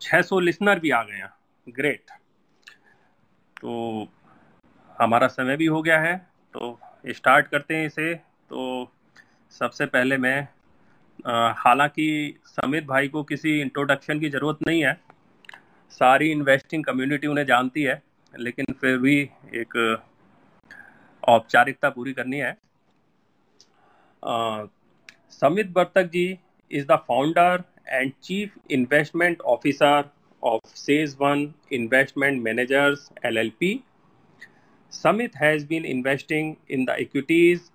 छः सौ लिसनर भी आ गए हैं। ग्रेट तो हमारा समय भी हो गया है तो स्टार्ट करते हैं इसे। तो सबसे पहले मैं हालाँकि समित भाई को किसी इंट्रोडक्शन की ज़रूरत नहीं है, सारी इन्वेस्टिंग कम्युनिटी उन्हें जानती है, लेकिन फिर भी एक औपचारिकता पूरी करनी है। Samit Vartak ji is the founder and Chief Investment Officer of SageOne Investment Managers LLP. Samit has been investing in the equities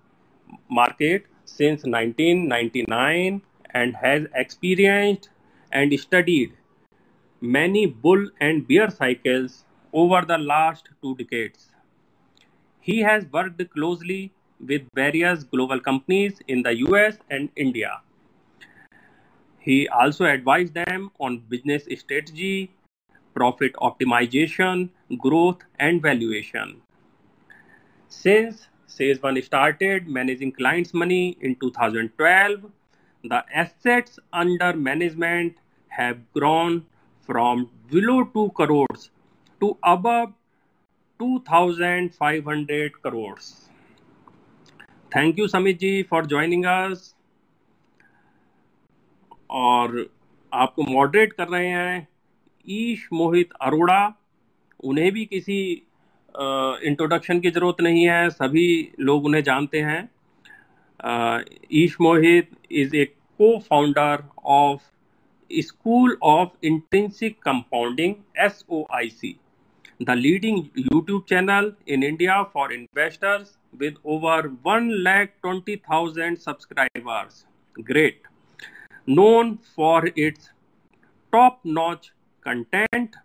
market since 1999 and has experienced and studied many bull and bear cycles over the last two decades. He has worked closely with various global companies in the US and India. He also advised them on business strategy, profit optimization, growth, and valuation. Since Sales started managing clients' money in 2012, the assets under management have grown from below 2 crores to above 2,500 crores. Thank you, Samit ji, for joining us. और आपको moderate कर रहे हैं ईश मोहित अरोड़ा उन्हें भी किसी introduction की ज़रूरत नहीं है सभी लोग उन्हें जानते हैं ईश Mohit is a co founder of school of intrinsic compounding S O I C the leading YouTube channel in India for investors with over 1 lakh 20,000 subscribers. Great. Known for its top notch content.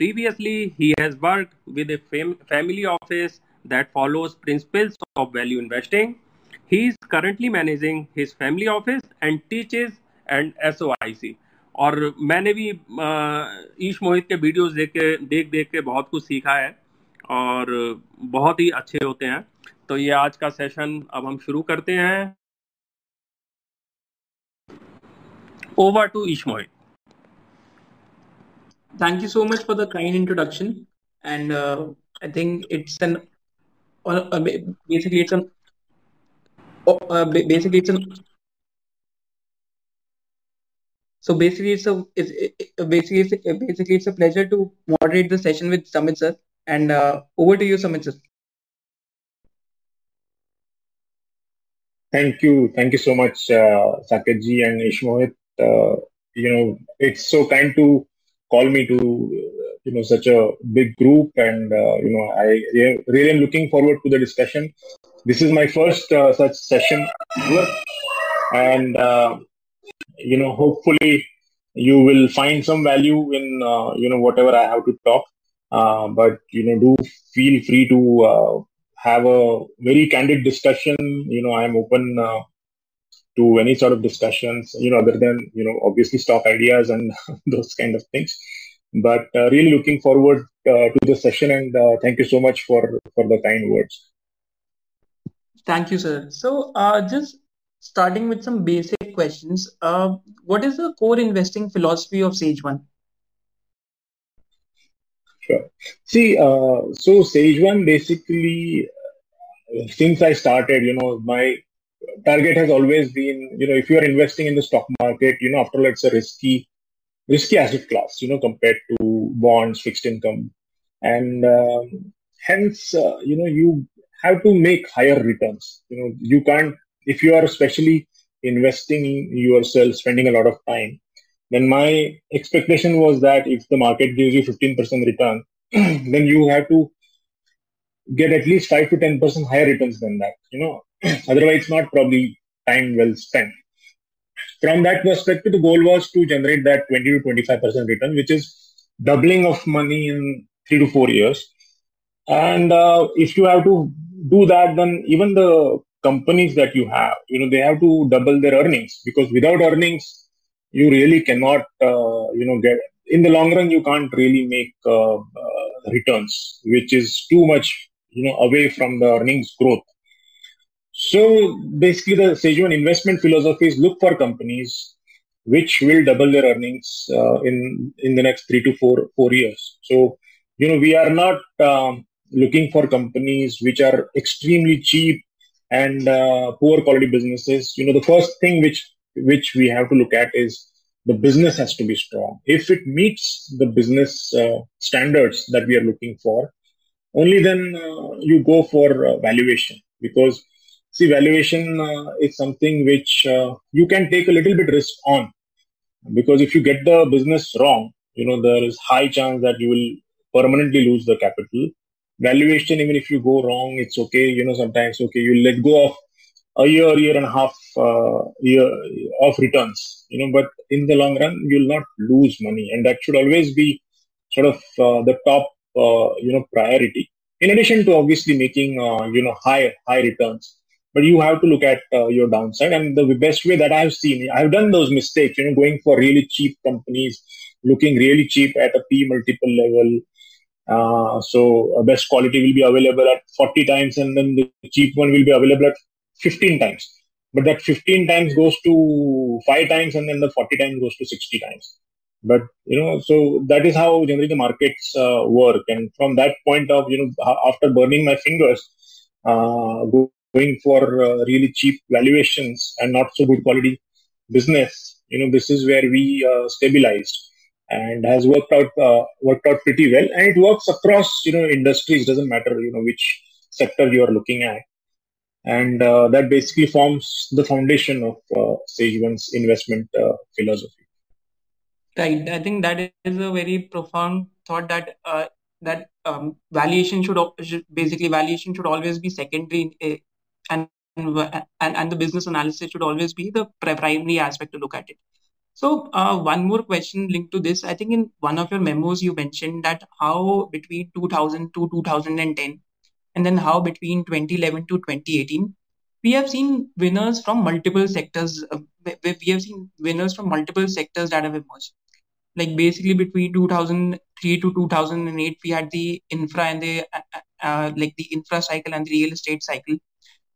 Previously, he has worked with a fam- family office that follows principles of value investing. He is currently managing his family office and teaches and SOIC. और मैंने भी ईश मोहित के videos देख के देख देख के बहुत कुछ सीखा है और बहुत ही अच्छे होते हैं तो ये आज का सेशन अब हम शुरू करते हैं over to Ishmohit. Thank you so much for the kind introduction. And uh, I think it's an uh, uh basically it's an oh, uh, basically it's an so basically it's a it's, it, uh, basically it's, a, basically it's a pleasure to moderate the session with Samit sir. And over to you, Samit sir. Thank you, thank you so much, uh, Saketji and Ishmohit uh, you know, it's so kind to call me to you know such a big group, and uh, you know, I really am looking forward to the discussion. This is my first uh, such session and uh, you know hopefully you will find some value in uh, you know whatever i have to talk. Uh, but you know do feel free to uh, have a very candid discussion. You know i am open uh, to any sort of discussions you know other than you know obviously stock ideas and those kind of things but uh, really looking forward uh, to the session and thank you so much for for the kind words thank you sir so just starting with some basic questions. Uh, what is the core investing philosophy of Sage One? Sure. See, uh, so Sage One basically, uh, since I started, you know, my target has always been, you know, if you are investing in the stock market, you know, after all, it's a risky, risky asset class, you know, compared to bonds, fixed income, and um, hence, uh, you know, you have to make higher returns. You know, you can't if you are especially investing yourself, spending a lot of time, then my expectation was that if the market gives you 15% return, then you have to get at least 5 to 10% higher returns than that. You know, otherwise, not probably time well spent. From that perspective, the goal was to generate that 20 to 25% return, which is doubling of money in three to four years. And uh, if you have to do that, then even the companies that you have you know they have to double their earnings because without earnings you really cannot uh, you know get in the long run you can't really make uh, uh, returns which is too much you know away from the earnings growth so basically the one investment philosophy is look for companies which will double their earnings uh, in in the next three to four four years. So you know we are not um, looking for companies which are extremely cheap and uh, poor quality businesses. You know the first thing which which we have to look at is the business has to be strong. If it meets the business uh, standards that we are looking for, only then uh, you go for uh, valuation because see valuation uh, is something which uh, you can take a little bit risk on. Because if you get the business wrong you know there is high chance that you will permanently lose the capital. Valuation even if you go wrong it's okay. You know sometimes okay you let go of a year year and a half uh, year of returns you know but in the long run you'll not lose money. And that should always be sort of uh, the top uh, you know priority. In addition to obviously making uh, you know high high returns but you have to look at uh, your downside and the best way that i've seen i've done those mistakes you know going for really cheap companies looking really cheap at a p multiple level. Uh, so uh, best quality will be available at 40 times and then the cheap one will be available at 15 times. But that 15 times goes to 5 times and then the 40 times goes to 60 times. But you know so that is how generally the markets uh, work. And from that point of you know after burning my fingers uh, going for uh, really cheap valuations and not so good quality business you know this is where we uh, stabilized and has worked out uh, worked out pretty well and it works across you know industries doesn't matter you know which sector you are looking at and uh, that basically forms the foundation of uh, Sage One's investment uh, philosophy. Right. I think that is a very profound thought that uh, that um, valuation should, should basically valuation should always be secondary in, and and and the business analysis should always be the primary aspect to look at it. So uh, one more question linked to this. I think in one of your memos you mentioned that how between 2000 to 2010 and then how between 2011 to 2018 we have seen winners from multiple sectors uh, we have seen winners from multiple sectors that have emerged like basically between 2003 to 2008 we had the infra and the uh, uh, uh, like the infra cycle and the real estate cycle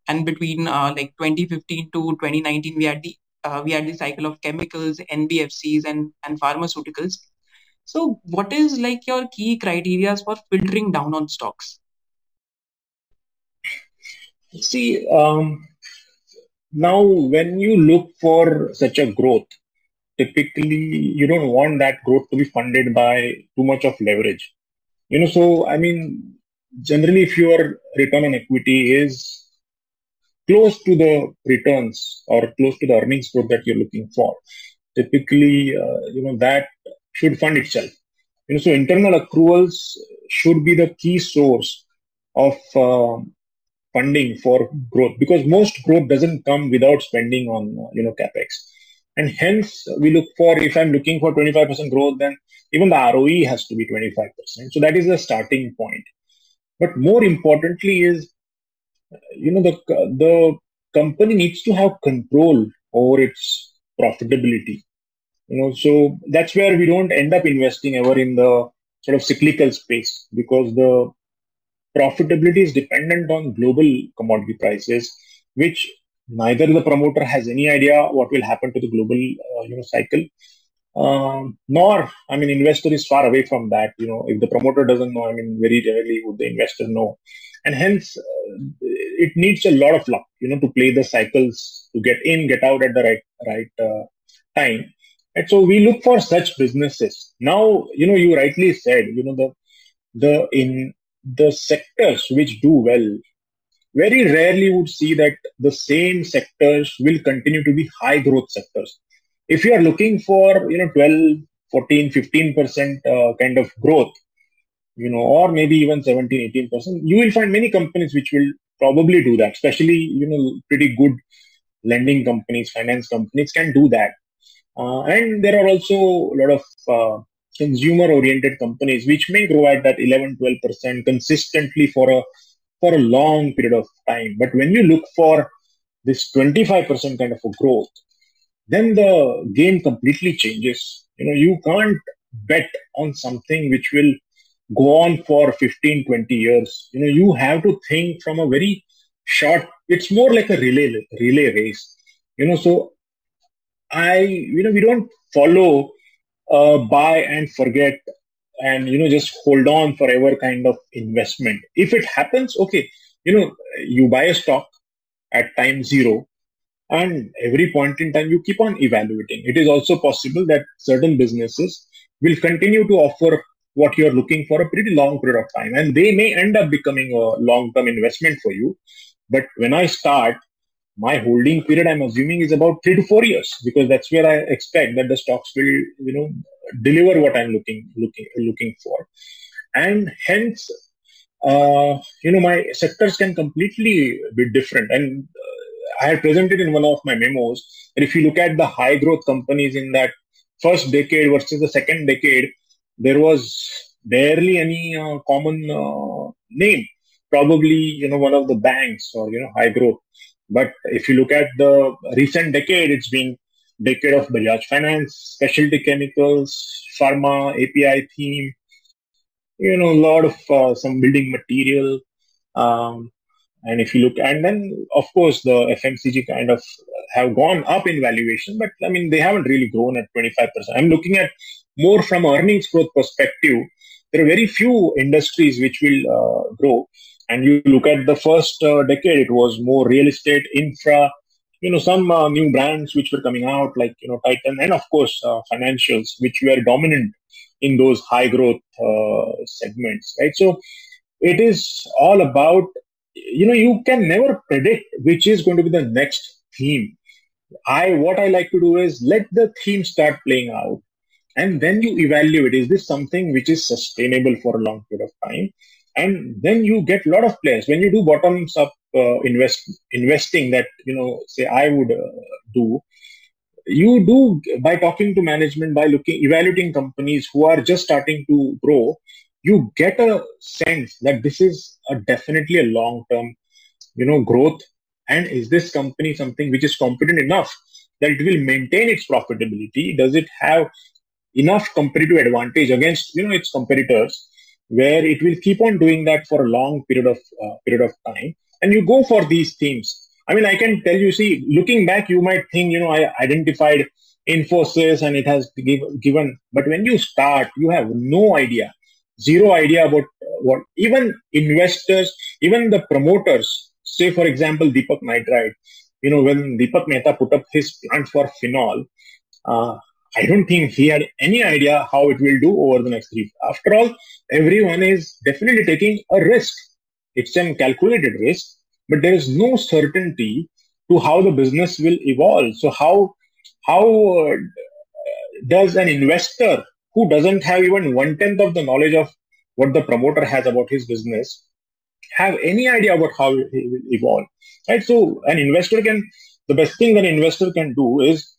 and between uh, like 2015 to 2019 we had the uh, we had the cycle of chemicals nbfcs and and pharmaceuticals so what is like your key criteria for filtering down on stocks See, um, now when you look for such a growth, typically you don't want that growth to be funded by too much of leverage. You know, so I mean, generally, if your return on equity is close to the returns or close to the earnings growth that you're looking for, typically, uh, you know, that should fund itself. You know, so internal accruals should be the key source of um, funding for growth because most growth doesn't come without spending on you know capex. And hence we look for if i'm looking for 25% growth then even the roe has to be 25% so that is the starting point. But more importantly is you know the the company needs to have control over its profitability. You know so that's where we don't end up investing ever in the sort of cyclical space because the profitability is dependent on global commodity prices, which neither the promoter has any idea what will happen to the global uh, you know cycle. Um, nor i mean investor is far away from that you know. If the promoter doesn't know i mean very rarely would the investor know. And hence uh, it needs a lot of luck you know to play the cycles to get in get out at the right right uh, time and so we look for such businesses now you know you rightly said you know the the in the sectors which do well, very rarely would see that the same sectors will continue to be high growth sectors. If you are looking for, you know, 12, 14, 15% uh, kind of growth, you know, or maybe even 17, 18%, you will find many companies which will probably do that, especially, you know, pretty good lending companies, finance companies can do that. Uh, and there are also a lot of uh, consumer oriented companies which may grow at that 11 12% consistently for a for a long period of time. But when you look for this 25% kind of a growth then the game completely changes. You know you can't bet on something which will go on for 15 20 years you know you have to think from a very short it's more like a relay relay race you know so I, you know, we don't follow uh, buy and forget and you know just hold on forever kind of investment. If it happens, okay, you know, you buy a stock at time zero, and every point in time you keep on evaluating. It is also possible that certain businesses will continue to offer what you're looking for a pretty long period of time, and they may end up becoming a long-term investment for you. But when I start, my holding period i'm assuming is about three to four years because that's where i expect that the stocks will you know deliver what i'm looking looking looking for. And hence uh, you know my sectors can completely be different. And uh, i had presented in one of my memos that if you look at the high growth companies in that first decade versus the second decade there was barely any uh, common uh, name probably you know one of the banks or you know high growth but if you look at the recent decade, it's been decade of Bajaj Finance, specialty chemicals, pharma, API theme, you know, a lot of uh, some building material. Um, and if you look, and then of course the FMCG kind of have gone up in valuation, but I mean they haven't really grown at 25%. I'm looking at more from earnings growth perspective. There are very few industries which will uh, grow and you look at the first uh, decade, it was more real estate, infra, you know, some uh, new brands which were coming out, like you know, Titan, and of course, uh, financials, which were dominant in those high growth uh, segments, right? So it is all about, you know, you can never predict which is going to be the next theme. I what I like to do is let the theme start playing out, and then you evaluate: is this something which is sustainable for a long period of time? and then you get a lot of players. When you do bottoms up uh, invest investing that you know say i would uh, do you do by talking to management by looking evaluating companies who are just starting to grow you get a sense that this is a definitely a long term you know growth. And is this company something which is competent enough that it will maintain its profitability? Does it have enough competitive advantage against you know its competitors where it will keep on doing that for a long period of uh, period of time. And you go for these themes. I mean i can tell you see looking back you might think you know i identified infosys and it has give, given. But when you start you have no idea zero idea about uh, what even investors even the promoters say for example deepak nitrite you know when deepak mehta put up his plant for phenol uh, I don't think he had any idea how it will do over the next three. After all, everyone is definitely taking a risk. It's a calculated risk, but there is no certainty to how the business will evolve. So how how uh, does an investor who doesn't have even one tenth of the knowledge of what the promoter has about his business have any idea about how it will evolve? Right. So an investor can the best thing an investor can do is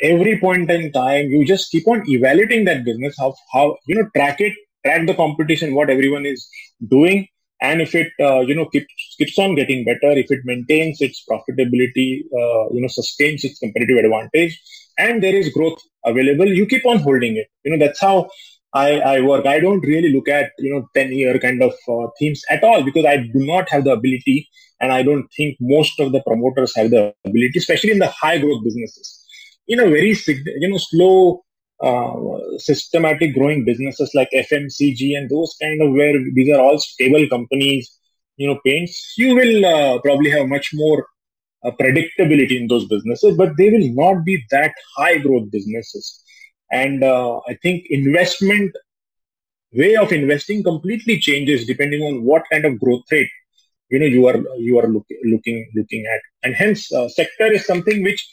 every point in time you just keep on evaluating that business how how you know track it track the competition what everyone is doing. And if it uh, you know keeps keeps on getting better if it maintains its profitability uh, you know sustains its competitive advantage and there is growth available you keep on holding it. You know that's how I, I work. I don't really look at you know ten year kind of uh, themes at all because I do not have the ability, and I don't think most of the promoters have the ability, especially in the high growth businesses in a very you know slow uh, systematic growing businesses like FMCG and those kind of where these are all stable companies, you know, paints, you will uh, probably have much more uh, predictability in those businesses, but they will not be that high growth businesses. And uh, I think investment way of investing completely changes depending on what kind of growth rate you know you are you are look, looking looking at, and hence uh, sector is something which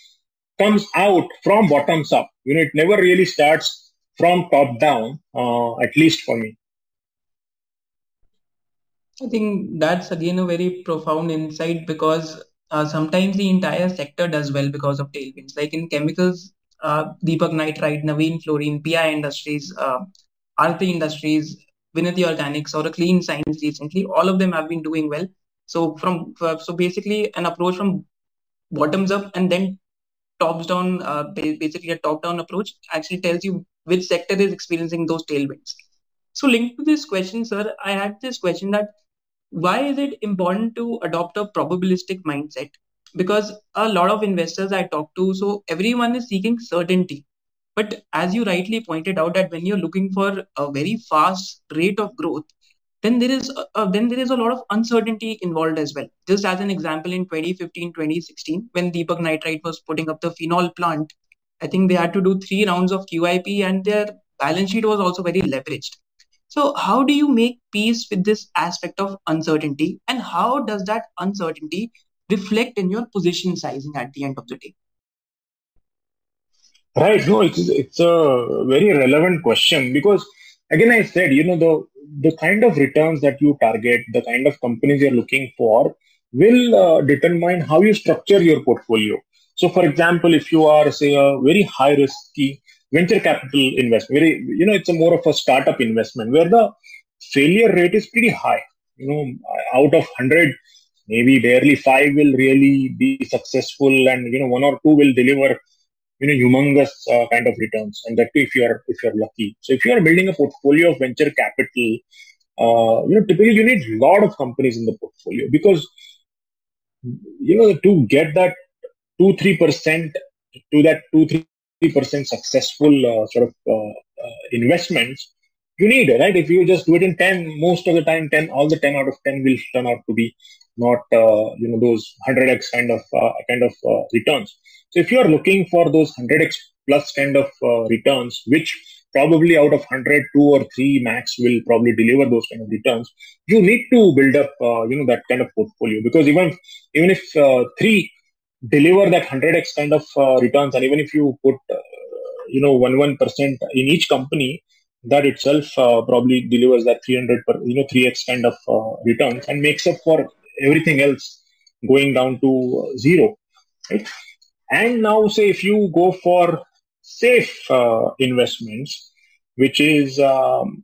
comes out from bottoms up. You know, it never really starts from top down, uh, at least for me. I think that's again a very profound insight because uh, sometimes the entire sector does well because of tailwinds. Like in chemicals, uh, Deepak Nitrite, Navin Fluorine, PI Industries, uh, Industries, Vinati Organics, or a Clean Science recently, all of them have been doing well. So from uh, so basically an approach from bottoms up and then tops down, uh, basically a top down approach, actually tells you which sector is experiencing those tailwinds. So, linked to this question, sir, I had this question that why is it important to adopt a probabilistic mindset? because a lot of investors I talk to, so everyone is seeking certainty. But as you rightly pointed out, that when you're looking for a very fast rate of growth, then there is a, uh, then there is a lot of uncertainty involved as well. Just as an example, in 2015, 2016, when Deepak Nitrite was putting up the phenol plant, I think they had to do three rounds of QIP, and their balance sheet was also very leveraged. So, how do you make peace with this aspect of uncertainty, and how does that uncertainty reflect in your position sizing at the end of the day? Right. No, it's it's a very relevant question because again, I said, you know, the the kind of returns that you target, the kind of companies you're looking for, will uh, determine how you structure your portfolio. So, for example, if you are, say, a very high risky venture capital investment, very, you know, it's a more of a startup investment where the failure rate is pretty high. You know, out of 100, maybe barely five will really be successful, and you know, one or two will deliver you know humongous uh, kind of returns. And that too if you are if you're lucky. So if you are building a portfolio of venture capital uh, you know typically you need a lot of companies in the portfolio because you know to get that 2 3% to that 2 3% successful uh, sort of uh, uh, investments you need right? If you just do it in 10 most of the time 10 all the 10 out of 10 will turn out to be not uh, you know those 100x kind of kind of returns so if you are looking for those 100x plus kind of uh, returns, which probably out of 100, two or three max will probably deliver those kind of returns, you need to build up, uh, you know, that kind of portfolio. Because even even if uh, three deliver that 100x kind of uh, returns, and even if you put, uh, you know, one one percent in each company, that itself uh, probably delivers that 300 per, you know 3x kind of returns and makes up for everything else going down to zero right and now, say if you go for safe uh, investments, which is um,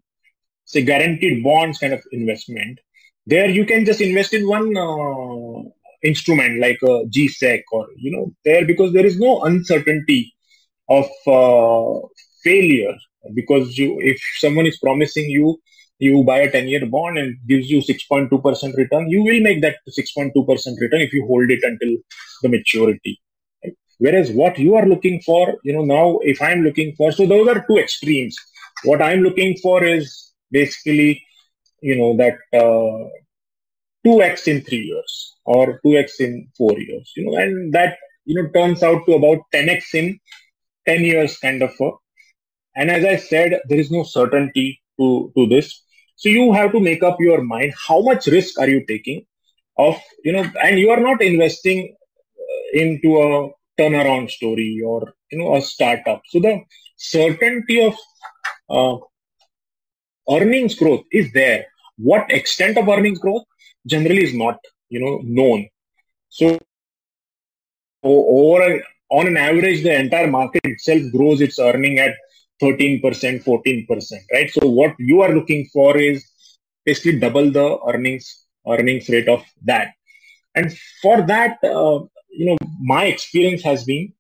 say guaranteed bonds kind of investment, there you can just invest in one uh, instrument like a GSEC or you know there because there is no uncertainty of uh, failure. Because you if someone is promising you you buy a 10 year bond and gives you 6.2% return you will make that 6.2% return if you hold it until the maturity Whereas what you are looking for, you know, now if I'm looking for, so those are two extremes. What I'm looking for is basically, you know, that uh, 2x in three years or 2x in four years, you know, and that, you know, turns out to about 10x in 10 years kind of. A, and as I said, there is no certainty to, to this. So you have to make up your mind. How much risk are you taking of, you know, and you are not investing uh, into a turnaround story or you know a startup. So the certainty of uh, earnings growth is there. What extent of earnings growth generally is not you know known. So over on an average the entire market itself grows its earning at 13% 14% right? So what you are looking for is basically double the earnings earnings rate of that. And for that uh, you know, my experience has been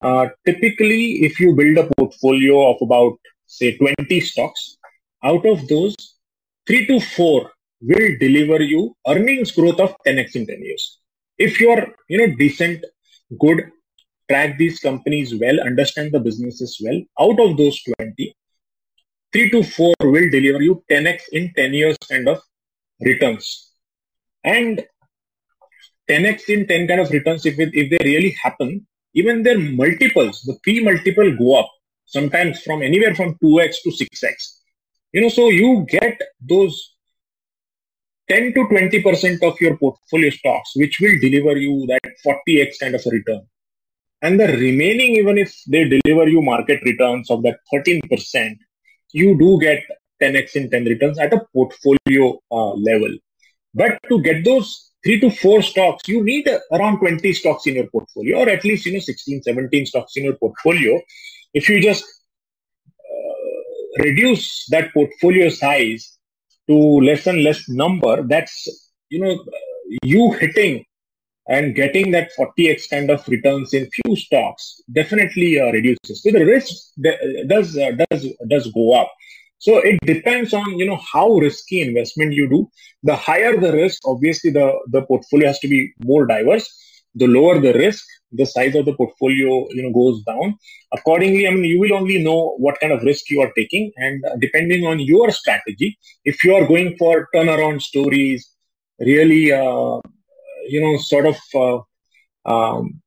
uh, typically if you build a portfolio of about say 20 stocks, out of those, three to four will deliver you earnings growth of 10x in 10 years. If you're, you know, decent, good, track these companies well, understand the businesses well, out of those 20, three to four will deliver you 10x in 10 years kind of returns. And 10x in 10 kind of returns, if, it, if they really happen, even their multiples, the P multiple go up, sometimes from anywhere from 2x to 6x. You know, so you get those 10 to 20% of your portfolio stocks, which will deliver you that 40x kind of a return. And the remaining, even if they deliver you market returns of that 13%, you do get 10x in 10 returns at a portfolio uh, level. But to get those three to four stocks, you need around 20 stocks in your portfolio, or at least, you know, 16, 17 stocks in your portfolio. If you just uh, reduce that portfolio size to less and less number, that's, you know, you hitting and getting that 40x kind of returns in few stocks definitely uh, reduces. So the risk does uh, does does go up. So it depends on you know how risky investment you do. The higher the risk, obviously the the portfolio has to be more diverse. the lower the risk, the size of the portfolio you know goes down. Accordingly, I mean you will only know what kind of risk you are taking, and depending on your strategy, if you are going for turnaround stories, really uh, you know sort of uh, um,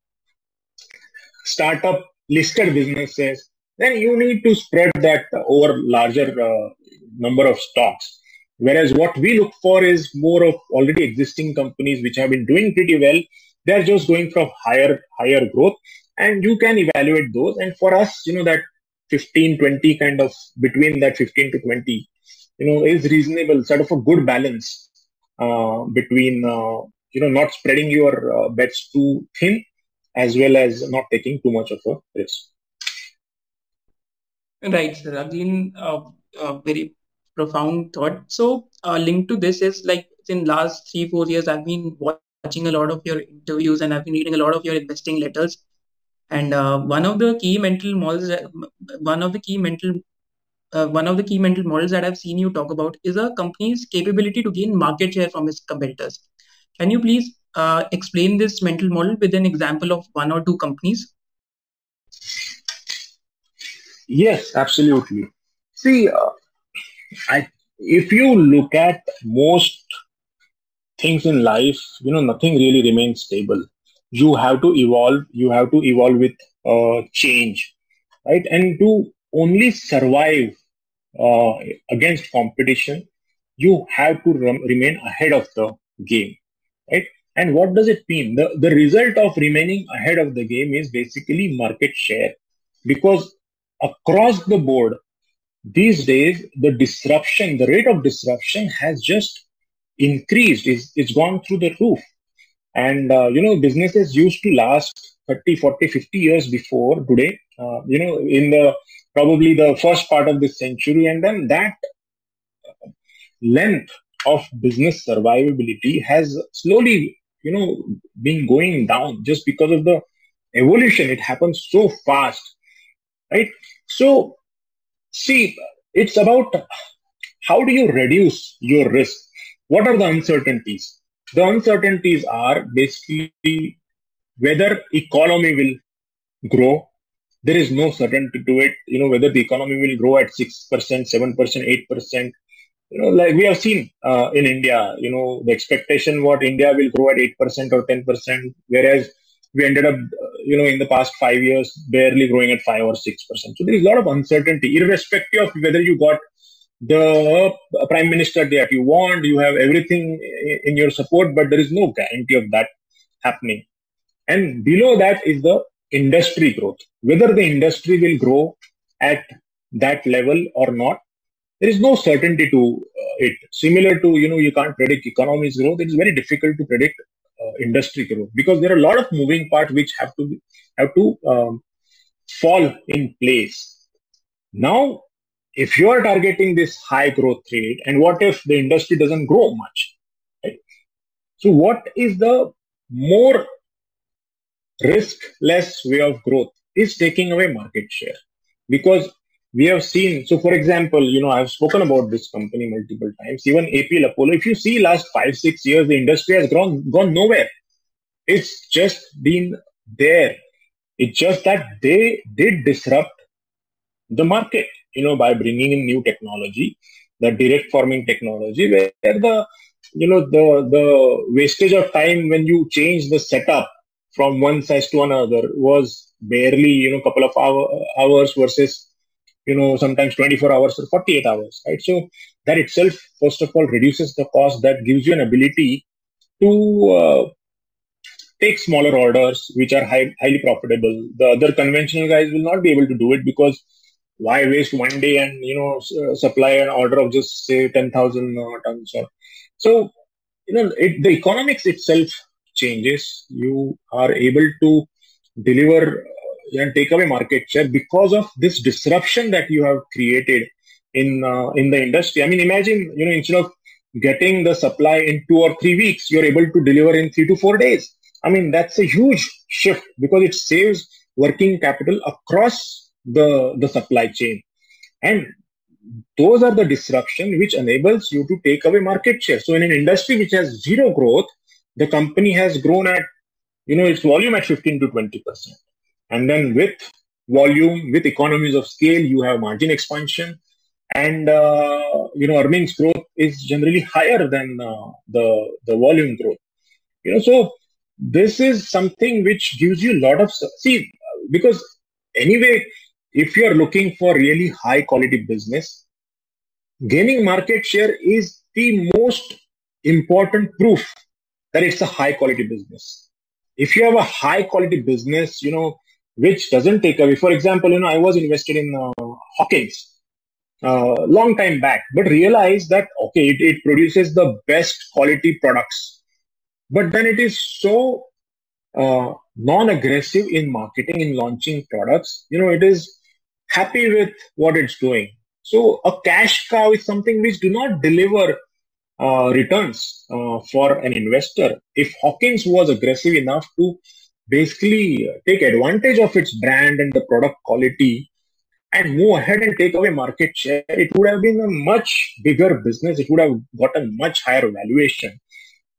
startup listed businesses, then you need to spread that over larger uh, number of stocks. Whereas what we look for is more of already existing companies which have been doing pretty well. They're just going for higher higher growth, and you can evaluate those. And for us, you know that 15, 20 kind of between that 15 to 20, you know, is reasonable, sort of a good balance uh, between uh, you know not spreading your uh, bets too thin as well as not taking too much of a risk. Right, sir. Again, uh, uh, very profound thought. So, uh, linked to this is like in last three four years, I've been watching a lot of your interviews and I've been reading a lot of your investing letters. And uh, one of the key mental models, one of the key mental, uh, one of the key mental models that I've seen you talk about is a company's capability to gain market share from its competitors. Can you please uh, explain this mental model with an example of one or two companies? Yes, absolutely. See, uh, I, if you look at most things in life, you know, nothing really remains stable. You have to evolve. You have to evolve with uh, change, right? And to only survive uh, against competition, you have to rem- remain ahead of the game, right? And what does it mean? The, the result of remaining ahead of the game is basically market share because across the board, these days, the disruption, the rate of disruption has just increased. It's, it's gone through the roof. And, uh, you know, businesses used to last 30, 40, 50 years before today, uh, you know, in the probably the first part of this century. And then that length of business survivability has slowly, you know, been going down just because of the evolution. It happens so fast, right? So See, it's about how do you reduce your risk? What are the uncertainties? The uncertainties are basically whether economy will grow. There is no certainty to it. You know whether the economy will grow at six percent, seven percent, eight percent. You know, like we have seen uh, in India. You know, the expectation what India will grow at eight percent or ten percent, whereas we ended up, you know, in the past five years, barely growing at five or six percent. So there is a lot of uncertainty, irrespective of whether you got the prime minister that you want, you have everything in your support, but there is no guarantee of that happening. And below that is the industry growth. Whether the industry will grow at that level or not, there is no certainty to uh, it. Similar to, you know, you can't predict economy's growth. It is very difficult to predict industry growth because there are a lot of moving parts which have to have to um, fall in place. Now, if you are targeting this high growth rate, and what if the industry doesn't grow much? Right? So, what is the more risk-less way of growth? Is taking away market share because we have seen so for example you know i've spoken about this company multiple times. Even apl apollo if you see last five six years the industry has grown gone nowhere. It's just been there. It's just that they did disrupt the market you know by bringing in new technology the direct forming technology where the you know the the wastage of time when you change the setup from one size to another was barely you know couple of hour, hours versus you know sometimes 24 hours or 48 hours right? So that itself first of all reduces the cost. That gives you an ability to uh, take smaller orders which are high, highly profitable. The other conventional guys will not be able to do it because why waste one day and you know uh, supply an order of just say 10000 uh, tons or so you know it, the economics itself changes. You are able to deliver and take away market share because of this disruption that you have created in uh, in the industry. I mean, imagine you know instead of getting the supply in two or three weeks, you're able to deliver in three to four days. I mean, that's a huge shift because it saves working capital across the the supply chain, and those are the disruption which enables you to take away market share. So in an industry which has zero growth, the company has grown at you know, its volume at 15 to 20%. And then with volume, with economies of scale, you have margin expansion. And, uh, you know, earnings growth is generally higher than uh, the, the volume growth. You know, so this is something which gives you a lot of, see, because anyway, if you are looking for really high quality business, gaining market share is the most important proof that it's a high quality business. If you have a high quality business, you know, which doesn't take away, for example, you know, I was invested in uh, Hawkins uh, long time back, but realized that, okay, it, it produces the best quality products. But then it is so uh, non-aggressive in marketing, in launching products. You know, it is happy with what it's doing. So a cash cow is something which do not deliver uh, returns uh, for an investor. If Hawkins was aggressive enough to basically take advantage of its brand and the product quality and move ahead and take away market share, it would have been a much bigger business. It would have gotten much higher valuation.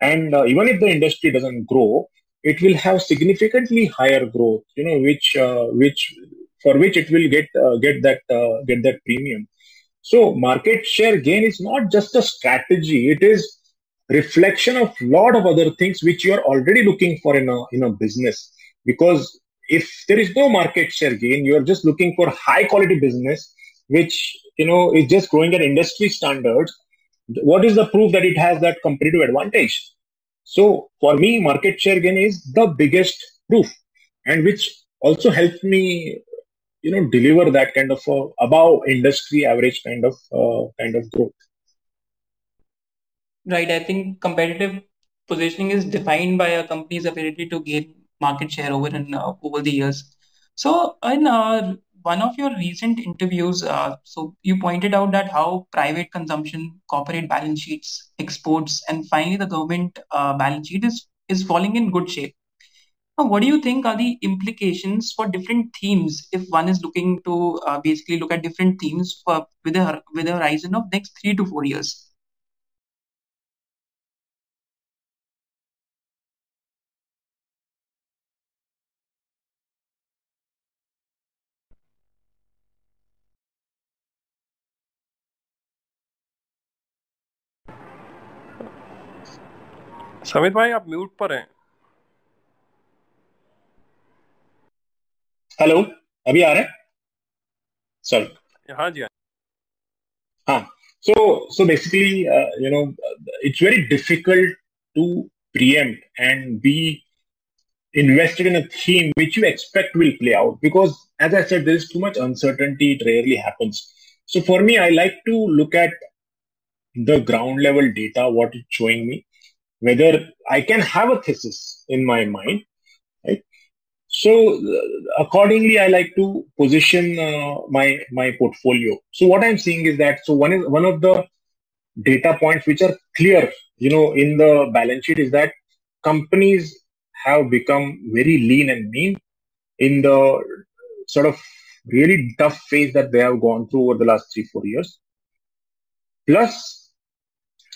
And uh, even if the industry doesn't grow, it will have significantly higher growth, you know, which uh, which for which it will get uh, get that uh, get that premium. So market share gain is not just a strategy; it is reflection of lot of other things which you are already looking for in a in a business. Because if there is no market share gain, you are just looking for high quality business, which you know is just growing at industry standards. What is the proof that it has that competitive advantage? So for me, market share gain is the biggest proof, and which also helped me you know deliver that kind of uh, above industry average kind of uh, kind of growth right i think competitive positioning is defined by a company's ability to gain market share over and uh, over the years so in uh, one of your recent interviews uh, so you pointed out that how private consumption corporate balance sheets exports and finally the government uh, balance sheet is is falling in good shape now, what do you think are the implications for different themes if one is looking to uh, basically look at different themes for with a with a horizon of next three to four years? समित भाई आप mute पर हैं। Hello अभी आ रहे हैं? Sir हाँ जी हाँ। So so basically you know it's very difficult to preempt and be invested in a theme which you expect will play out because as I said this too much uncertainty it rarely happens so for me I like to look at the ground level data what is showing me whether i can have a thesis in my mind right? so accordingly, I like to position uh, my my portfolio. So what I'm seeing is that so one is one of the data points which are clear, you know, in the balance sheet is that companies have become very lean and mean in the sort of really tough phase that they have gone through over the last three four years. Plus,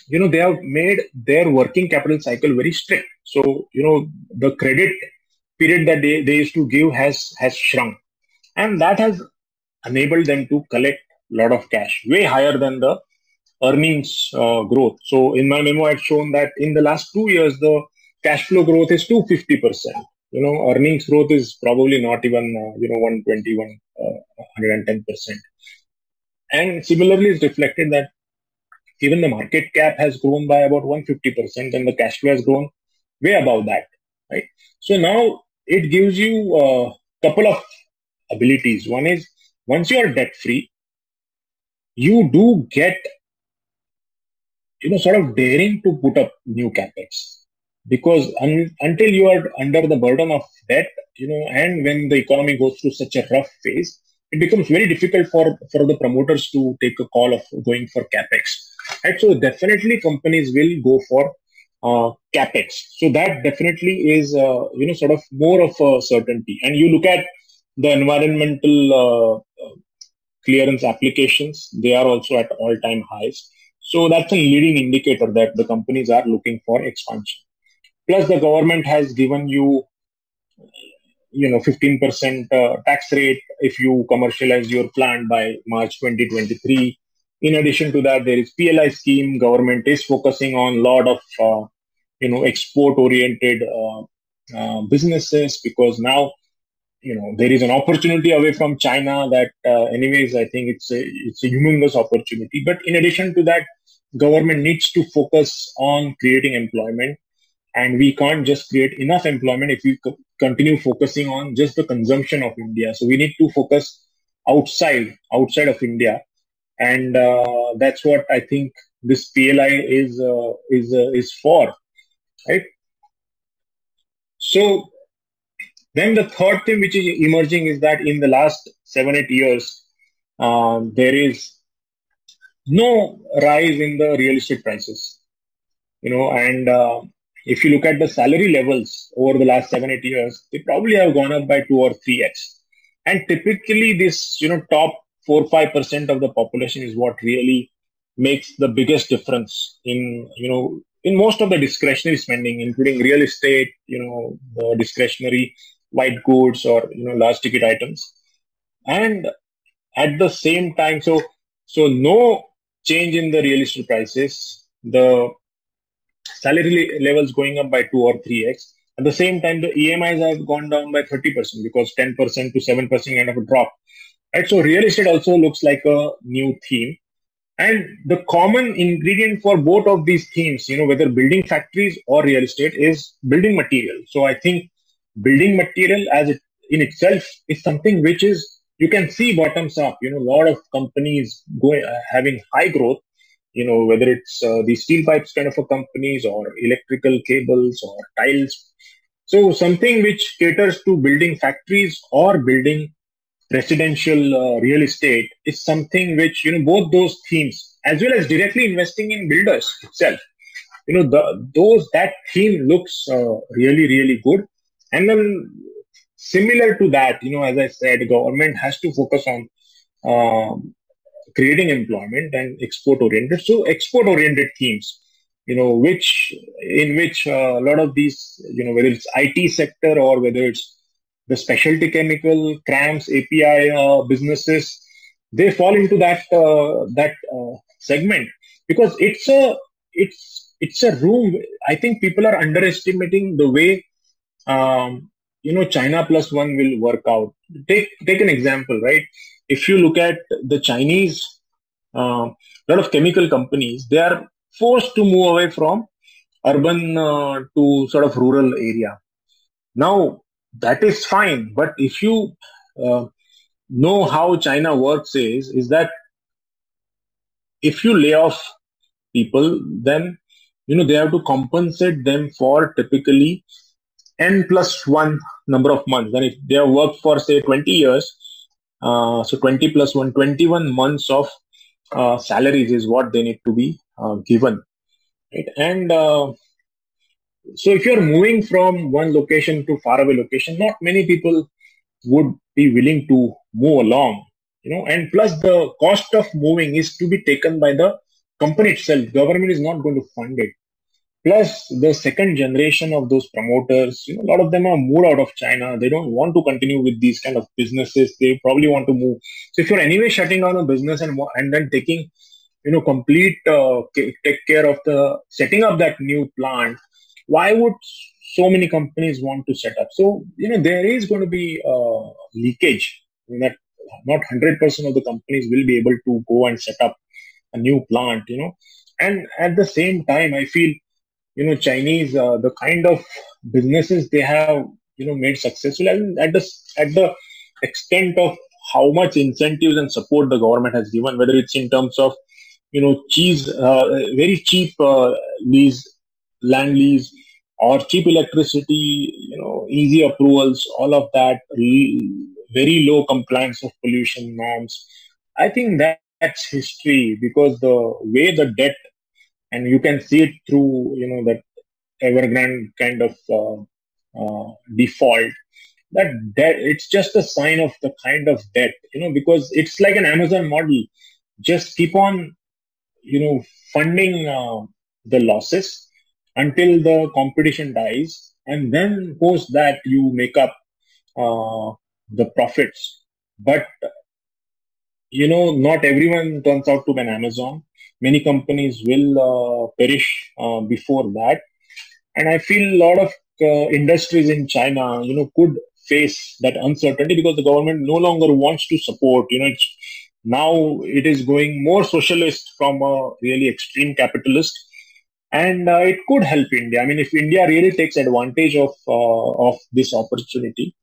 you know, they have made their working capital cycle very strict. So you know, the credit period that they, they used to give has has shrunk. And that has enabled them to collect a lot of cash way higher than the earnings uh, growth. So in my memo i've shown that in the last two years the cash flow growth is 250% you know earnings growth is probably not even uh, you know 121 uh, 110% and similarly it's reflected that even the market cap has grown by about 150% and the cash flow has grown way above that right so now it gives you a couple of abilities. One is once you are debt free, you do get you know sort of daring to put up new capex because un- until you are under the burden of debt, you know, and when the economy goes through such a rough phase, it becomes very difficult for for the promoters to take a call of going for capex. Right, so definitely companies will go for uh, capex. So that definitely is uh, you know sort of more of a certainty. And you look at the environmental uh, clearance applications; they are also at all-time highs. So that's a leading indicator that the companies are looking for expansion. Plus, the government has given you you know 15% uh, tax rate if you commercialize your plant by March 2023. In addition to that, there is PLI scheme. Government is focusing on a lot of uh, you know export oriented uh, uh, businesses because now you know there is an opportunity away from China that uh, anyways I think it's a it's a humongous opportunity. But in addition to that, government needs to focus on creating employment and we can't just create enough employment if we co- continue focusing on just the consumption of india so we need to focus outside outside of india and uh, that's what i think this pli is uh, is uh, is for right so then the third thing which is emerging is that in the last seven eight years um, there is no rise in the real estate prices you know and uh, if you look at the salary levels over the last seven, eight years, they probably have gone up by two or three X. And typically this, you know, top four, five percent of the population is what really makes the biggest difference in, you know, in most of the discretionary spending, including real estate, you know, the discretionary white goods or, you know, large ticket items. And at the same time, so, so no change in the real estate prices. The salary levels going up by 2 or 3x. At the same time, the EMIs have gone down by 30% because 10% to 7% kind of a drop. Right? So real estate also looks like a new theme. And the common ingredient for both of these themes, you know, whether building factories or real estate, is building material. So I think building material as it in itself is something which is you can see bottoms up. You know, a lot of companies going uh, having high growth you know, whether it's uh, the steel pipes kind of a companies or electrical cables or tiles. So something which caters to building factories or building residential uh, real estate is something which, you know, both those themes, as well as directly investing in builders itself, you know, the, those, that theme looks uh, really, really good. And then similar to that, you know, as I said, government has to focus on um, creating employment and export oriented. So export oriented themes, you know, which in which uh, a lot of these, you know, whether it's IT sector or whether it's the specialty chemical, CRAMS, API uh, businesses, they fall into that uh, that uh, segment because it's a it's it's a room. I think people are underestimating the way um, you know China plus one will work out. Take take an example, right? if you look at the Chinese, a uh, lot of chemical companies, they are forced to move away from urban uh, to sort of rural area. Now, that is fine, but if you uh, know how China works is, is that if you lay off people, then you know they have to compensate them for typically n plus one number of months. And if they have worked for say 20 years, uh, so 20 plus 1, 21 months of uh, salaries is what they need to be uh, given. Right? And uh, so if you're moving from one location to faraway location, not many people would be willing to move along. You know, and plus the cost of moving is to be taken by the company itself. Government is not going to fund it. Plus, the second generation of those promoters, you know, a lot of them are moved out of China. They don't want to continue with these kind of businesses. They probably want to move. So, if you're anyway shutting down a business and and then taking, you know, complete uh, take care of the setting up that new plant, why would so many companies want to set up? So, you know, there is going to be uh, leakage. that not 100% of the companies will be able to go and set up a new plant. You know, and at the same time, I feel you know Chinese uh, the kind of businesses they have you know made successful and at the at the extent of how much incentives and support the government has given whether it's in terms of you know cheese uh, very cheap uh, lease land lease or cheap electricity you know easy approvals all of that very low compliance of pollution norms. I think that that's history because the way the debt and you can see it through you know that evergrande kind of uh, uh, default that debt it's just a sign of the kind of debt you know because it's like an amazon model. Just keep on you know funding uh, the losses until the competition dies and then post that you make up uh, the profits. But you know, not everyone turns out to be an Amazon. Many companies will uh, perish uh, before that, and I feel a lot of uh, industries in China, you know, could face that uncertainty because the government no longer wants to support. You know, it's now it is going more socialist from a really extreme capitalist and uh, it could help india. I mean if india really takes advantage of uh, of this opportunity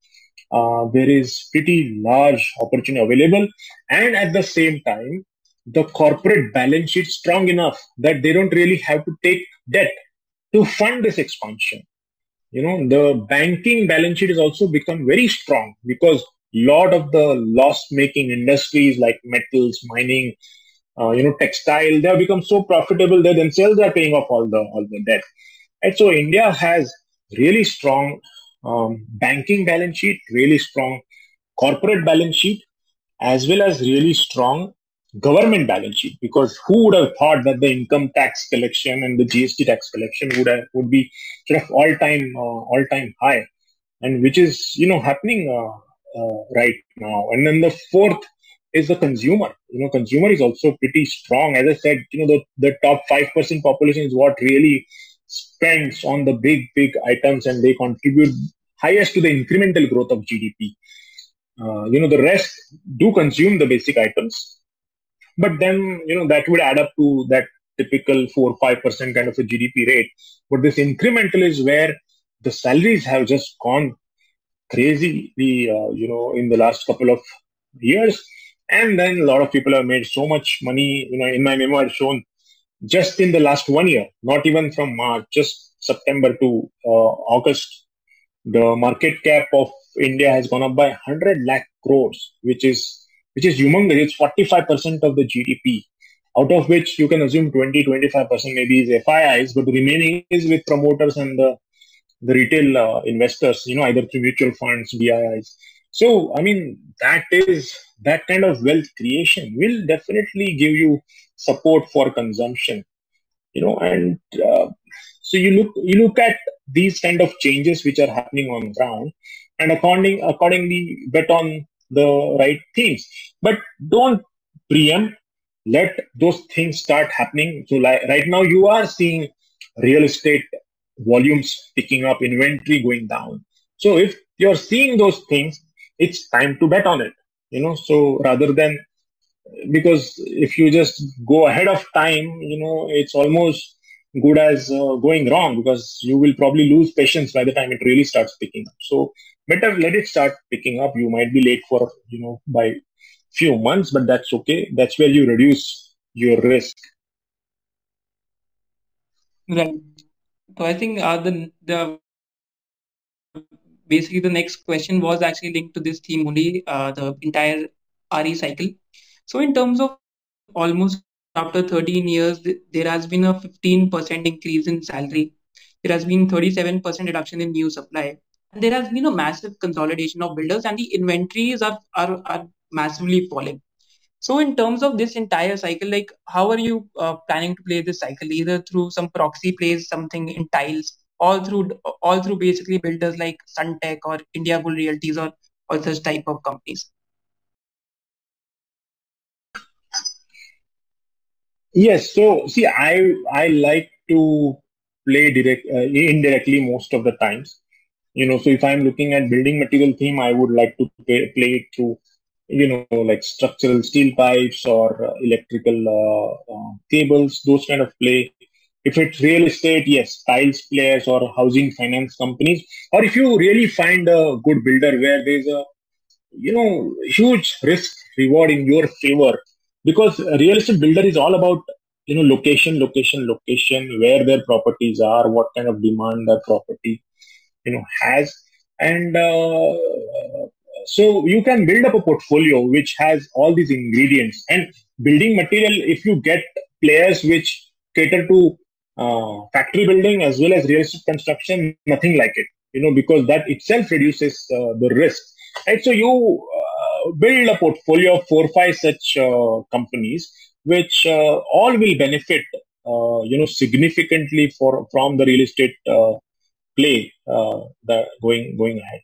uh, there is pretty large opportunity available. And at the same time the corporate balance sheet is strong enough that they don't really have to take debt to fund this expansion. You know the banking balance sheet has also become very strong because a lot of the loss making industries like metals mining uh, you know textile they have become so profitable they themselves are paying off all the all the debt and so india has really strong um, banking balance sheet, really strong corporate balance sheet, as well as really strong government balance sheet. Because who would have thought that the income tax collection and the GST tax collection would have, would be sort of all time uh, all time high, and which is you know happening uh, uh, right now. And then the fourth is the consumer. You know, consumer is also pretty strong. As I said, you know, the, the top five percent population is what really spends on the big, big items and they contribute highest to the incremental growth of GDP. Uh, you know, the rest do consume the basic items, but then, you know, that would add up to that typical 4 5% kind of a GDP rate. But this incremental is where the salaries have just gone crazy, uh, you know, in the last couple of years. And then a lot of people have made so much money. You know, in my memo, I've shown just in the last one year, not even from March, just September to uh, August, the market cap of India has gone up by 100 lakh crores, which is which is humongous. It's 45% of the GDP, out of which you can assume 20, 25% maybe is FIIs, but the remaining is with promoters and the the retail uh, investors, you know, either through mutual funds, DIIs. So, I mean, that is that kind of wealth creation will definitely give you support for consumption you know and uh, so you look you look at these kind of changes which are happening on ground and according accordingly bet on the right things but don't preempt let those things start happening. So like right now you are seeing real estate volumes picking up inventory going down. So if you're seeing those things it's time to bet on it you know so rather than because if you just go ahead of time, you know, it's almost good as uh, going wrong because you will probably lose patience by the time it really starts picking up. So better let it start picking up. You might be late for, you know, by few months, but that's okay. That's where you reduce your risk. Right. So I think uh, the the basically the next question was actually linked to this theme only, uh, the entire RE cycle. So in terms of almost after 13 years, there has been a 15% increase in salary. There has been 37% reduction in new supply. And there has been a massive consolidation of builders and the inventories are, are, are massively falling. So in terms of this entire cycle, like how are you uh, planning to play this cycle? Either through some proxy plays, something in tiles, all through all through basically builders like Sunteck or Indiabulls Realties or or such type of companies. Yes. So see, I I like to play direct uh, indirectly most of the times. You know, so if I'm looking at building material theme, I would like to play, play it through, you know, like structural steel pipes or uh, electrical uh, uh cables, those kind of play. If it's real estate, yes, tiles players or housing finance companies. Or if you really find a good builder where there's a, you know, huge risk reward in your favor, because real estate builder is all about you know location location location where their properties are what kind of demand that property you know has and uh, so you can build up a portfolio which has all these ingredients and building material if you get players which cater to uh, factory building as well as real estate construction nothing like it you know because that itself reduces uh, the risk right so you build a portfolio of four or five such uh, companies, which uh, all will benefit, uh, you know, significantly for from the real estate play the going going ahead.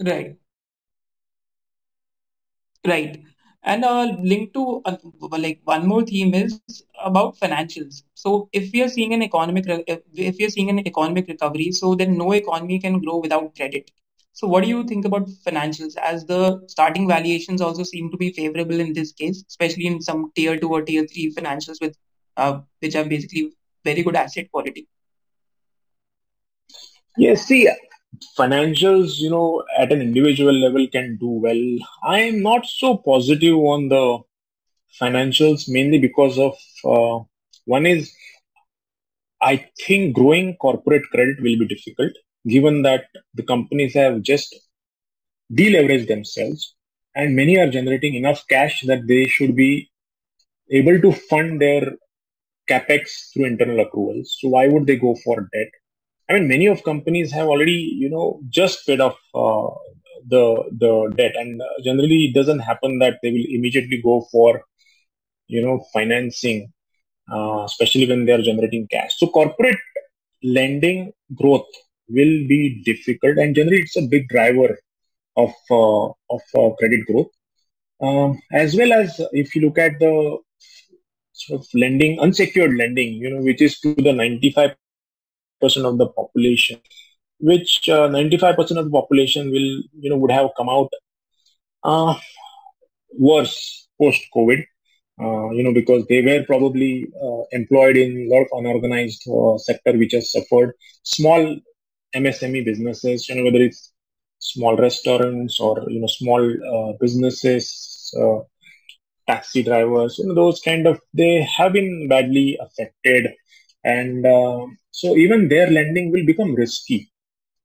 Right. Right. And uh, linked to uh, like one more theme is about financials. So if we are seeing an economic re- if we are seeing an economic recovery, so then no economy can grow without credit. So what do you think about financials? As the starting valuations also seem to be favorable in this case, especially in some tier two or tier three financials with uh, which are basically very good asset quality. Yes, see, financials, you know, at an individual level can do well. I am not so positive on the financials mainly because of uh, one is I think growing corporate credit will be difficult given that the companies have just deleveraged themselves and many are generating enough cash that they should be able to fund their capex through internal accruals. So why would they go for debt? I mean, many of companies have already, you know, just paid off uh, the the debt, and uh, generally it doesn't happen that they will immediately go for, you know, financing, uh, especially when they are generating cash. So corporate lending growth will be difficult, and generally it's a big driver of uh, of uh, credit growth. Um, as well as if you look at the sort of lending, unsecured lending, you know, which is to the 95 percent of the population, which uh, 95% of the population will, you know, would have come out uh, worse post COVID. Uh, you know, because they were probably uh, employed in a lot of unorganized uh, sector which has suffered. Small MSME businesses, you know, whether it's small restaurants or you know small uh, businesses, taxi drivers, you know, those kind of they have been badly affected and uh, so even their lending will become risky.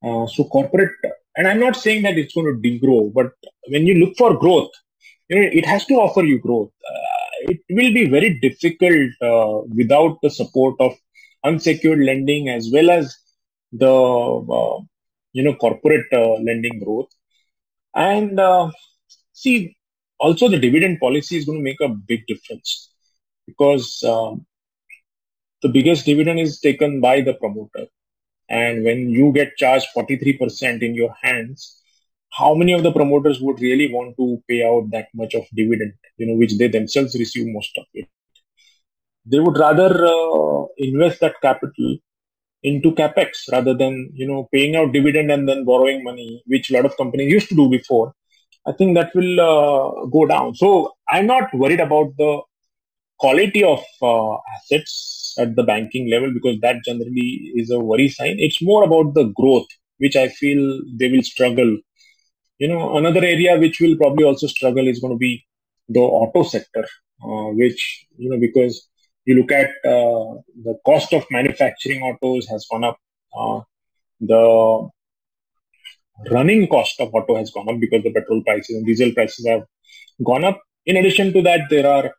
Uh, so corporate, and I'm not saying that it's going to degrow, but when you look for growth, you know, it has to offer you growth. Uh, it will be very difficult uh, without the support of unsecured lending as well as the uh, you know corporate uh, lending growth. And see, also the dividend policy is going to make a big difference because um, the biggest dividend is taken by the promoter. And when you get charged 43% in your hands, how many of the promoters would really want to pay out that much of dividend, you know, which they themselves receive most of it? They would rather uh, invest that capital into capex rather than, you know, paying out dividend and then borrowing money, which a lot of companies used to do before. I think that will uh, go down. So I'm not worried about the quality of uh, assets at the banking level because that generally is a worry sign. It's more about the growth, which I feel they will struggle. You know, another area which will probably also struggle is going to be the auto sector, uh, which, you know, because you look at uh, the cost of manufacturing autos has gone up. Uh, the running cost of auto has gone up because the petrol prices and diesel prices have gone up. In addition to that, there are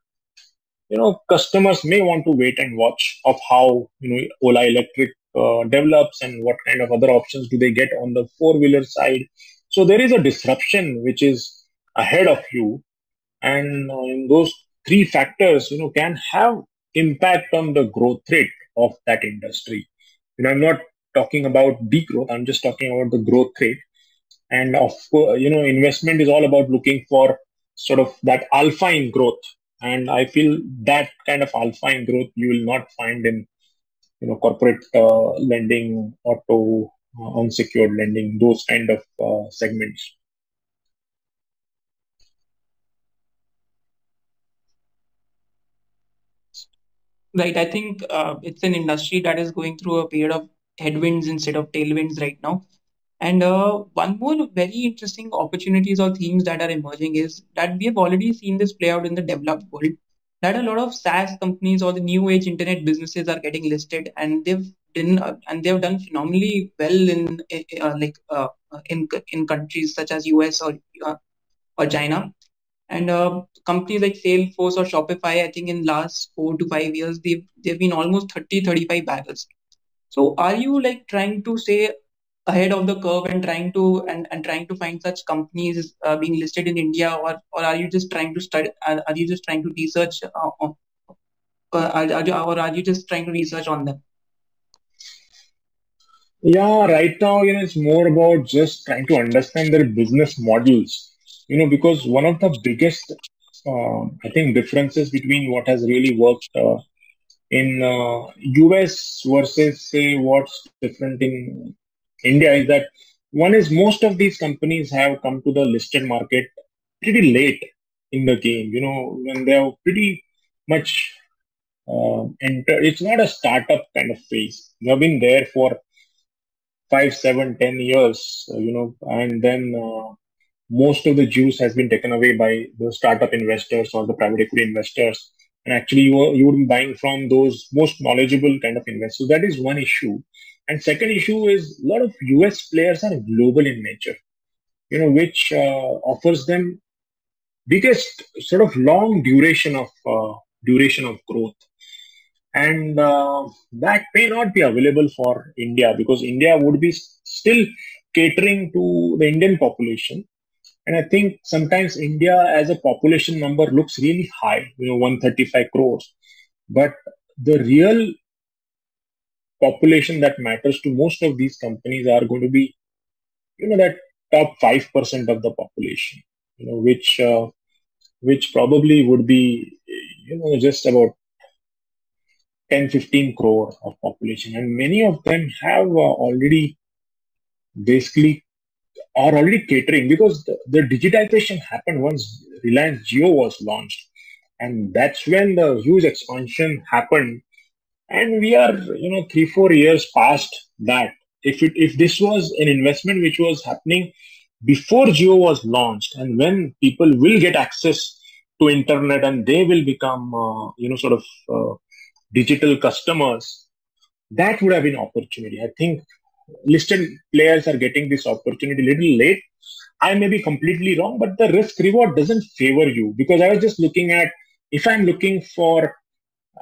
you know customers may want to wait and watch of how you know Ola Electric uh, develops and what kind of other options do they get on the four wheeler side. So there is a disruption which is ahead of you, and uh, those three factors you know can have impact on the growth rate of that industry. You know, I'm not talking about degrowth. I'm just talking about the growth rate. And of course, you know, investment is all about looking for sort of that alpha in growth and I feel that kind of alpha in growth you will not find in you know corporate uh, lending, auto, uh, unsecured lending, those kind of uh, segments. Right. I think uh, it's an industry that is going through a period of headwinds instead of tailwinds right now. And uh, one more very interesting opportunities or themes that are emerging is that we have already seen this play out in the developed world. That a lot of SaaS companies or the new age internet businesses are getting listed, and they've done uh, and they've done phenomenally well in uh, like uh, in in countries such as US or uh, or China. And uh, companies like Salesforce or Shopify, I think in last four to five years, they've they've been almost 30, 35 baggers. So are you like trying to say ahead of the curve and trying to and, and trying to find such companies uh, being listed in India, or or are you just trying to study? Are, you just trying to research, uh, uh, are, are you, or are you just trying to research on them? Yeah, right now, you know, it's more about just trying to understand their business models. You know, because one of the biggest, uh, I think, differences between what has really worked uh, in uh, US versus say what's different in India is that one is most of these companies have come to the listed market pretty late in the game. You know, when they are pretty much uh, entered. It's not a startup kind of phase. They have been there for five, seven, ten years. uh, You know, and then uh, most of the juice has been taken away by the startup investors or the private equity investors. And actually, you you would be buying from those most knowledgeable kind of investors. So that is one issue. And second issue is a lot of US players are global in nature, you know, which uh, offers them biggest sort of long duration of uh, duration of growth and uh, that may not be available for India because India would be still catering to the Indian population. And I think sometimes India as a population number looks really high, you know, 135 crores. But the real population that matters to most of these companies are going to be, you know, that top 5% of the population, you know, which, uh, which probably would be, you know, just about 10, 15 crore of population. And many of them have uh, already basically are already catering because the, the digitization happened once Reliance Jio was launched. And that's when the huge expansion happened. And we are, you know, three, four years past that. If it if this was an investment which was happening before Jio was launched, and when people will get access to internet and they will become, uh, you know, sort of uh, digital customers, that would have been opportunity. I think listed players are getting this opportunity a little late. I may be completely wrong, but the risk reward doesn't favor you because I was just looking at if I'm looking for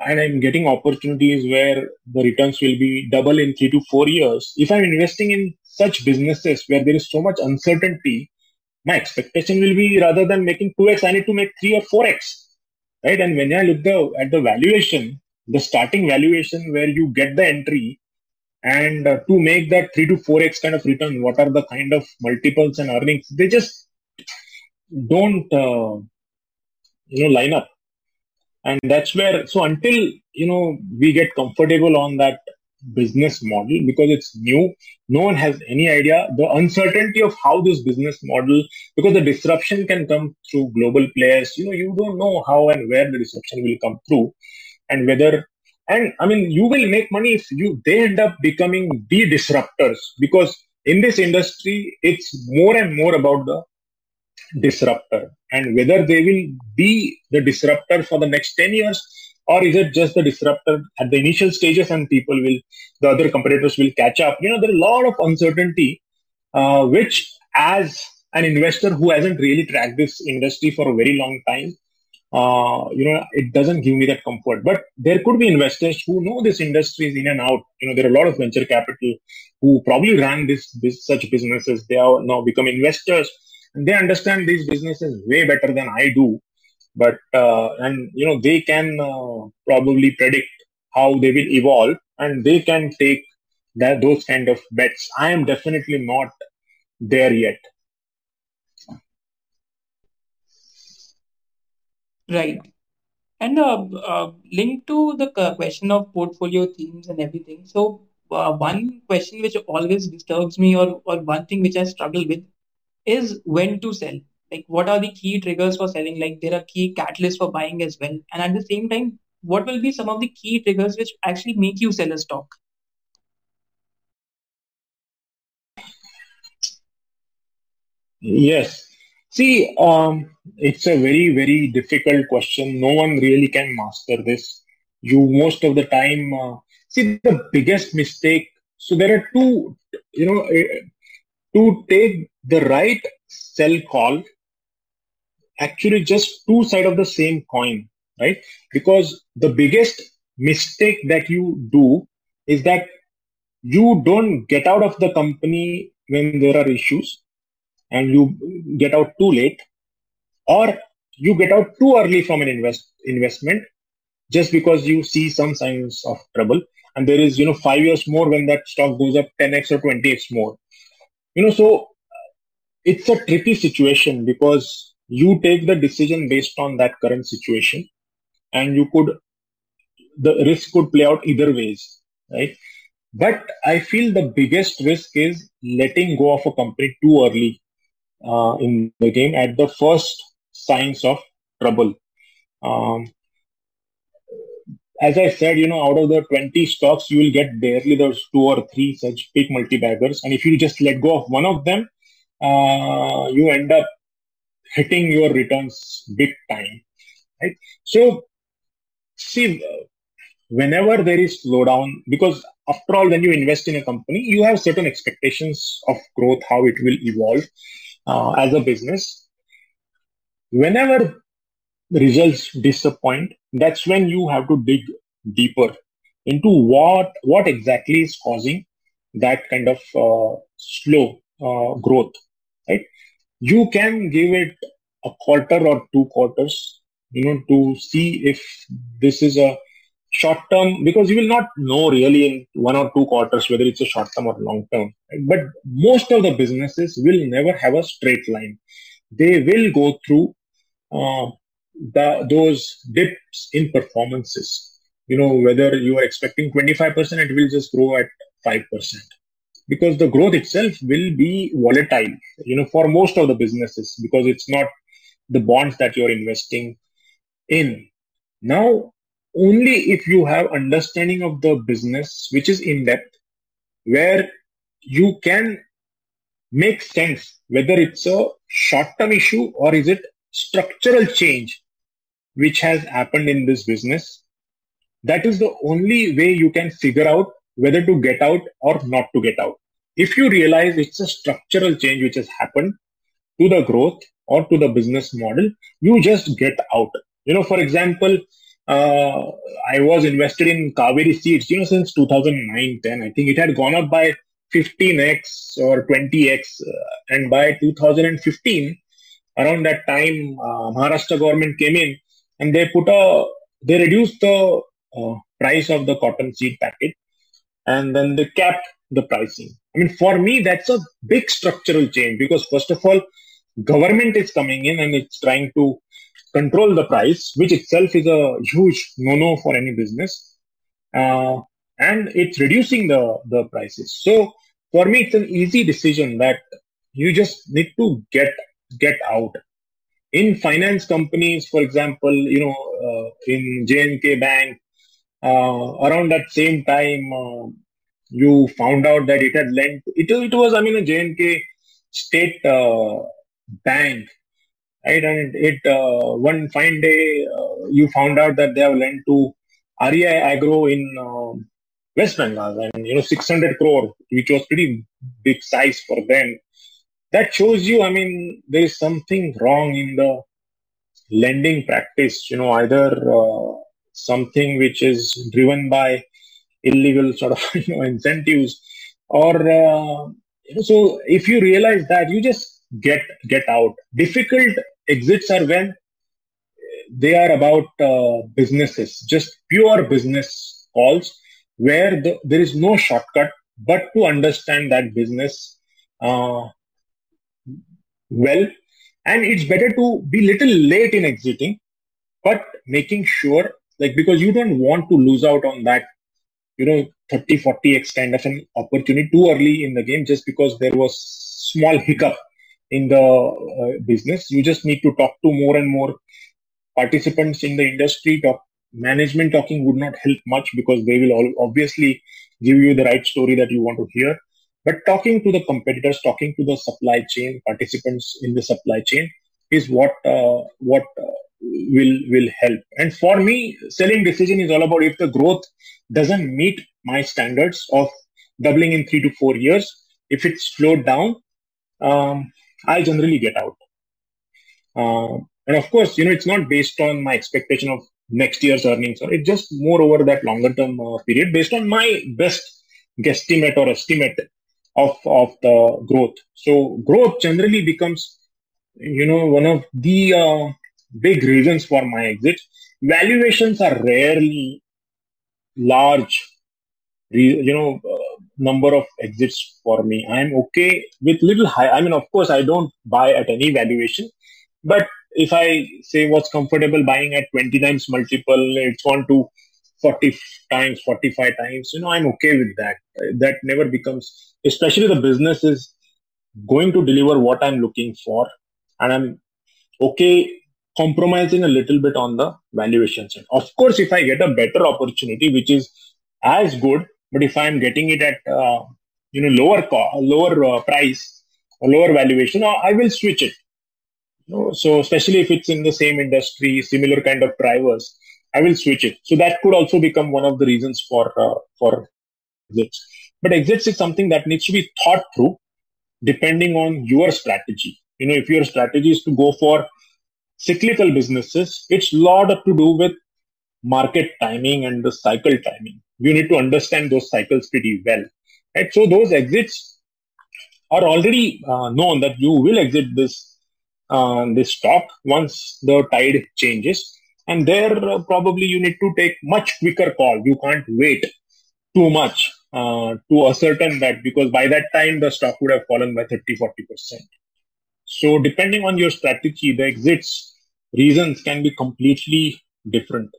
and I'm getting opportunities where the returns will be double in three to four years. If I'm investing in such businesses where there is so much uncertainty, my expectation will be rather than making 2x, I need to make 3 or 4x. Right. And when I look the, at the valuation, the starting valuation where you get the entry and uh, to make that 3 to 4x kind of return, what are the kind of multiples and earnings? They just don't, uh, you know, line up. And that's where, so until, you know, we get comfortable on that business model because it's new, no one has any idea the uncertainty of how this business model, because the disruption can come through global players. You know, you don't know how and where the disruption will come through and whether and i mean you will make money if you they end up becoming the disruptors because in this industry it's more and more about the disruptor and whether they will be the disruptor for the next 10 years or is it just the disruptor at the initial stages and people will the other competitors will catch up you know there are a lot of uncertainty uh, which as an investor who hasn't really tracked this industry for a very long time uh, you know, it doesn't give me that comfort. But there could be investors who know this industry is in and out. You know, there are a lot of venture capital who probably ran this, this such businesses. They are now become investors they understand these businesses way better than I do. But uh, and you know, they can uh, probably predict how they will evolve, and they can take that those kind of bets. I am definitely not there yet. Right. And uh, uh, linked to the question of portfolio themes and everything. So, uh, one question which always disturbs me, or, or one thing which I struggle with, is when to sell. Like, what are the key triggers for selling? Like, there are key catalysts for buying as well. And at the same time, what will be some of the key triggers which actually make you sell a stock? Yes. See, um, it's a very, very difficult question. No one really can master this. You most of the time, uh, see the biggest mistake. So there are two, you know, eh, to take the right sell call, actually just two side of the same coin, right? Because the biggest mistake that you do is that you don't get out of the company when there are issues and you get out too late or you get out too early from an invest investment just because you see some signs of trouble and there is you know five years more when that stock goes up 10x or 20x more you know so it's a tricky situation because you take the decision based on that current situation and you could the risk could play out either ways right? But i feel the biggest risk is letting go of a company too early uh, in the game at the first signs of trouble. Um, as I said, you know, out of the 20 stocks, you will get barely those two or three such big multi-baggers. And if you just let go of one of them, uh, you end up hitting your returns big time, right? So, see, whenever there is slowdown, because after all, when you invest in a company, you have certain expectations of growth, how it will evolve uh, as a business. Whenever results disappoint, that's when you have to dig deeper into what what exactly is causing that kind of uh, slow uh, growth. Right? You can give it a quarter or two quarters, you know, to see if this is a short term because you will not know really in one or two quarters whether it's a short term or long term. But most of the businesses will never have a straight line. They will go through uh, the, those dips in performances. You know, whether you are expecting 25%, it will just grow at 5%. Because the growth itself will be volatile, you know, for most of the businesses, because it's not the bonds that you're investing in. Now, only if you have understanding of the business, which is in depth, where you can make sense whether it's a short term issue or is it structural change which has happened in this business, that is the only way you can figure out whether to get out or not to get out. If you realize it's a structural change which has happened to the growth or to the business model, you just get out. You know, for example, uh, I was invested in Kaveri Seeds, you know, since 2009 10. I think it had gone up by 15x or 20x. Uh, and by 2015, around that time, uh, Maharashtra government came in and they put a they reduced the uh, price of the cotton seed packet and then they capped the pricing. I mean, for me, that's a big structural change because first of all, government is coming in and it's trying to control the price, which itself is a huge no-no for any business, uh, and it's reducing the the prices. So for me, it's an easy decision that you just need to get get out. In finance companies, for example, you know, uh, in J&K Bank, uh, around that same time, uh, you found out that it had lent. It, it was, I mean, a J&K state uh, bank, right? And it uh, one fine day, uh, you found out that they have lent to REI Agro in West Bengal, and you know, 600 crore, which was pretty big size for them that shows you, I mean, there is something wrong in the lending practice, you know, either uh, something which is driven by illegal sort of you know, incentives or uh, so if you realize that you just get get out. Difficult exits are when they are about uh, businesses just pure business calls where the, there is no shortcut but to understand that business uh, well. And it's better to be little late in exiting but making sure like because you don't want to lose out on that you know 30 40x kind of an opportunity too early in the game just because there was small hiccup in the uh, business. You just need to talk to more and more participants in the industry. Talk management talking would not help much because they will all obviously give you the right story that you want to hear but talking to the competitors, talking to the supply chain participants in the supply chain is what uh, what uh, will will help. And for me, selling decision is all about if the growth doesn't meet my standards of doubling in three to four years, if it's slowed down, um, I generally get out. Uh, and of course, you know, it's not based on my expectation of next year's earnings, or it's just more over that longer term uh, period based on my best guesstimate or estimate of of the growth. So growth generally becomes, you know, one of the uh, big reasons for my exit. Valuations are rarely large you know uh, number of exits for me. I'm okay with little high. I mean, of course, I don't buy at any valuation, but if I say was comfortable buying at 20 times multiple, it's gone to 40 times, 45 times, you know, I'm okay with that. That never becomes, especially the business is going to deliver what I'm looking for. And I'm okay compromising a little bit on the valuation side. Of course, if I get a better opportunity, which is as good, but if I'm getting it at, uh, you know, lower cost, lower uh, price, or lower valuation, I will switch it know, so especially if it's in the same industry, similar kind of drivers, I will switch it. So that could also become one of the reasons for uh, for exits. But exits is something that needs to be thought through, depending on your strategy. You know, if your strategy is to go for cyclical businesses, it's a lot to do with market timing and the cycle timing. You need to understand those cycles pretty well. Right? So those exits are already uh, known that you will exit this uh, this stock once the tide changes. And there, uh, probably you need to take much quicker call. You can't wait too much uh, to ascertain that because by that time the stock would have fallen by 30 40%. So, depending on your strategy, the exits reasons can be completely different.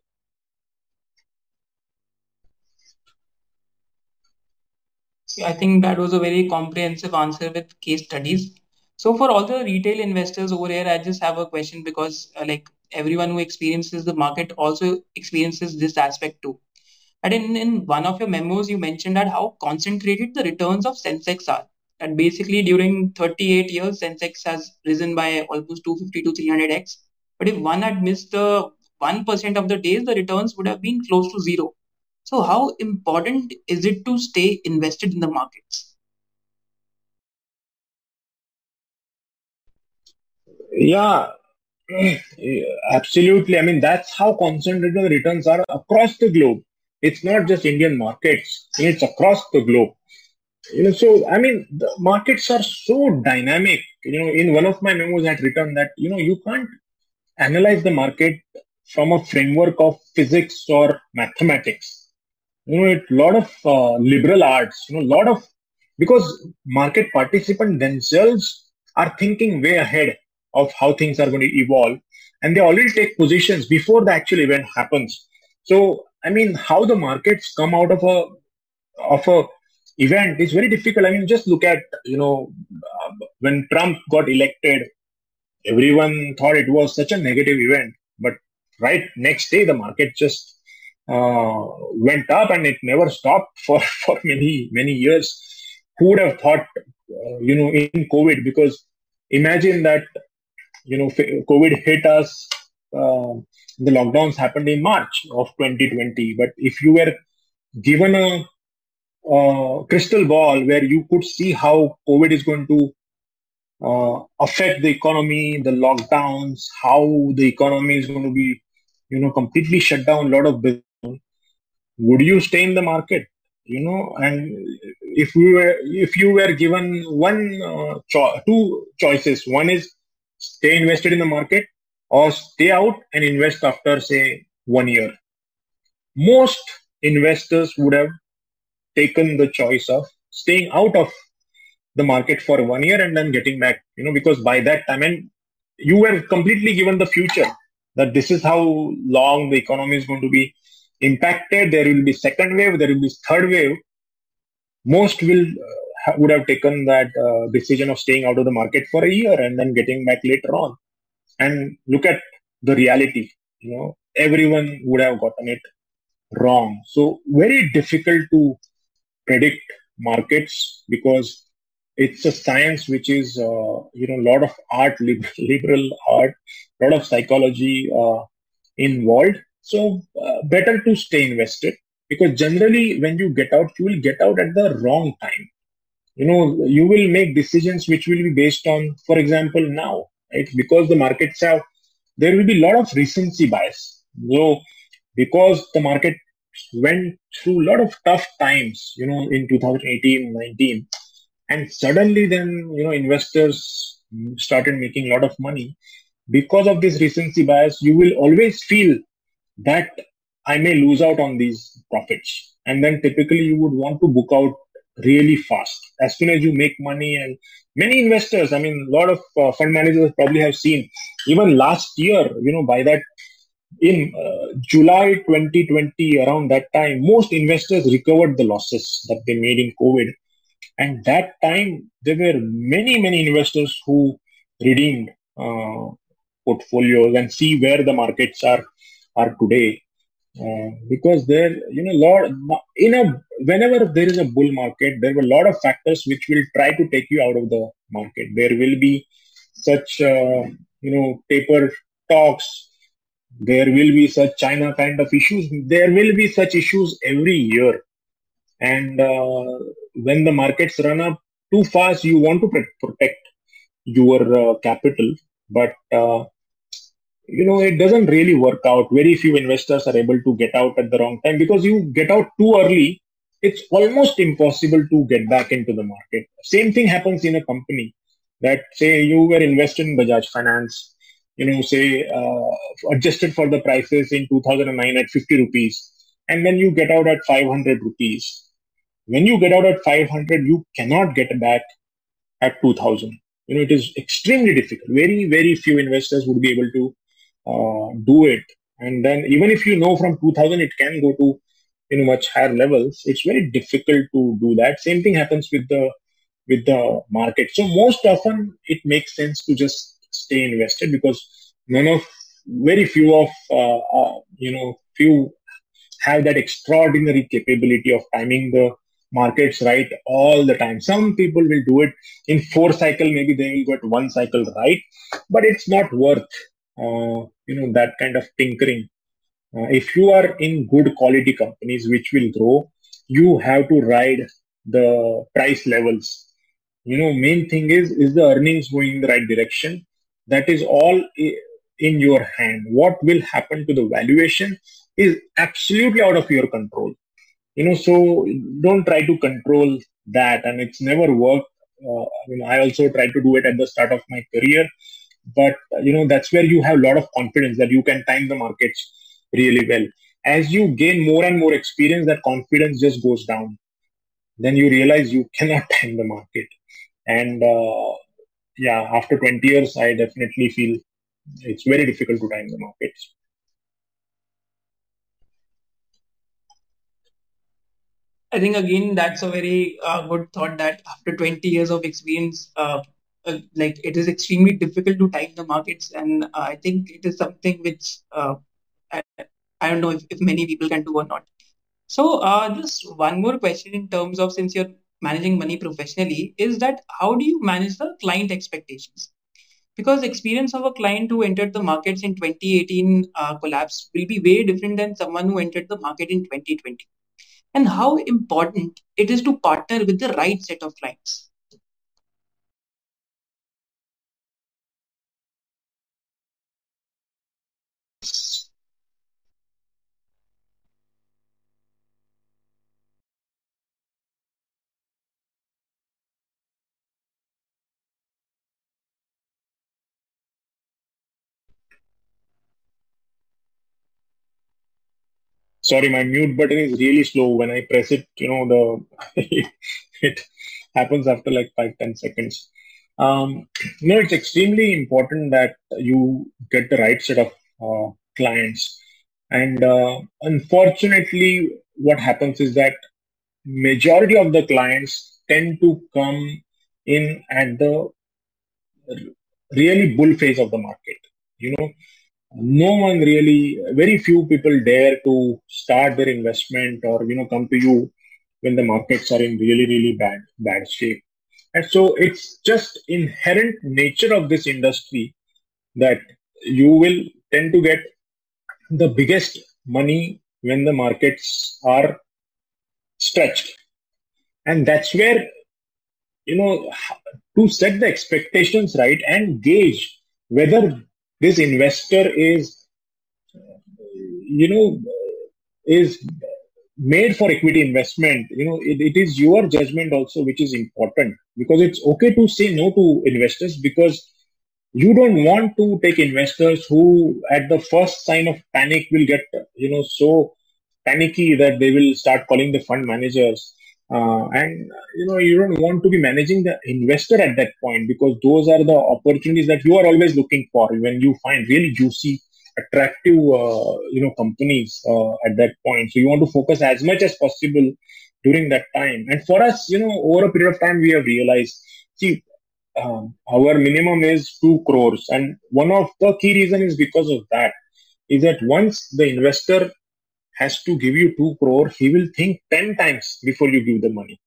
I think that was a very comprehensive answer with case studies. So for all the retail investors over here, I just have a question because uh, like everyone who experiences the market also experiences this aspect too. And in, in one of your memos, you mentioned that how concentrated the returns of Sensex are. And basically during 38 years, Sensex has risen by almost 250 to 300x. But if one had missed the 1% of the days, the returns would have been close to zero. So how important is it to stay invested in the markets? Yeah, absolutely. I mean, that's how concentrated the returns are across the globe. It's not just Indian markets; it's across the globe. You know, so I mean, the markets are so dynamic. You know, in one of my memos, I had written that you know you can't analyze the market from a framework of physics or mathematics. You know, a lot of uh, liberal arts. You know, a lot of because market participants themselves are thinking way ahead of how things are going to evolve. And they already take positions before the actual event happens. So i mean how the markets come out of a of a event is very difficult. I mean just look at you know when trump got elected everyone thought it was such a negative event. But right next day the market just uh, went up and it never stopped for for many many years. Who would have thought uh, you know in covid? Because imagine that you know, COVID hit us. Uh, the lockdowns happened in March of 2020. But if you were given a, a crystal ball where you could see how COVID is going to uh, affect the economy, the lockdowns, how the economy is going to be, you know, completely shut down. A lot of business. Would you stay in the market? You know, and if we were, if you were given one, uh, cho- two choices. One is stay invested in the market or stay out and invest after say one year. Most investors would have taken the choice of staying out of the market for one year and then getting back you know because by that time and you were completely given the future that this is how long the economy is going to be impacted. There will be second wave there will be third wave. Most will would have taken that uh, decision of staying out of the market for a year and then getting back later on. And look at the reality. You know, everyone would have gotten it wrong. So very difficult to predict markets because it's a science which is uh, you know a lot of art liberal art a lot of psychology uh, involved so uh, better to stay invested because generally when you get out you will get out at the wrong time you know you will make decisions which will be based on for example now right? Because the markets have there will be a lot of recency bias. So because the market went through a lot of tough times you know in 2018 19 and suddenly then you know investors started making a lot of money. Because of this recency bias you will always feel that I may lose out on these profits. And then typically you would want to book out really fast as soon as you make money. And many investors, I mean, a lot of uh, fund managers probably have seen even last year, you know, by that in uh, July 2020, around that time, most investors recovered the losses that they made in COVID. And that time, there were many, many investors who redeemed uh, portfolios and see where the markets are are today. Uh, because there, you know, lot in a whenever there is a bull market, there were a lot of factors which will try to take you out of the market. There will be such, uh, you know, taper talks there will be such China kind of issues. There will be such issues every year. And uh, when the markets run up too fast, you want to protect your uh, capital. But, uh, you know, it doesn't really work out. Very few investors are able to get out at the wrong time because you get out too early. It's almost impossible to get back into the market. Same thing happens in a company that say you were invested in Bajaj Finance you know, say uh, adjusted for the prices in 2009 at 50 rupees, and then you get out at 500 rupees. When you get out at 500, you cannot get back at 2000. You know, it is extremely difficult. Very, very few investors would be able to do it. And then even if you know from 2000 it can go to you know much higher levels, it's very difficult to do that. Same thing happens with the with the market. So most often it makes sense to just stay invested because none of very few of uh, uh, you know few have that extraordinary capability of timing the markets right all the time. Some people will do it in four cycle, maybe they will get one cycle right, but it's not worth uh, you know that kind of tinkering. Uh, if you are in good quality companies which will grow, you have to ride the price levels. You know, main thing is is the earnings going in the right direction that is all in your hand. What will happen to the valuation is absolutely out of your control. You know, so don't try to control that, and it's never worked. Uh, I mean, I also tried to do it at the start of my career, but you know, that's where you have a lot of confidence that you can time the markets really well. As you gain more and more experience, that confidence just goes down. Then you realize you cannot time the market, and uh, yeah, after 20 years, I definitely feel it's very difficult to time the markets. I think again that's a very uh, good thought that after 20 years of experience, uh, uh, like it is extremely difficult to time the markets, and I think it is something which uh, I, I, don't know if, if many people can do or not. So uh, just one more question in terms of since you're managing money professionally is that how do you manage the client expectations? Because experience of a client who entered the markets in 2018 uh, collapse will be way different than someone who entered the market in 2020. And how important it is to partner with the right set of clients. Sorry, my mute button is really slow. When I press it, you know, the it happens after like five ten seconds. Um, you know, it's extremely important that you get the right set of uh, clients. And uh, unfortunately, what happens is that majority of the clients tend to come in at the really bull phase of the market. You know, no one really very few people dare to start their investment or you know come to you when the markets are in really really bad bad shape. And so it's just inherent nature of this industry that you will tend to get the biggest money when the markets are stretched. And that's where you know to set the expectations right and gauge whether this investor is you know is made for equity investment. You know it, it is your judgment also which is important because it's okay to say no to investors because you don't want to take investors who at the first sign of panic will get you know so panicky that they will start calling the fund managers uh, and you know you don't want to be managing the investor at that point because those are the opportunities that you are always looking for when you find really juicy attractive uh, you know companies uh, at that point. So you want to focus as much as possible during that time. And for us you know over a period of time we have realized see um, our minimum is 2 crores. And one of the key reason is because of that is that once the investor has to give you 2 crore he will think 10 times before you give the money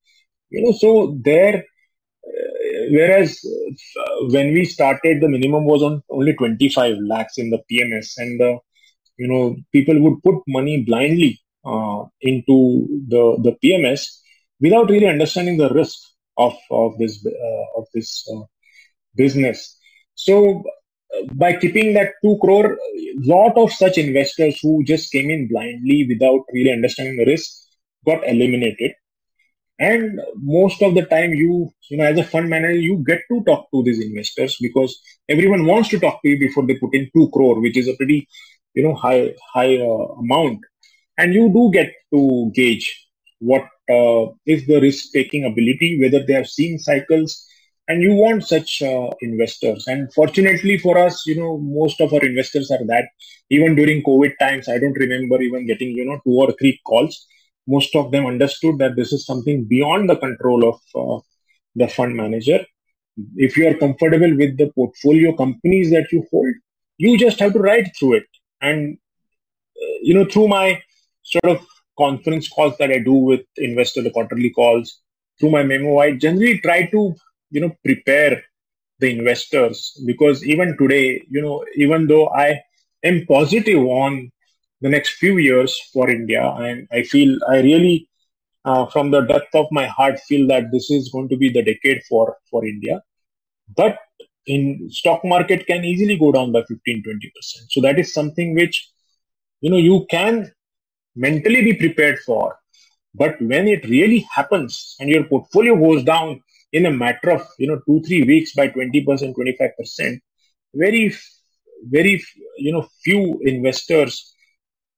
you know so there uh, whereas uh, when we started the minimum was on only 25 lakhs in the pms and the you know people would put money blindly uh, into the the pms without really understanding the risk of of this uh, of this uh, business. So uh, by keeping that two crore, lot of such investors who just came in blindly without really understanding the risk got eliminated. And most of the time, you you know, as a fund manager, you get to talk to these investors because everyone wants to talk to you before they put in two crore, which is a pretty you know high high uh, amount, and you do get to gauge what uh, is the risk taking ability, whether they have seen cycles, and you want such uh, investors. And fortunately for us, you know, most of our investors are that. Even during COVID times, I don't remember even getting, you know, two or three calls. Most of them understood that this is something beyond the control of uh, the fund manager. If you are comfortable with the portfolio companies that you hold, you just have to ride through it. And, uh, you know, through my sort of conference calls that I do with investor, the quarterly calls, through my memo, I generally try to you know prepare the investors because even today, you know, even though I am positive on the next few years for India, and I feel I really, uh, from the depth of my heart, feel that this is going to be the decade for for India. But in stock market can easily go down by 15 20 percent so that is something which you know you can mentally be prepared for. But when it really happens and your portfolio goes down in a matter of you know two three weeks by 20 percent 25 percent, very very you know few investors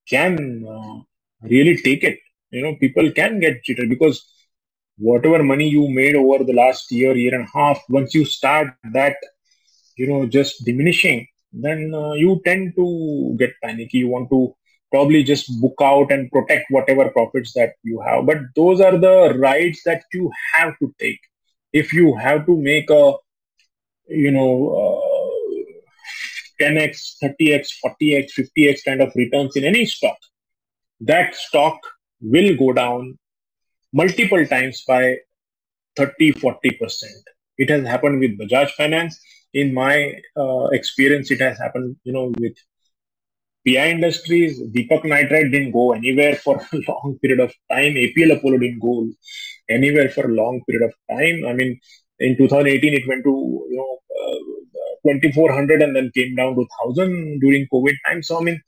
can uh, really take it. You know people can get cheated because whatever money you made over the last year year and a half, once you start that you know just diminishing, then uh, you tend to get panicky. You want to probably just book out and protect whatever profits that you have. But those are the rights that you have to take. If you have to make a, you know, uh, 10x, 30x, 40x, 50x kind of returns in any stock, that stock will go down multiple times by 30, 40%. It has happened with Bajaj Finance. In my uh, experience, it has happened, you know, with PI Industries, Deepak Nitrite didn't go anywhere for a long period of time. APL Apollo didn't go anywhere for a long period of time. I mean, in 2018, it went to you know uh, 2400 and then came down to 1000 during COVID time. So I mean,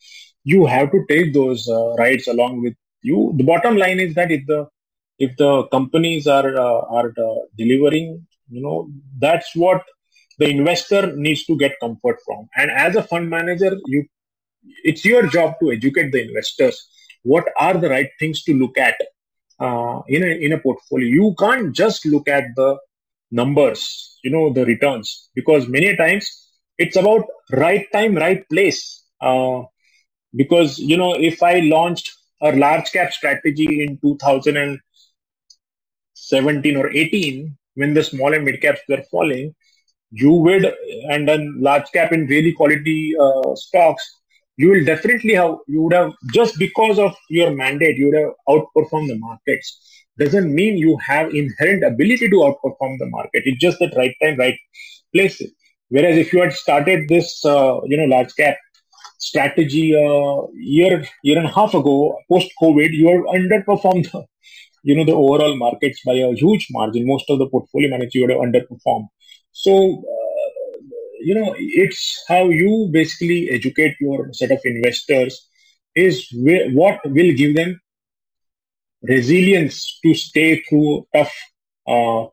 you have to take those uh, rights along with you. The bottom line is that if the if the companies are uh, are uh, delivering, you know, that's what the investor needs to get comfort from. And as a fund manager, you it's your job to educate the investors what are the right things to look at uh, in a in a portfolio. You can't just look at the numbers, you know, the returns, because many times it's about right time, right place. Uh, because you know, if I launched a large cap strategy in 2017 or 18, when the small and mid caps were falling, you would and then large cap in really quality uh, stocks you will definitely have you would have just because of your mandate you would have outperformed the markets. Doesn't mean you have inherent ability to outperform the market. It's just that right time right place. Whereas if you had started this uh, you know large cap strategy uh, year year and a half ago post covid you have underperformed the, you know the overall markets by a huge margin. Most of the portfolio managers you would have underperformed. So uh, you know it's how you basically educate your set of investors is what will give them resilience to stay through tough uh,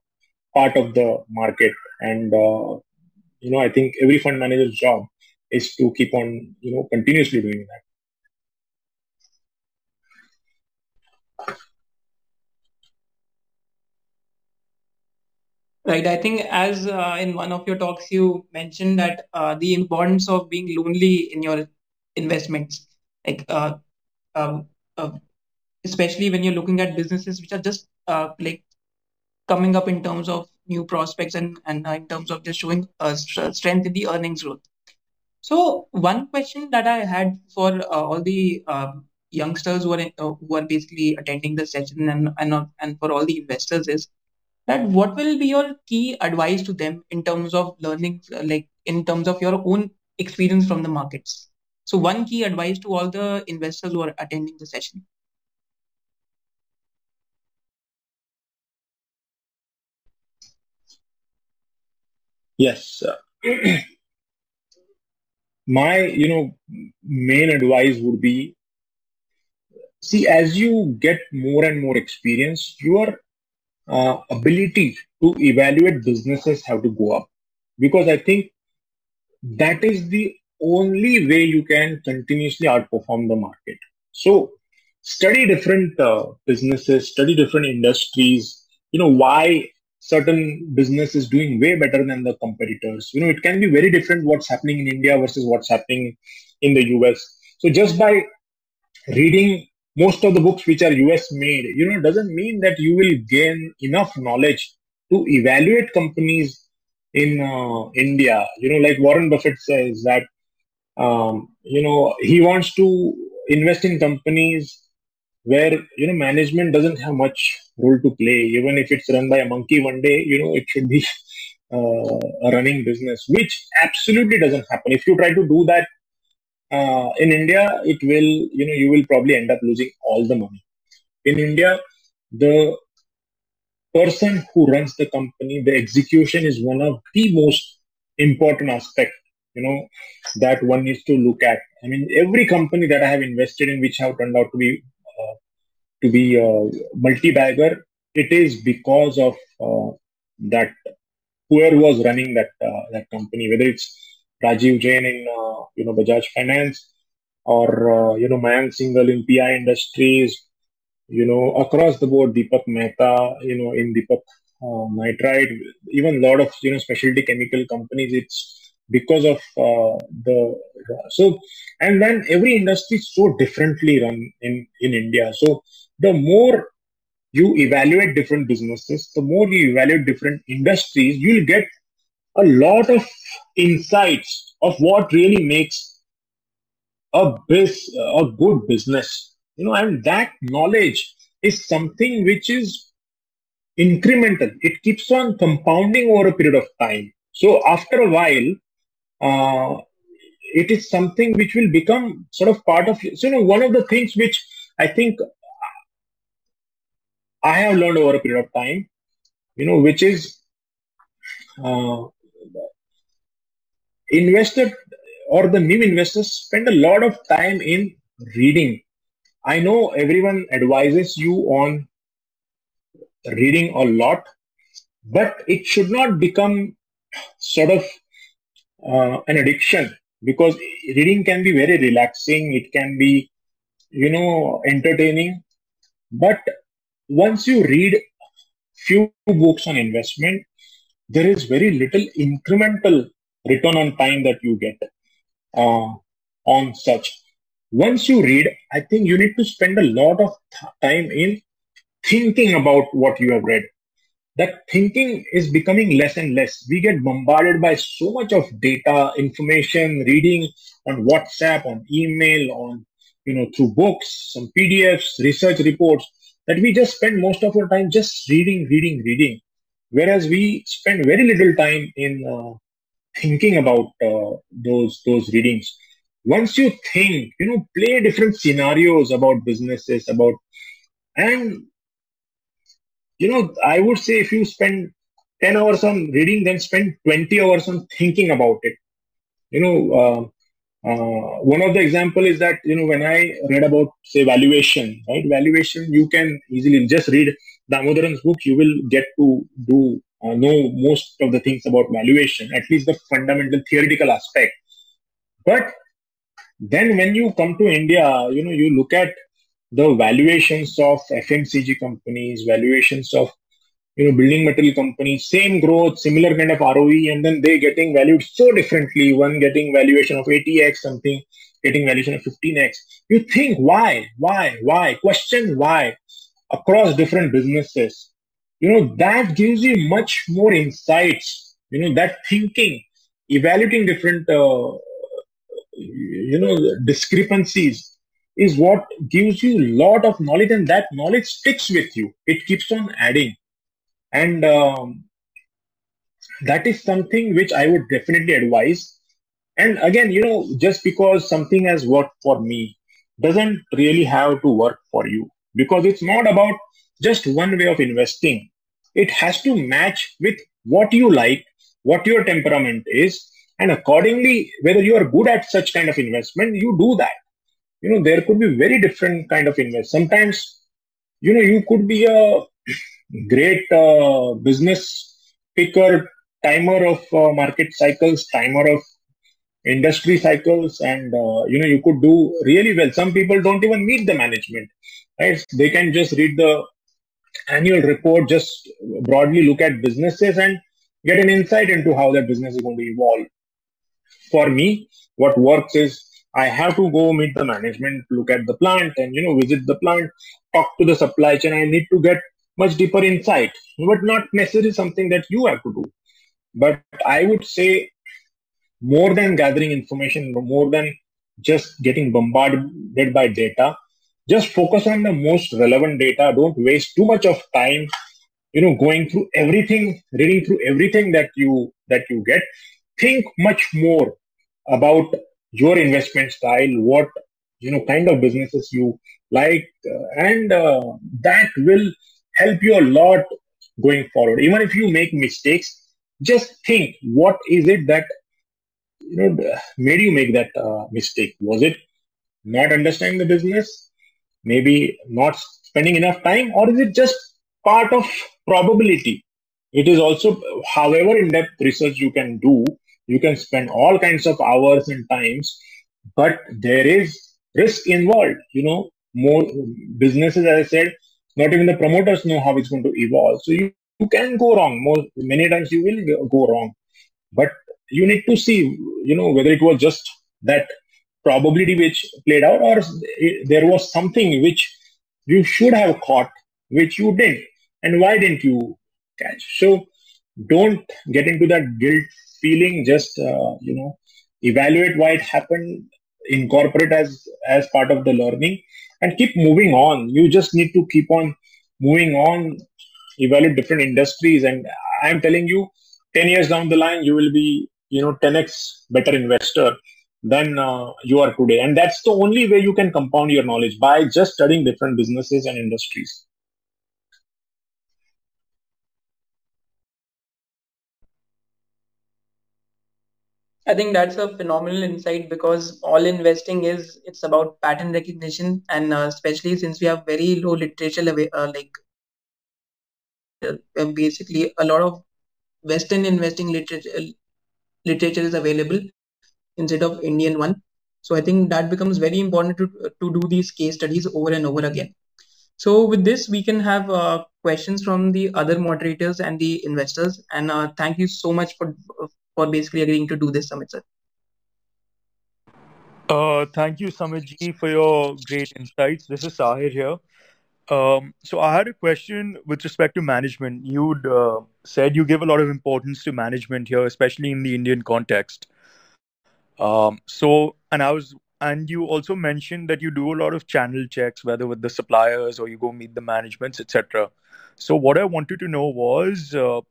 part of the market and uh, you know, I think every fund manager's job is to keep on, you know, continuously doing that. Right. I think as uh, in one of your talks, you mentioned that uh, the importance of being lonely in your investments, like uh, um, uh, especially when you're looking at businesses which are just uh, like coming up in terms of new prospects and and uh, in terms of just showing strength in the earnings growth. So one question that I had for all the um, youngsters who are who are basically attending the session and and and for all the investors is that what will be your key advice to them in terms of learning like in terms of your own experience from the markets? So one key advice to all the investors who are attending the session. Yes my you know main advice would be see as you get more and more experience your uh, ability to evaluate businesses have to go up because I think that is the only way you can continuously outperform the market. So study different uh, businesses, study different industries. You know why certain business is doing way better than the competitors. You know it can be very different what's happening in India versus what's happening in the US. So just by reading most of the books which are US made, you know, doesn't mean that you will gain enough knowledge to evaluate companies in uh, India. You know, like Warren Buffett says that, um, you know, he wants to invest in companies where, you know, management doesn't have much role to play. Even if it's run by a monkey one day, you know, it should be uh, a running business, which absolutely doesn't happen. If you try to do that uh, in India, it will, you know, you will probably end up losing all the money. In India, the person who runs the company, the execution is one of the most important aspect, you know, that one needs to look at. I mean, every company that I have invested in, which have turned out to be uh, to be a multi-bagger, it is because of uh, that whoever was running that uh, that company, whether it's Rajeev Jain in uh, you know Bajaj Finance or uh, you know Mayank Singhal in PI Industries, you know across the board Deepak Mehta, you know in Deepak uh, Nitrite, even a lot of you know specialty chemical companies. It's because of uh, the so and then every industry is so differently run in in India. So the more you evaluate different businesses, the more you evaluate different industries, you'll get a lot of insights of what really makes a biz, a good business. You know, and that knowledge is something which is incremental. It keeps on compounding over a period of time. So after a while, uh, it is something which will become sort of part of. So you know, one of the things which I think I have learned over a period of time, you know, which is uh, investor or the new investors spend a lot of time in reading. I know everyone advises you on reading a lot, but it should not become sort of uh, an addiction because reading can be very relaxing. It can be, you know, entertaining. But once you read few books on investment, there is very little incremental return on time that you get uh, on such. Once you read, I think you need to spend a lot of th- time in thinking about what you have read. That thinking is becoming less and less. We get bombarded by so much of data, information, reading on WhatsApp, on email, on you know through books, some PDFs, research reports that we just spend most of our time just reading, reading, reading. Whereas we spend very little time in uh, thinking about uh, those those readings. Once you think you know play different scenarios about businesses about and you know i would say if you spend 10 hours on reading then spend 20 hours on thinking about it. You know uh, uh, one of the example is that you know when i read about say valuation right? Valuation you can easily just read damodaran's book you will get to do uh, know most of the things about valuation, at least the fundamental theoretical aspect. But then when you come to India, you know, you look at the valuations of FMCG companies, valuations of you know building material companies, same growth, similar kind of ROE, and then they getting valued so differently. One getting valuation of 80x, something getting valuation of 15x. You think why, why, why? Question why across different businesses. You know that gives you much more insights. You know that thinking, evaluating different. Uh, you know discrepancies is what gives you a lot of knowledge and that knowledge sticks with you it keeps on adding and um, that is something which i would definitely advise and again you know just because something has worked for me doesn't really have to work for you because it's not about just one way of investing it has to match with what you like what your temperament is and accordingly whether you are good at such kind of investment you do that. You know there could be very different kind of invest sometimes you know you could be a great uh, business picker timer of uh, market cycles timer of industry cycles and uh, you know you could do really well. Some people don't even meet the management right? They can just read the annual report just broadly look at businesses and get an insight into how that business is going to evolve for me, what works is I have to go meet the management, look at the plant, and you know visit the plant, talk to the supply chain. I need to get much deeper insight, but not necessarily something that you have to do. But I would say more than gathering information, more than just getting bombarded by data, just focus on the most relevant data. Don't waste too much of time, you know, going through everything, reading through everything that you that you get think much more about your investment style, what you know kind of businesses you like, uh, and uh, that will help you a lot going forward. Even if you make mistakes, just think what is it that you know made you make that uh, mistake? Was it not understanding the business? Maybe not spending enough time, or is it just part of probability? It is also, however in depth research you can do, you can spend all kinds of hours and times but there is risk involved you know. More businesses as i said not even the promoters know how it's going to evolve. So you, you can go wrong. More many times you will go wrong. But you need to see you know whether it was just that probability which played out or there was something which you should have caught which you didn't and why didn't you catch? So don't get into that guilt feeling just uh, you know evaluate why it happened incorporate as as part of the learning and keep moving on. You just need to keep on moving on evaluate different industries and i'm telling you 10 years down the line you will be you know 10x better investor than uh, you are today. And that's the only way you can compound your knowledge by just studying different businesses and industries. I think that's a phenomenal insight because all investing is it's about pattern recognition, and uh, especially since we have very low literature, uh, like uh, basically a lot of Western investing literature literature is available instead of Indian one. So I think that becomes very important to to do these case studies over and over again. So with this, we can have uh, questions from the other moderators and the investors. And uh, thank you so much for for basically agreeing to do this, Samit sir. Uh, thank you, Samitji, for your great insights. This is Sahir here. Um, so I had a question with respect to management. You'd uh, said you give a lot of importance to management here, especially in the Indian context. Um, so, and I was, and you also mentioned that you do a lot of channel checks, whether with the suppliers or you go meet the managements, etc. So, what I wanted to know was, uh,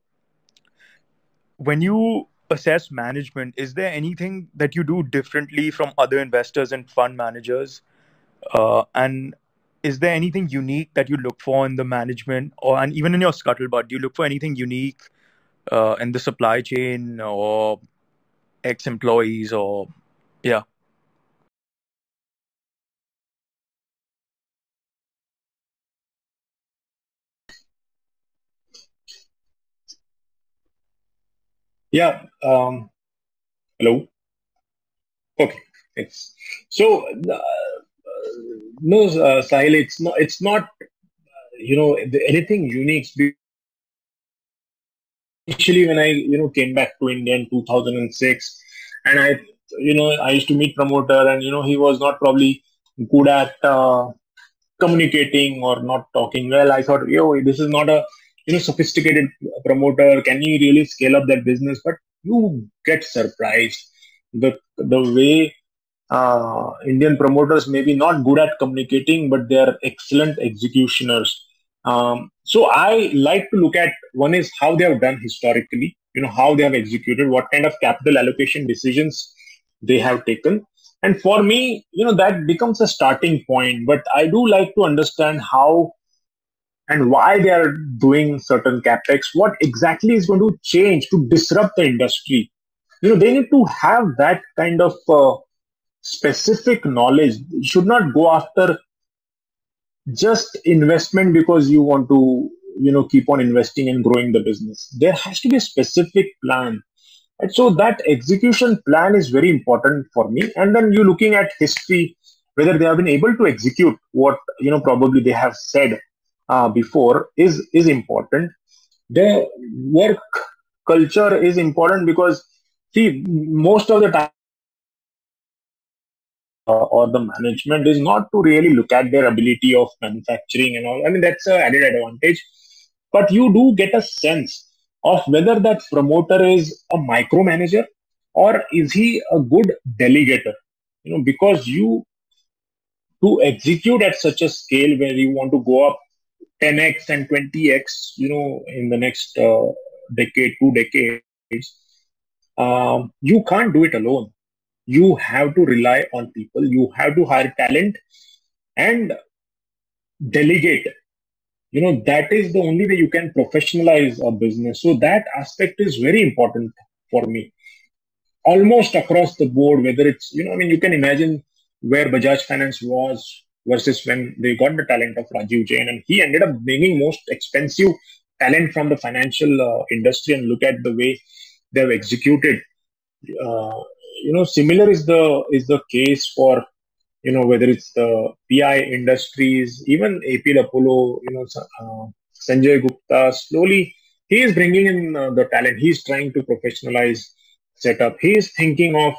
when you assess management, is there anything that you do differently from other investors and fund managers? Uh, and is there anything unique that you look for in the management, or and even in your scuttlebutt, do you look for anything unique uh, in the supply chain or ex-employees, or yeah? Yeah. Um, hello. Okay. It's so uh, no, uh, Sahil. It's not. It's not. You know, anything unique. Initially, when I you know came back to India in 2006, and I you know I used to meet promoter, and you know he was not probably good at uh, communicating or not talking well. I thought, yo, this is not a you know sophisticated promoter. Can he really scale up that business? But you get surprised the the way uh, Indian promoters may be not good at communicating, but they are excellent executioners. Um, so I like to look at one is how they have done historically, you know, how they have executed, what kind of capital allocation decisions they have taken. And for me, you know, that becomes a starting point. But I do like to understand how and why they are doing certain capex, what exactly is going to change to disrupt the industry. You know, they need to have that kind of uh, specific knowledge. You should not go after just investment because you want to, you know, keep on investing and growing the business. There has to be a specific plan. And so that execution plan is very important for me. And then you're looking at history, whether they have been able to execute what, you know, probably they have said uh, before is, is important. The work culture is important because see, most of the time or the management is not to really look at their ability of manufacturing and all. I mean, that's an added advantage. But you do get a sense of whether that promoter is a micromanager or is he a good delegator. You know, because you to execute at such a scale where you want to go up 10x and 20x, you know, in the next uh, decade, two decades, um, you can't do it alone you have to rely on people. You have to hire talent and delegate. You know that is the only way you can professionalize a business. So that aspect is very important for me. Almost across the board whether it's you know i mean you can imagine where bajaj finance was versus when they got the talent of rajeev jain and he ended up bringing most expensive talent from the financial uh, industry and look at the way they've executed uh, you know similar is the is the case for you know whether it's the pi industries even apl apollo you know uh, sanjay gupta slowly he is bringing in uh, the talent. He's trying to professionalize setup. He is thinking of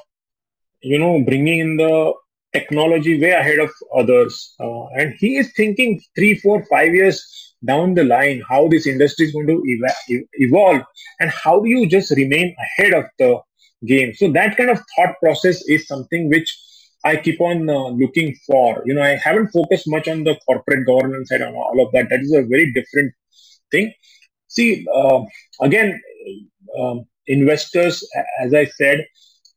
you know bringing in the technology way ahead of others uh, and he is thinking three four five years down the line how this industry is going to ev- evolve and how do you just remain ahead of the game. So that kind of thought process is something which I keep on uh, looking for. You know, I haven't focused much on the corporate governance side and all of that. That is a very different thing. See, uh, again, um, investors, as I said,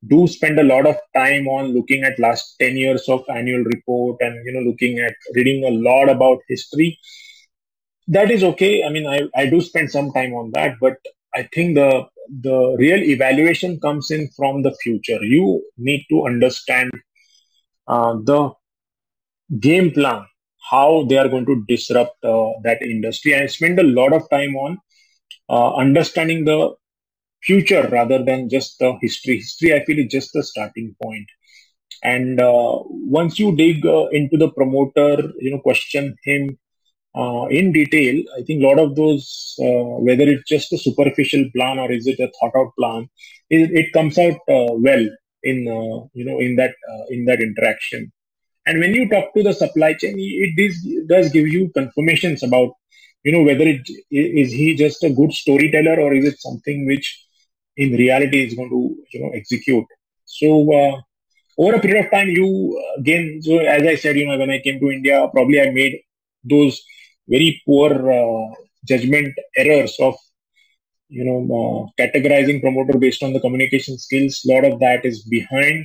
do spend a lot of time on looking at last 10 years of annual report and you know looking at reading a lot about history that is okay i mean i, I do spend some time on that but i think the the real evaluation comes in from the future. You need to understand uh, the game plan, how they are going to disrupt uh, that industry. I spend a lot of time on uh, understanding the future rather than just the history. History, I feel, is just the starting point. And uh, once you dig uh, into the promoter, you know, question him uh, in detail, I think a lot of those, uh, whether it's just a superficial plan or is it a thought out plan, it, it comes out uh, well in uh, you know in that uh, in that interaction. And when you talk to the supply chain, it, does give you confirmations about you know whether it is he just a good storyteller or is it something which in reality is going to you know execute. So uh, over a period of time, you again, so as I said, you know, when I came to India, probably I made those very poor uh, judgment errors of you know uh, categorizing promoter based on the communication skills. A lot of that is behind.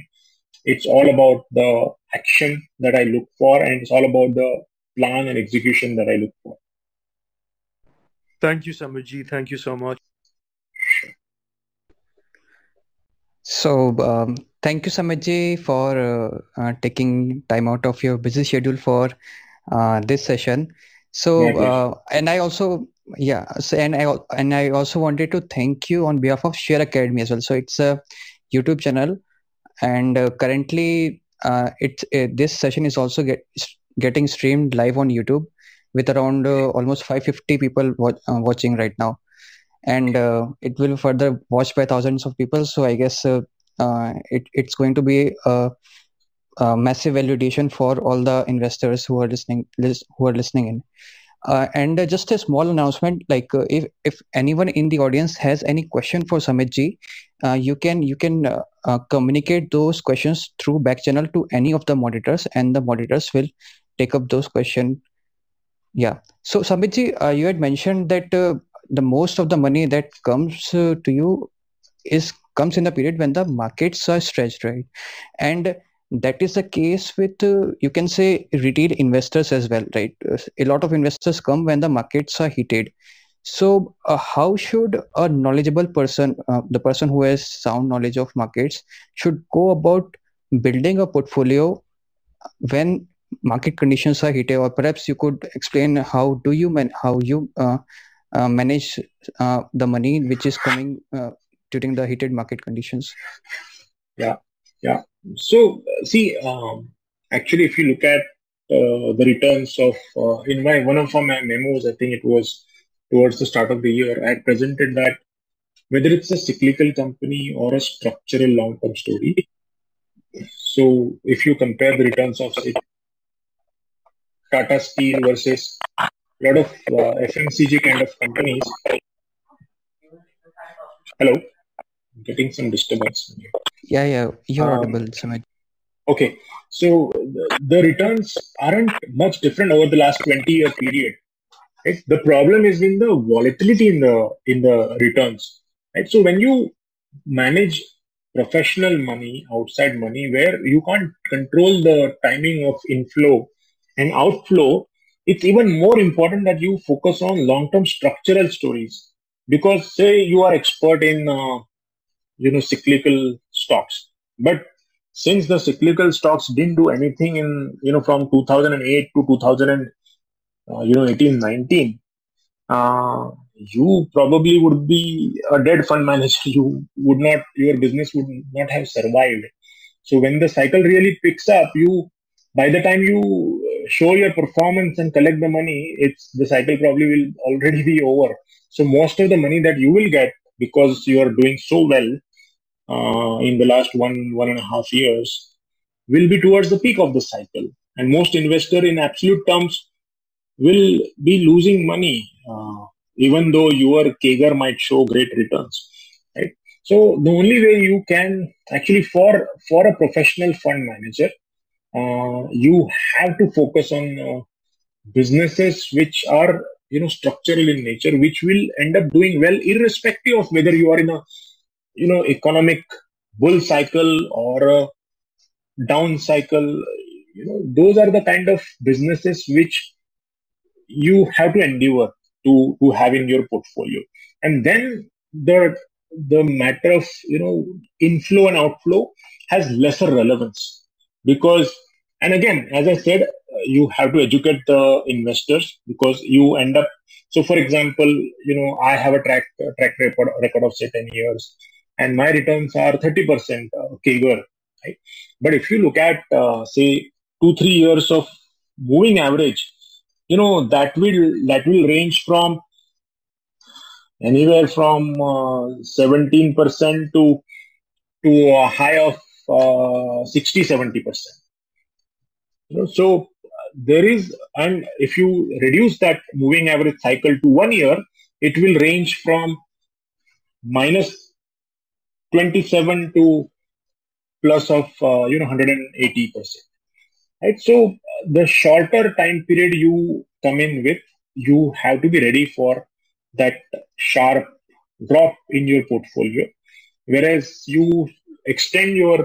It's all about the action that i look for and it's all about the plan and execution that i look for. Thank you samitji. Thank you so much. So um, thank you samitji for uh, uh, taking time out of your busy schedule for uh, this session So, uh, and I also, yeah, so, and I and I also wanted to thank you on behalf of Share Academy as well. So it's a YouTube channel, and uh, currently, uh, it uh, this session is also get, getting streamed live on YouTube with around uh, almost 550 people wa- uh, watching right now, and uh, it will further watched by thousands of people. So I guess uh, uh, it it's going to be a, a massive validation for all the investors who are listening lis- who are listening in. Uh, and uh, just a small announcement, like uh, if if anyone in the audience has any question for Samit ji, uh, you can you can uh, uh, communicate those questions through back channel to any of the moderators, and the moderators will take up those questions. Yeah. So Samit ji, uh, you had mentioned that uh, the most of the money that comes uh, to you is comes in the period when the markets are stretched, right? And that is the case with uh, you can say retail investors as well right? A lot of investors come when the markets are heated. So uh, how should a knowledgeable person uh, the person who has sound knowledge of markets should go about building a portfolio when market conditions are heated? Or perhaps you could explain how do you man how you uh, uh, manage uh, the money which is coming during the heated market conditions? Yeah, yeah. So, see, um, actually, if you look at uh, the returns of uh, in my one of my memos, I think it was towards the start of the year, I presented that whether it's a cyclical company or a structural long-term story. So, if you compare the returns of say, Tata Steel versus a lot of uh, FMCG kind of companies. Hello, getting some disturbance. yeah yeah you're Um, audible Samit. Okay, so the, the returns aren't much different over the last 20 year period. Right? The problem is in the volatility in the in the returns. Right? So when you manage professional money, outside money, where you can't control the timing of inflow and outflow, it's even more important that you focus on long-term structural stories. Because say you are expert in uh, you know cyclical stocks, but since the cyclical stocks didn't do anything in you know from 2008 to 2000 uh, you know 18 19 uh, you probably would be a dead fund manager. You would not your business would not have survived. So when the cycle really picks up you by the time you uh, show your performance and collect the money it's the cycle probably will already be over. So most of the money that you will get because you are doing so well uh, in the last one one and a half years will be towards the peak of the cycle. And most investor in absolute terms will be losing money uh, even though your CAGR might show great returns right? So the only way you can actually for for a professional fund manager uh, you have to focus on uh, businesses which are you know structural in nature which will end up doing well irrespective of whether you are in a you know economic bull cycle or a down cycle you know those are the kind of businesses which you have to endeavor to to have in your portfolio. And then the the matter of you know inflow and outflow has lesser relevance because and again as i said you have to educate the investors because you end up so for example you know i have a track track record record of say 10 years and my returns are 30% uh, CAGR right? But if you look at uh, say 2 3 years of moving average you know that will that will range from anywhere from uh, 17% to to a high of uh, 60 70% you know so uh, there is and if you reduce that moving average cycle to one year it will range from minus 27 to plus of uh, you know 180 percent. Right? So the shorter time period you come in with you have to be ready for that sharp drop in your portfolio. Whereas you extend your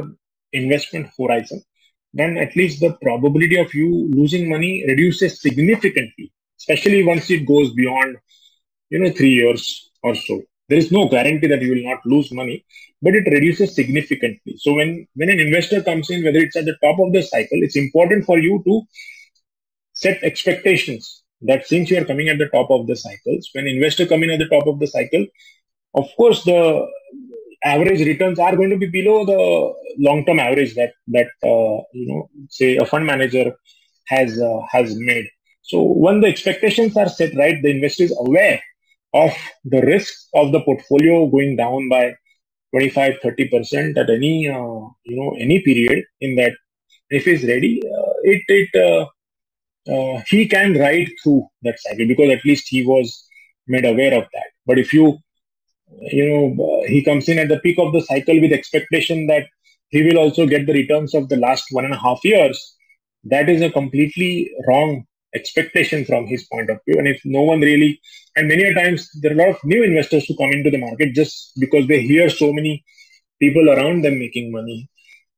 investment horizon then at least the probability of you losing money reduces significantly especially once it goes beyond you know 3 years or so there is no guarantee that you will not lose money but it reduces significantly so when when an investor comes in whether it's at the top of the cycle it's important for you to set expectations that since you are coming at the top of the cycles, when investor come in at the top of the cycle, of course the average returns are going to be below the long-term average that that uh, you know say a fund manager has uh, has made. So when the expectations are set right, the investor is aware of the risk of the portfolio going down by 25 30 percent at any uh, you know any period in that if he's ready uh, it it uh, uh, he can ride through that cycle because at least he was made aware of that. But if you you know uh, he comes in at the peak of the cycle with expectation that he will also get the returns of the last one and a half years that is a completely wrong expectation from his point of view. And if no one really and many a times there are a lot of new investors who come into the market just because they hear so many people around them making money.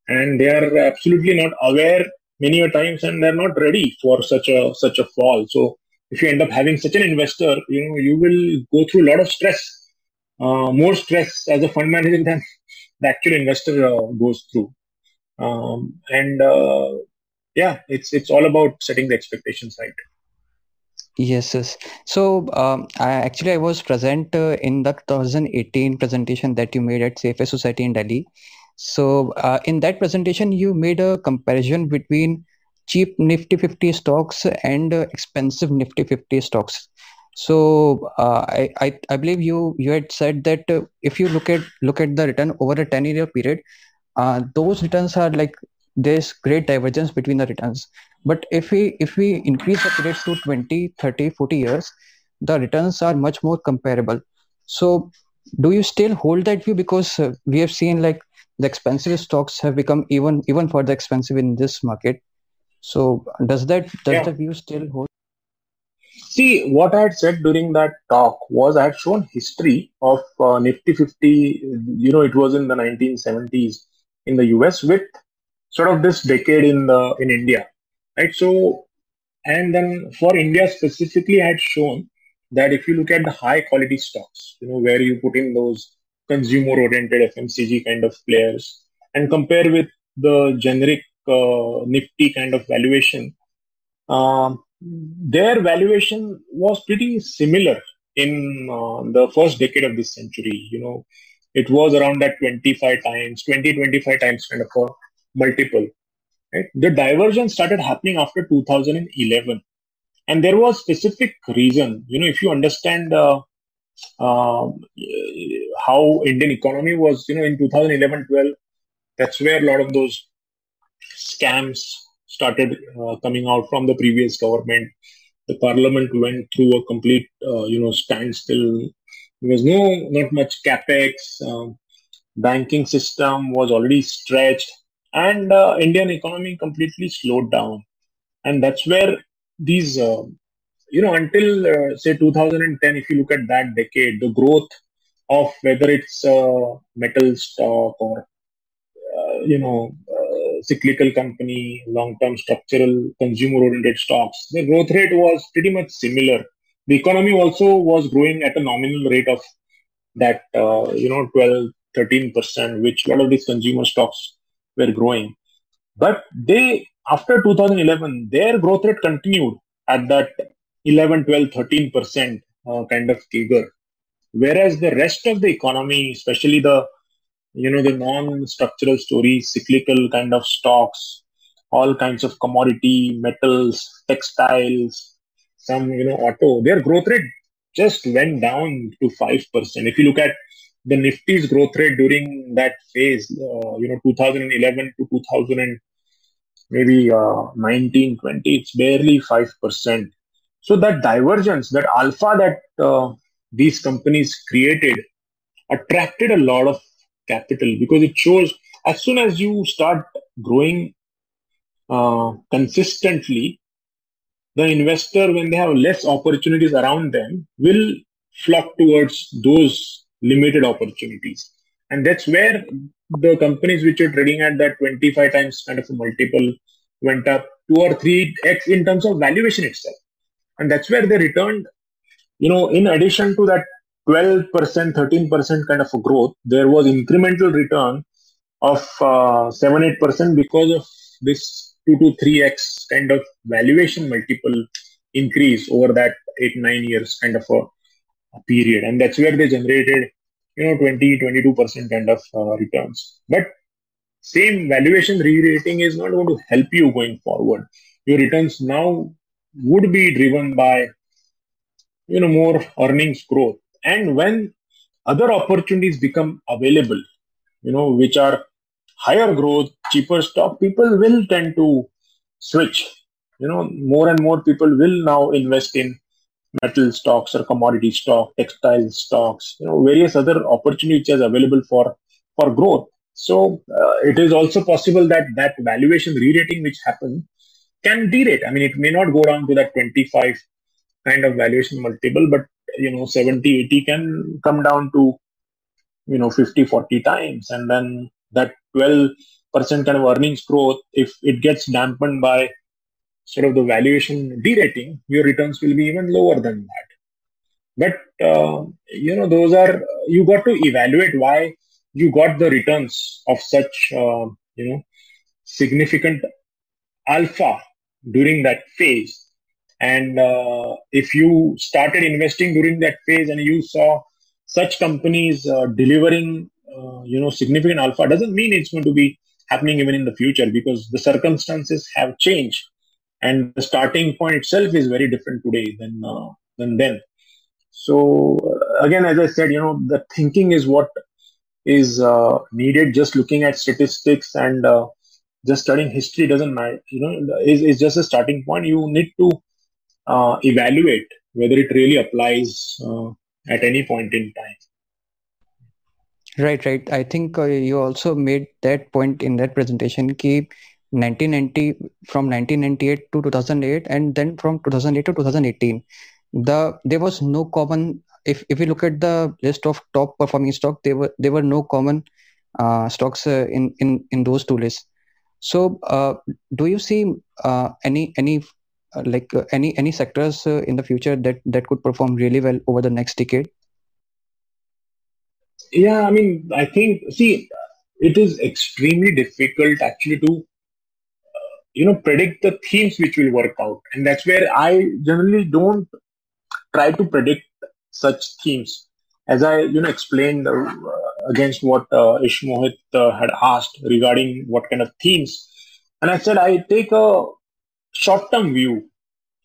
And they are absolutely not aware many a times and they're not ready for such a such a fall. So if you end up having such an investor you know you will go through a lot of stress uh, more stress as a fund manager than the actual investor uh, goes through. Um, and uh, yeah it's it's all about setting the expectations right Yes, yes. So, um, I actually I was present uh, in the 2018 presentation that you made at CFA Society in Delhi, so uh, in that presentation, you made a comparison between cheap Nifty 50 stocks and uh, expensive Nifty 50 stocks. So uh, I, I, I believe you you had said that if you look at look at the return over a 10 year period, uh, those returns are like there's great divergence between the returns. But if we if we increase the period to 20, 30, 40 years, the returns are much more comparable. So do you still hold that view because uh, we have seen like the expensive stocks have become even even further expensive in this market. So does that does yeah. the view still hold? See, what I had said during that talk was I had shown history of uh, Nifty 50. You know, it was in the 1970s in the US with sort of this decade in the in India, right? So, and then for India specifically, I had shown that if you look at the high quality stocks, you know, where you put in those consumer oriented FMCG kind of players and compare with the generic uh, Nifty kind of valuation, um, their valuation was pretty similar in uh, the first decade of this century. You know, it was around that 25 times, 20, 25 times kind of a multiple. Right? The divergence started happening after 2011. And there was specific reason. You know, if you understand uh, uh, how Indian economy was, you know, in 2011-12, that's where a lot of those scams started uh, coming out from the previous government. The parliament went through a complete, uh, you know, standstill. There was no, not much capex. Um, banking system was already stretched, and uh, Indian economy completely slowed down. And that's where these uh, you know, until uh, say 2010, if you look at that decade, the growth of whether it's a metal stock or uh, you know cyclical company, long-term structural consumer-oriented stocks, the growth rate was pretty much similar. The economy also was growing at a nominal rate of that uh, you know 12, 13 percent, which a lot of these consumer stocks were growing. But they after 2011, their growth rate continued at that 11, 12, 13% uh, kind of figure. Whereas the rest of the economy, especially the you know the non-structural stories, cyclical kind of stocks, all kinds of commodity, metals, textiles, some you know auto, their growth rate just went down to five percent. If you look at the Nifty's growth rate during that phase, uh, you know, 2011 to 2000 and maybe uh, 19, 20, it's barely five percent. So that divergence, that alpha that uh, these companies created, attracted a lot of capital because it shows as soon as you start growing uh, consistently, the investor, when they have less opportunities around them, will flock towards those limited opportunities. And that's where the companies which are trading at that 25 times kind of a multiple went up two or three x in terms of valuation itself and that's where they returned you know in addition to that 12% 13% kind of a growth there was incremental return of uh, 7 8% because of this 2 to 3x kind of valuation multiple increase over that eight nine years kind of a period, and that's where they generated you know 20 22 percent kind of uh, returns. But same valuation re-rating is not going to help you going forward. Your returns now would be driven by you know more earnings growth, and when other opportunities become available, you know which are higher growth, cheaper stock, people will tend to switch. You know, more and more people will now invest in metal stocks or commodity stock, textile stocks, you know, various other opportunities available for for growth. So uh, it is also possible that that valuation re-rating which happens can derate. I mean, it may not go down to that 25 kind of valuation multiple, but you know, 70, 80 can come down to you know 50, 40 times, and then that 12 percent kind of earnings growth, if it gets dampened by sort of the valuation derating, your returns will be even lower than that. But uh, you know, those are you got to evaluate why you got the returns of such uh, you know significant alpha during that phase. And uh, if you started investing during that phase and you saw such companies uh, delivering uh, you know significant alpha, doesn't mean it's going to be happening even in the future because the circumstances have changed and the starting point itself is very different today than uh, than then. So uh, again as i said you know the thinking is what is uh, needed. Just looking at statistics and uh, just studying history doesn't matter you know is, is just a starting point. You need to uh, evaluate whether it really applies uh, at any point in time. Right right. I think uh, you also made that point in that presentation ki 1990 from 1998 to 2008 and then from 2008 to 2018 the there was no common if if you look at the list of top performing stock there were there were no common uh, stocks uh, in in in those two lists. So uh, do you see uh, any any uh, like uh, any any sectors in the future that that could perform really well over the next decade? Yeah i mean i think see it is extremely difficult actually to you know predict the themes which will work out. And that's where i generally don't try to predict such themes. As i you know explained uh, against what uh, ishmohit uh, had asked regarding what kind of themes. And i said i take a short term view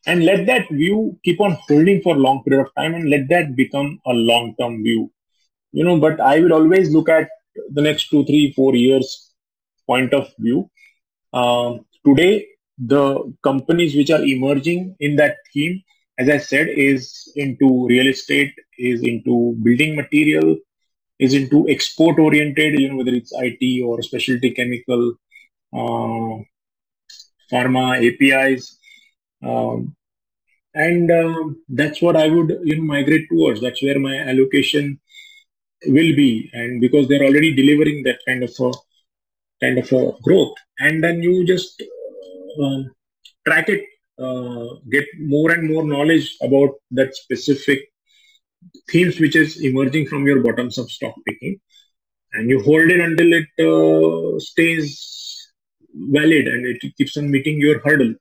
and let that view keep on holding for a long period of time and let that become a long term view. You know but i will always look at the next two three four years point of view. Um, today the companies which are emerging in that theme as i said is into real estate is into building material is into export oriented you know whether it's it or specialty chemical uh, pharma apis um, and uh, that's what i would you know migrate towards. That's where my allocation will be. And because they're already delivering that kind of a kind of a growth and then you just um, track it, uh, get more and more knowledge about that specific themes which is emerging from your bottoms up stock picking, and you hold it until it uh, stays valid and it keeps on meeting your hurdle.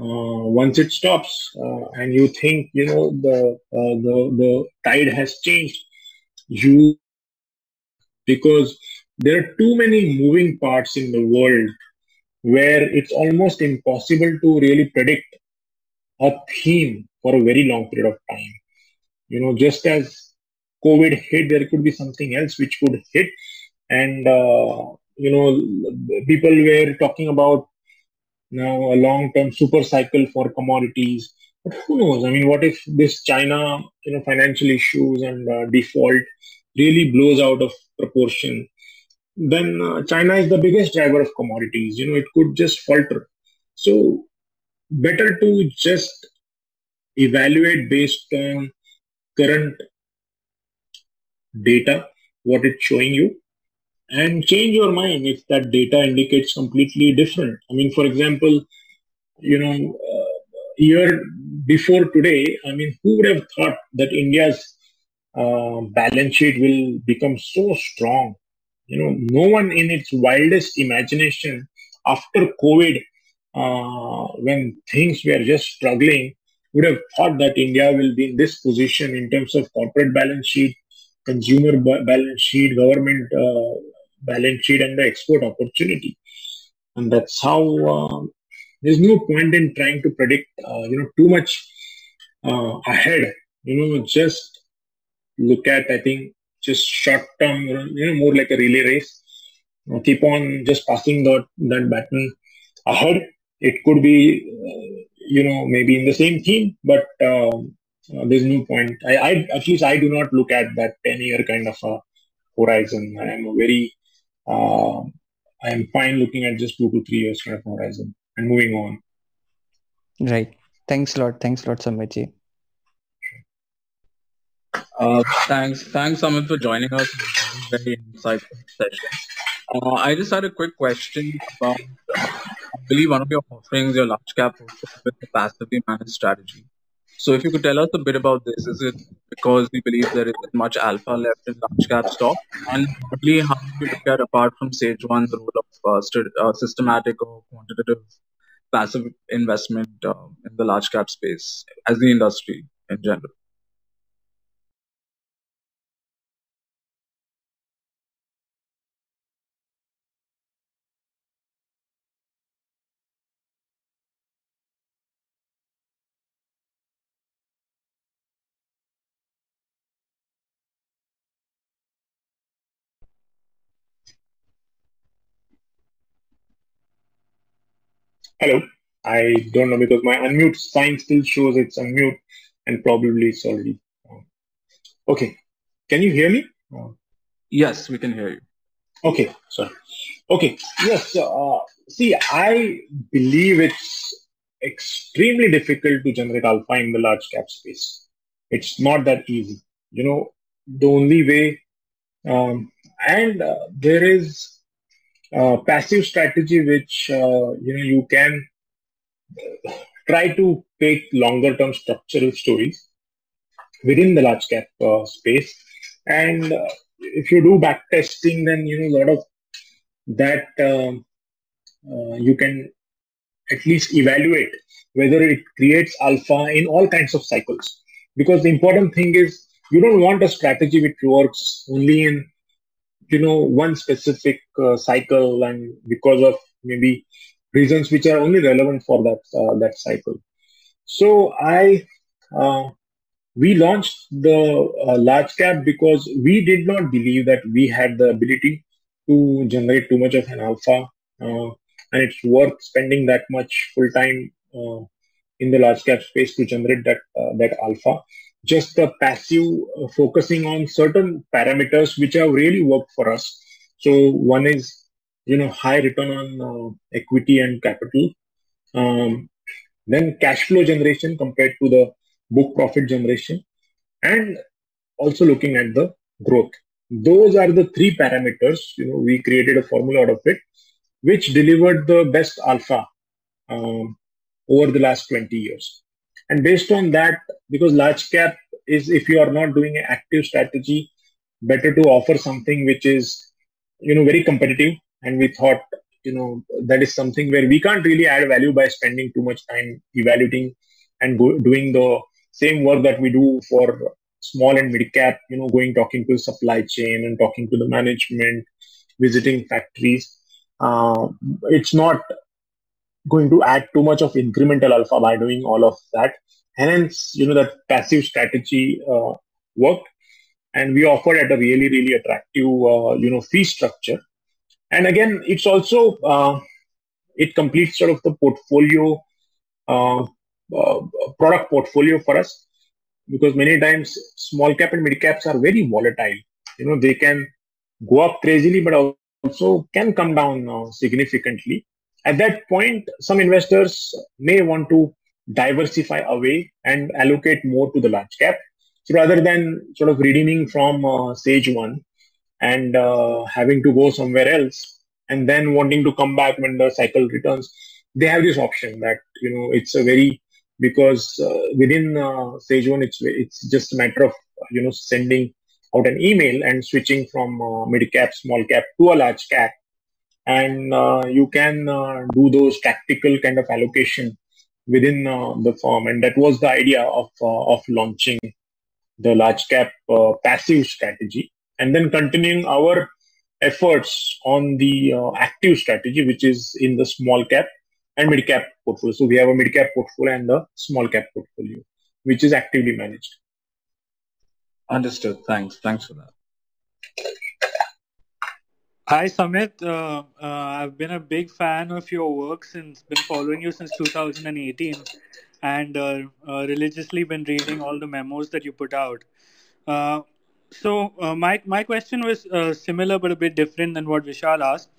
Uh, once it stops uh, and you think you know the uh, the the tide has changed, you because there are too many moving parts in the world where it's almost impossible to really predict a theme for a very long period of time. You know, just as COVID hit, there could be something else which could hit. And, uh, you know, people were talking about now a long term super cycle for commodities. But who knows? I mean, what if this China, you know, financial issues and uh, default really blows out of proportion? Then uh, China is the biggest driver of commodities. You know, it could just falter. So, better to just evaluate based on current data, what it's showing you, and change your mind if that data indicates completely different. I mean, for example, you know, uh, year before today, I mean, who would have thought that India's uh, balance sheet will become so strong you know, no one in its wildest imagination after COVID, uh, when things were just struggling, would have thought that India will be in this position in terms of corporate balance sheet, consumer balance sheet, government uh, balance sheet, and the export opportunity. And that's how uh, there's no point in trying to predict, uh, you know, too much uh, ahead. You know, just look at, I think, just short term, you know, more like a relay race. Keep on just passing that that baton ahead. It could be, uh, you know, maybe in the same team, but um, uh, there's no point. I, I, at least I do not look at that 10 year kind of a horizon. I am a very, uh, I am fine looking at just two to three years kind of horizon and moving on. Right. Thanks a lot. Thanks a lot, Samitji. Uh, thanks, thanks, Amit, for joining us. Very insightful session. Uh, I just had a quick question about, I believe one of your offerings, your large cap with the passively managed strategy. So if you could tell us a bit about this, is it because we believe there isn't much alpha left in large cap stock? And really, how do you look at, apart from Sage One, the role of uh, uh, systematic or quantitative passive investment uh, in the large cap space as the industry in general? Hello. I don't know because my unmute sign still shows it's unmute and probably it's already. on. okay. Can you hear me? Yes, we can hear you. Okay. Sorry. Okay. Yes. Uh, see, I believe it's extremely difficult to generate alpha in the large cap space. It's not that easy. You know, the only way, um, and uh, there is uh, passive strategy which uh, you know you can uh, try to take longer term structural stories within the large cap uh, space. And uh, if you do back testing then you know a lot of that um, uh, you can at least evaluate whether it creates alpha in all kinds of cycles. Because the important thing is you don't want a strategy which works only in you know one specific uh, cycle and because of maybe reasons which are only relevant for that uh, that cycle. So i uh, we launched the uh, large cap because we did not believe that we had the ability to generate too much of an alpha uh, and it's worth spending that much full time uh, in the large cap space to generate that that alpha just the passive uh, focusing on certain parameters which have really worked for us. So one is, you know, high return on uh, equity and capital. Um, then cash flow generation compared to the book profit generation and also looking at the growth. Those are the three parameters, you know, we created a formula out of it, which delivered the best alpha um, over the last 20 years. And based on that, because large cap is if you are not doing an active strategy, better to offer something which is, you know, very competitive. And we thought, you know, that is something where we can't really add value by spending too much time evaluating and go, doing the same work that we do for small and mid cap, you know, going talking to supply chain and talking to the management, visiting factories. Uh, it's not going to add too much of incremental alpha by doing all of that. Hence, you know, that passive strategy uh, worked. And we offered at a really, really attractive, uh, you know, fee structure. And again, it's also, uh, it completes sort of the portfolio, uh, uh, product portfolio for us. Because many times small cap and mid caps are very volatile. You know, they can go up crazily, but also can come down uh, significantly at that point, some investors may want to diversify away and allocate more to the large cap. So rather than sort of redeeming from uh, Sage One and uh, having to go somewhere else and then wanting to come back when the cycle returns, they have this option that you know it's a very because uh, within uh, Sage One it's it's just a matter of you know sending out an email and switching from uh, mid cap, small cap to a large cap and uh, you can uh, do those tactical kind of allocation within uh, the firm, and that was the idea of of launching the large cap passive strategy, and then continuing our efforts on the uh, active strategy, which is in the small cap and mid cap portfolio. So we have a mid cap portfolio and a small cap portfolio, which is actively managed. Understood. Thanks. Thanks for that. Hi, Samit. Uh, uh, I've been a big fan of your work since, been following you since 2018, and uh, uh, religiously been reading all the memos that you put out. Uh, so uh, my my question was similar but a bit different than what Vishal asked.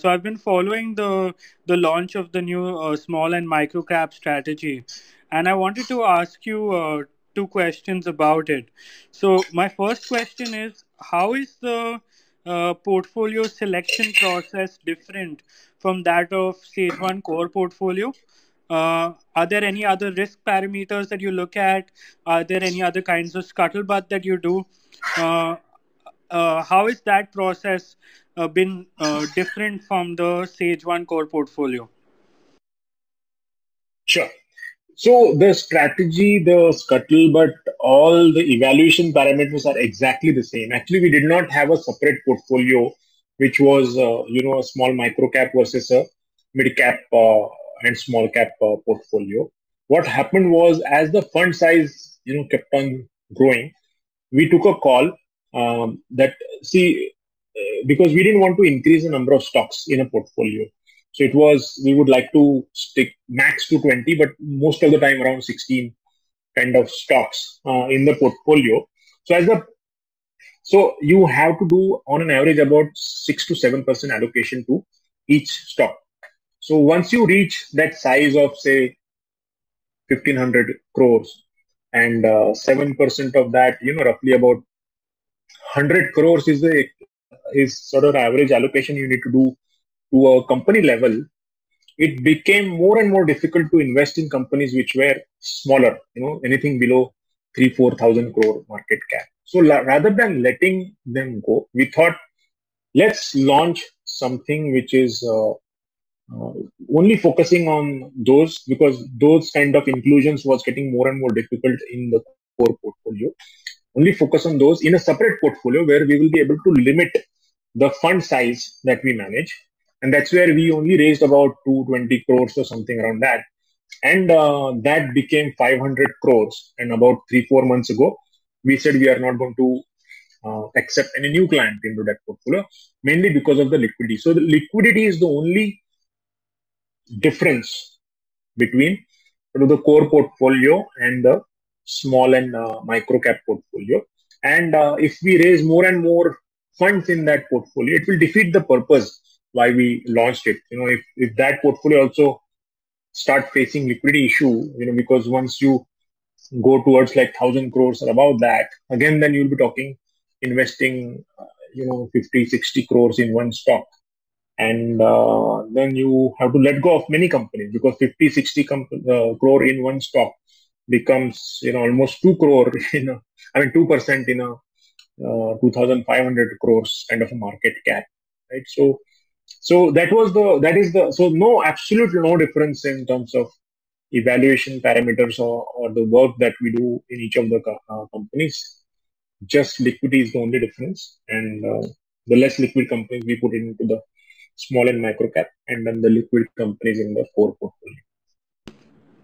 So I've been following the the launch of the new small and micro cap strategy, and I wanted to ask you two questions about it. So my first question is, how is the uh, portfolio selection process different from that of Sage One Core portfolio? Uh, are there any other risk parameters that you look at? Are there any other kinds of scuttlebutt that you do? Uh, uh, how is that process uh, been uh, different from the Sage One Core portfolio? Sure. So the strategy, the scuttlebutt, all the evaluation parameters are exactly the same. Actually, we did not have a separate portfolio, which was uh, you know a small micro cap versus a mid cap uh, and small cap uh, portfolio. What happened was as the fund size you know kept on growing, we took a call um, that see uh, because we didn't want to increase the number of stocks in a portfolio so it was, we would like to stick max to 20, but most of the time around 16 kind of stocks uh, in the portfolio. So as the, so you have to do on an average about six to 7% allocation to each stock. So once you reach that size of say 1500 crores and uh, 7% of that, you know, roughly about 100 crores is the, is sort of average allocation you need to do to a company level, it became more and more difficult to invest in companies which were smaller, you know, anything below three, four thousand crore market cap. So la- rather than letting them go, we thought let's launch something which is uh, uh, only focusing on those because those kind of inclusions was getting more and more difficult in the core portfolio. Only focus on those in a separate portfolio where we will be able to limit the fund size that we manage and that's where we only raised about 220 crores or something around that. And uh, that became 500 crores. And about three four months ago we said we are not going to uh, accept any new client into that portfolio mainly because of the liquidity. So the liquidity is the only difference between the core portfolio and the small and uh, micro cap portfolio. And uh, if we raise more and more funds in that portfolio it will defeat the purpose why we launched it. You know, if, if that portfolio also start facing liquidity issue, you know, because once you go towards like thousand crores or about that, again, then you'll be talking investing, uh, you know, 50, 60 crores in one stock. And uh, then you have to let go of many companies because 50, 60 com- uh, crore in one stock becomes, you know, almost 2 crore in a, I mean, 2% in a uh, 2,500 crores kind of a market cap, right? So so that was the that is the so no absolute no difference in terms of evaluation parameters or, or the work that we do in each of the uh, companies. Just liquidity is the only difference, and uh, the less liquid companies we put into the small and micro cap, and then the liquid companies in the core portfolio.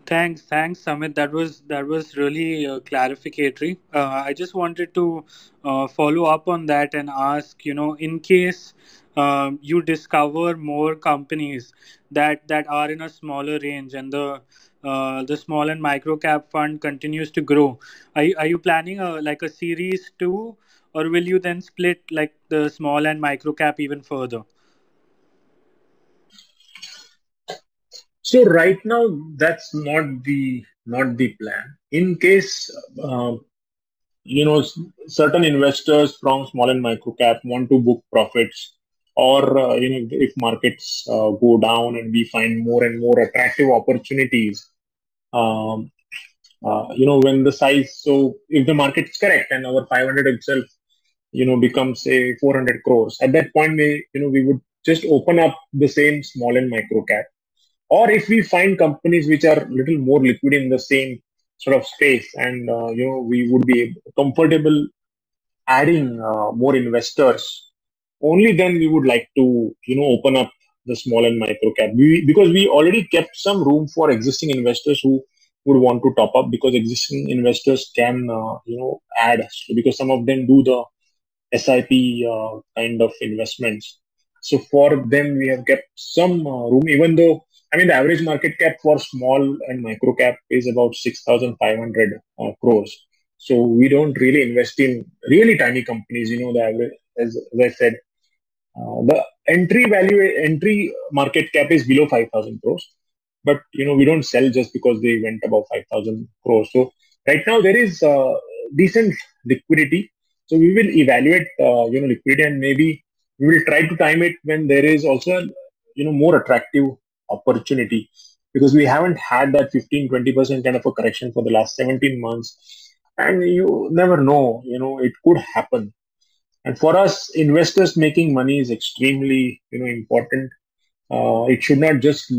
Thanks, thanks, Samit. That was that was really uh, clarificatory. Uh, I just wanted to uh, follow up on that and ask, you know, in case um, you discover more companies that that are in a smaller range, and the uh, the small and micro cap fund continues to grow. Are you, are you planning a like a series two, or will you then split like the small and micro cap even further? So right now, that's not the not the plan. In case uh, you know certain investors from small and micro cap want to book profits, or uh, you know if markets uh, go down and we find more and more attractive opportunities, um, uh, you know when the size. So if the market is correct and our 500 itself, you know becomes say 400 crores, at that point we you know we would just open up the same small and micro cap or if we find companies which are little more liquid in the same sort of space and uh, you know we would be comfortable adding uh, more investors only then we would like to you know open up the small and micro cap. We, because we already kept some room for existing investors who would want to top up because existing investors can uh, you know add. Because some of them do the sip uh, kind of investments. So for them we have kept some uh, room even though I mean, the average market cap for small and micro cap is about 6,500 uh, crores. So we don't really invest in really tiny companies. You know, the average, as, as I said, uh, the entry value, entry market cap is below 5,000 crores. But, you know, we don't sell just because they went above 5,000 crores. So right now there is uh, decent liquidity. So we will evaluate, uh, you know, liquidity and maybe we will try to time it when there is also, you know, more attractive opportunity. Because we haven't had that 15 20% kind of a correction for the last 17 months. And you never know you know it could happen. And for us investors making money is extremely you know important. Uh, it should not just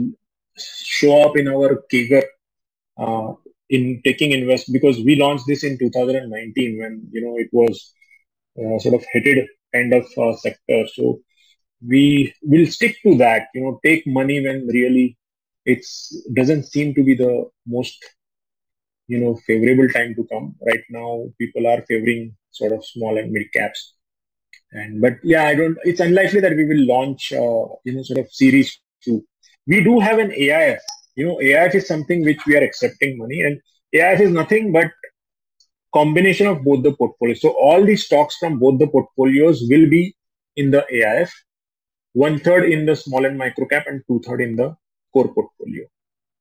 show up in our CAGR uh, in taking invest because we launched this in 2019 when you know it was uh, sort of headed kind of uh, sector. So we will stick to that you know take money when really it's doesn't seem to be the most you know favorable time to come. Right now people are favoring sort of small and mid caps. And but yeah i don't it's unlikely that we will launch uh, you know sort of series 2 we do have an aif you know aif is something which we are accepting money and aif is nothing but combination of both the portfolios. So all the stocks from both the portfolios will be in the aif one third in the small and micro cap and two third in the core portfolio.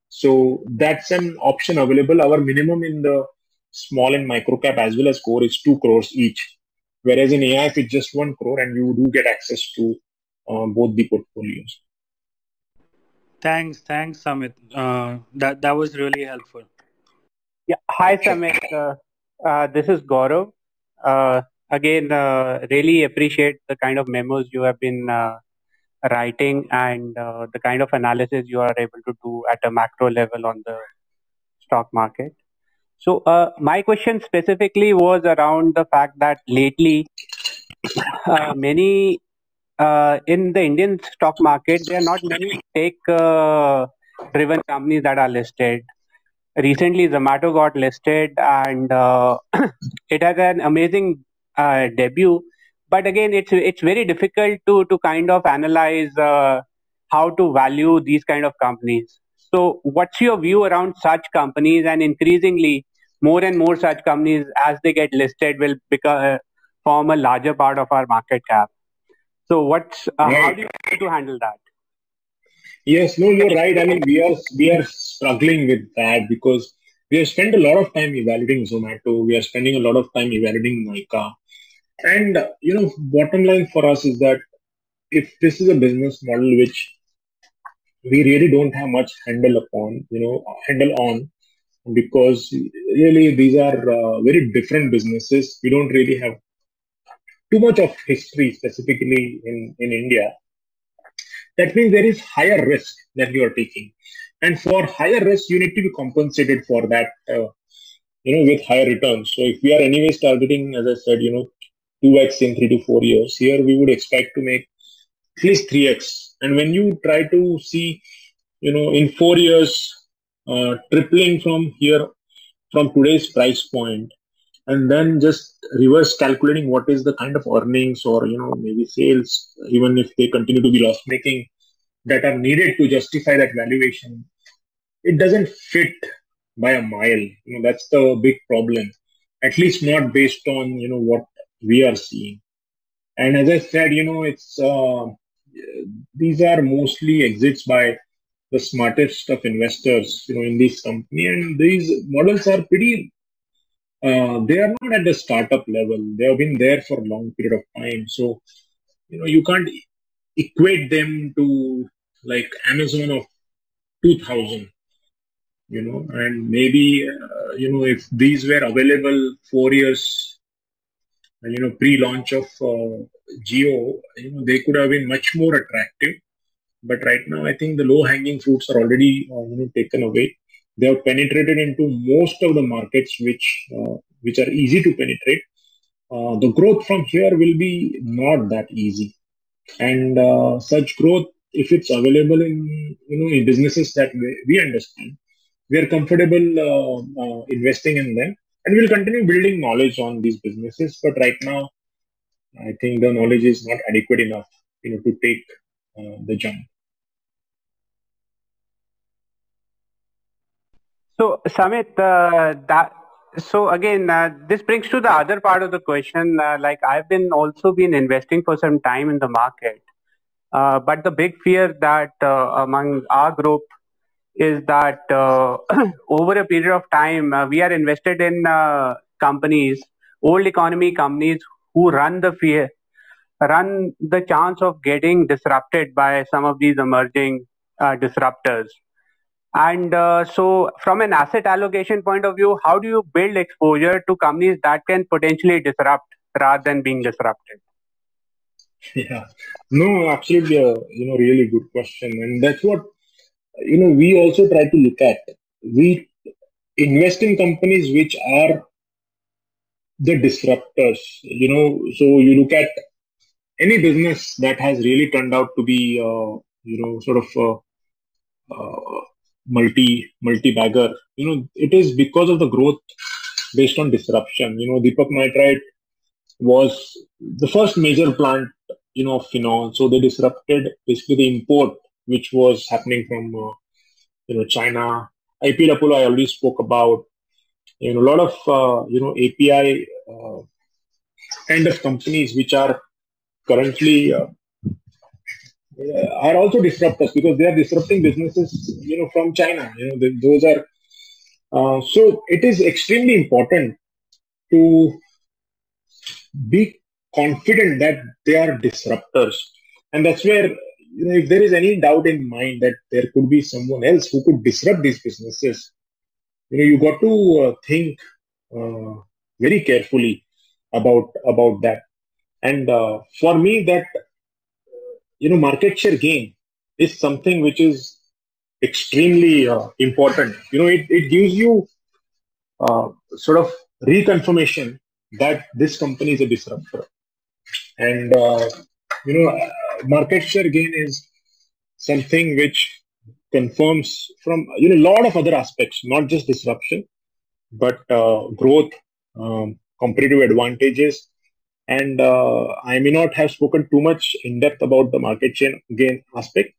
So that's an option available. Our minimum in the small and micro cap as well as core is two crores each, whereas in AIF it's just one crore, and you do get access to uh, both the portfolios. Thanks, thanks, Samit. Uh, that that was really helpful. Yeah. Hi, Samit. Uh, uh, this is Gaurav. Uh, again, uh, really appreciate the kind of memos you have been writing and uh, the kind of analysis you are able to do at a macro level on the stock market. So, uh, my question specifically was around the fact that lately, uh, many uh, in the Indian stock market, there are not many tech uh, driven companies that are listed. Recently, Zomato got listed and uh, it has an amazing debut but again it's it's very difficult to to kind of analyze uh, how to value these kind of companies. So what's your view around such companies? And increasingly more and more such companies as they get listed will become uh, form a larger part of our market cap. So what's uh, right. how do you to handle that? Yes no you're right. I mean we are we are struggling with that because we have spent a lot of time evaluating zomato. We are spending a lot of time evaluating Nykaa and, you know, bottom line for us is that if this is a business model which we really don't have much handle upon, you know, handle on, because really these are uh, very different businesses. We don't really have too much of history specifically in, in India. That means there is higher risk that you are taking. And for higher risk, you need to be compensated for that, uh, you know, with higher returns. So if we are anyways targeting, as I said, you know, 2x in three to four years. Here we would expect to make at least 3x. And when you try to see, you know, in four years, uh, tripling from here, from today's price point, and then just reverse calculating what is the kind of earnings or, you know, maybe sales, even if they continue to be loss making, that are needed to justify that valuation, it doesn't fit by a mile. You know, that's the big problem. At least not based on, you know, what we are seeing. And as I said, you know, it's uh, these are mostly exits by the smartest of investors, you know, in this company, and these models are pretty. Uh, they are not at the startup level. They have been there for a long period of time. So, you know, you can't equate them to like Amazon of 2000 you know and maybe uh, you know if these were available four years you know pre-launch of uh, Jio, you know they could have been much more attractive. But right now, I think the low-hanging fruits are already uh, you know taken away. They have penetrated into most of the markets which uh, which are easy to penetrate. Uh, the growth from here will be not that easy, and uh, such growth, if it's available in you know in businesses that we, we understand, we are comfortable uh, investing in them, and we'll continue building knowledge on these businesses. But right now, I think the knowledge is not adequate enough, you know, to take uh, the jump. So, Samit, uh, that so again, uh, this brings to the other part of the question. Uh, like I've been also been investing for some time in the market, uh, but the big fear that uh, among our group is that uh, over a period of time uh, we are invested in companies, old economy companies who run the fear, run the chance of getting disrupted by some of these emerging disruptors. And uh, so, from an asset allocation point of view, how do you build exposure to companies that can potentially disrupt rather than being disrupted? Yeah, no, absolutely, a you know really good question, and that's what you know we also try to look at. We invest in companies which are the disruptors. You know, so you look at any business that has really turned out to be uh, you know sort of uh, uh, multi multi bagger you know it is because of the growth based on disruption you know deepak nitrite was the first major plant you know of phenol so they disrupted basically the import which was happening from uh, you know china. APL Apollo i already spoke about. You know a lot of uh, you know api uh, kind of companies which are currently uh, uh, are also disruptors because they are disrupting businesses, you know, from China. You know, those are uh, so it is extremely important to be confident that they are disruptors, and that's where you know if there is any doubt in mind that there could be someone else who could disrupt these businesses, you know, you got to uh, think uh, very carefully about about that. And uh, for me, that you know, market share gain is something which is extremely uh, important. You know, it, it gives you uh, sort of reconfirmation that this company is a disruptor. And, uh, you know, market share gain is something which confirms from, you know, a lot of other aspects, not just disruption, but uh, growth, um, competitive advantages, and uh, I may not have spoken too much in depth about the market share gain aspect,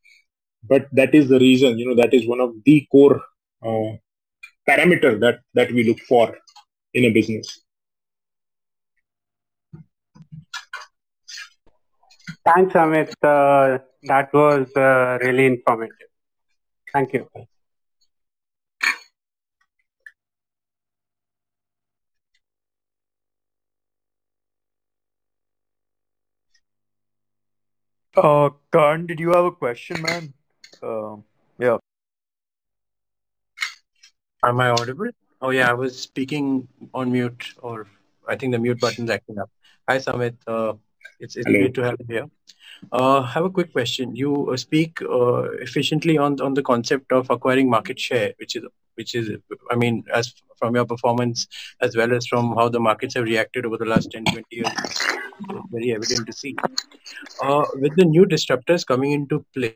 but that is the reason. You know, that is one of the core uh, parameters that that we look for in a business. Thanks, Amit. Uh, that was uh, really informative. Thank you. Uh, Karan, did you have a question, man? Uh, yeah. Am I audible? Oh yeah, I was speaking on mute, or I think the mute button's acting up. Hi, Samit. Uh, it's it's Hello. great to have you here. Uh, have a quick question. You uh, speak uh, efficiently on on the concept of acquiring market share, which is which is, I mean, as from your performance as well as from how the markets have reacted over the last 10, 20 years, it's very evident to see. Uh, with the new disruptors coming into play,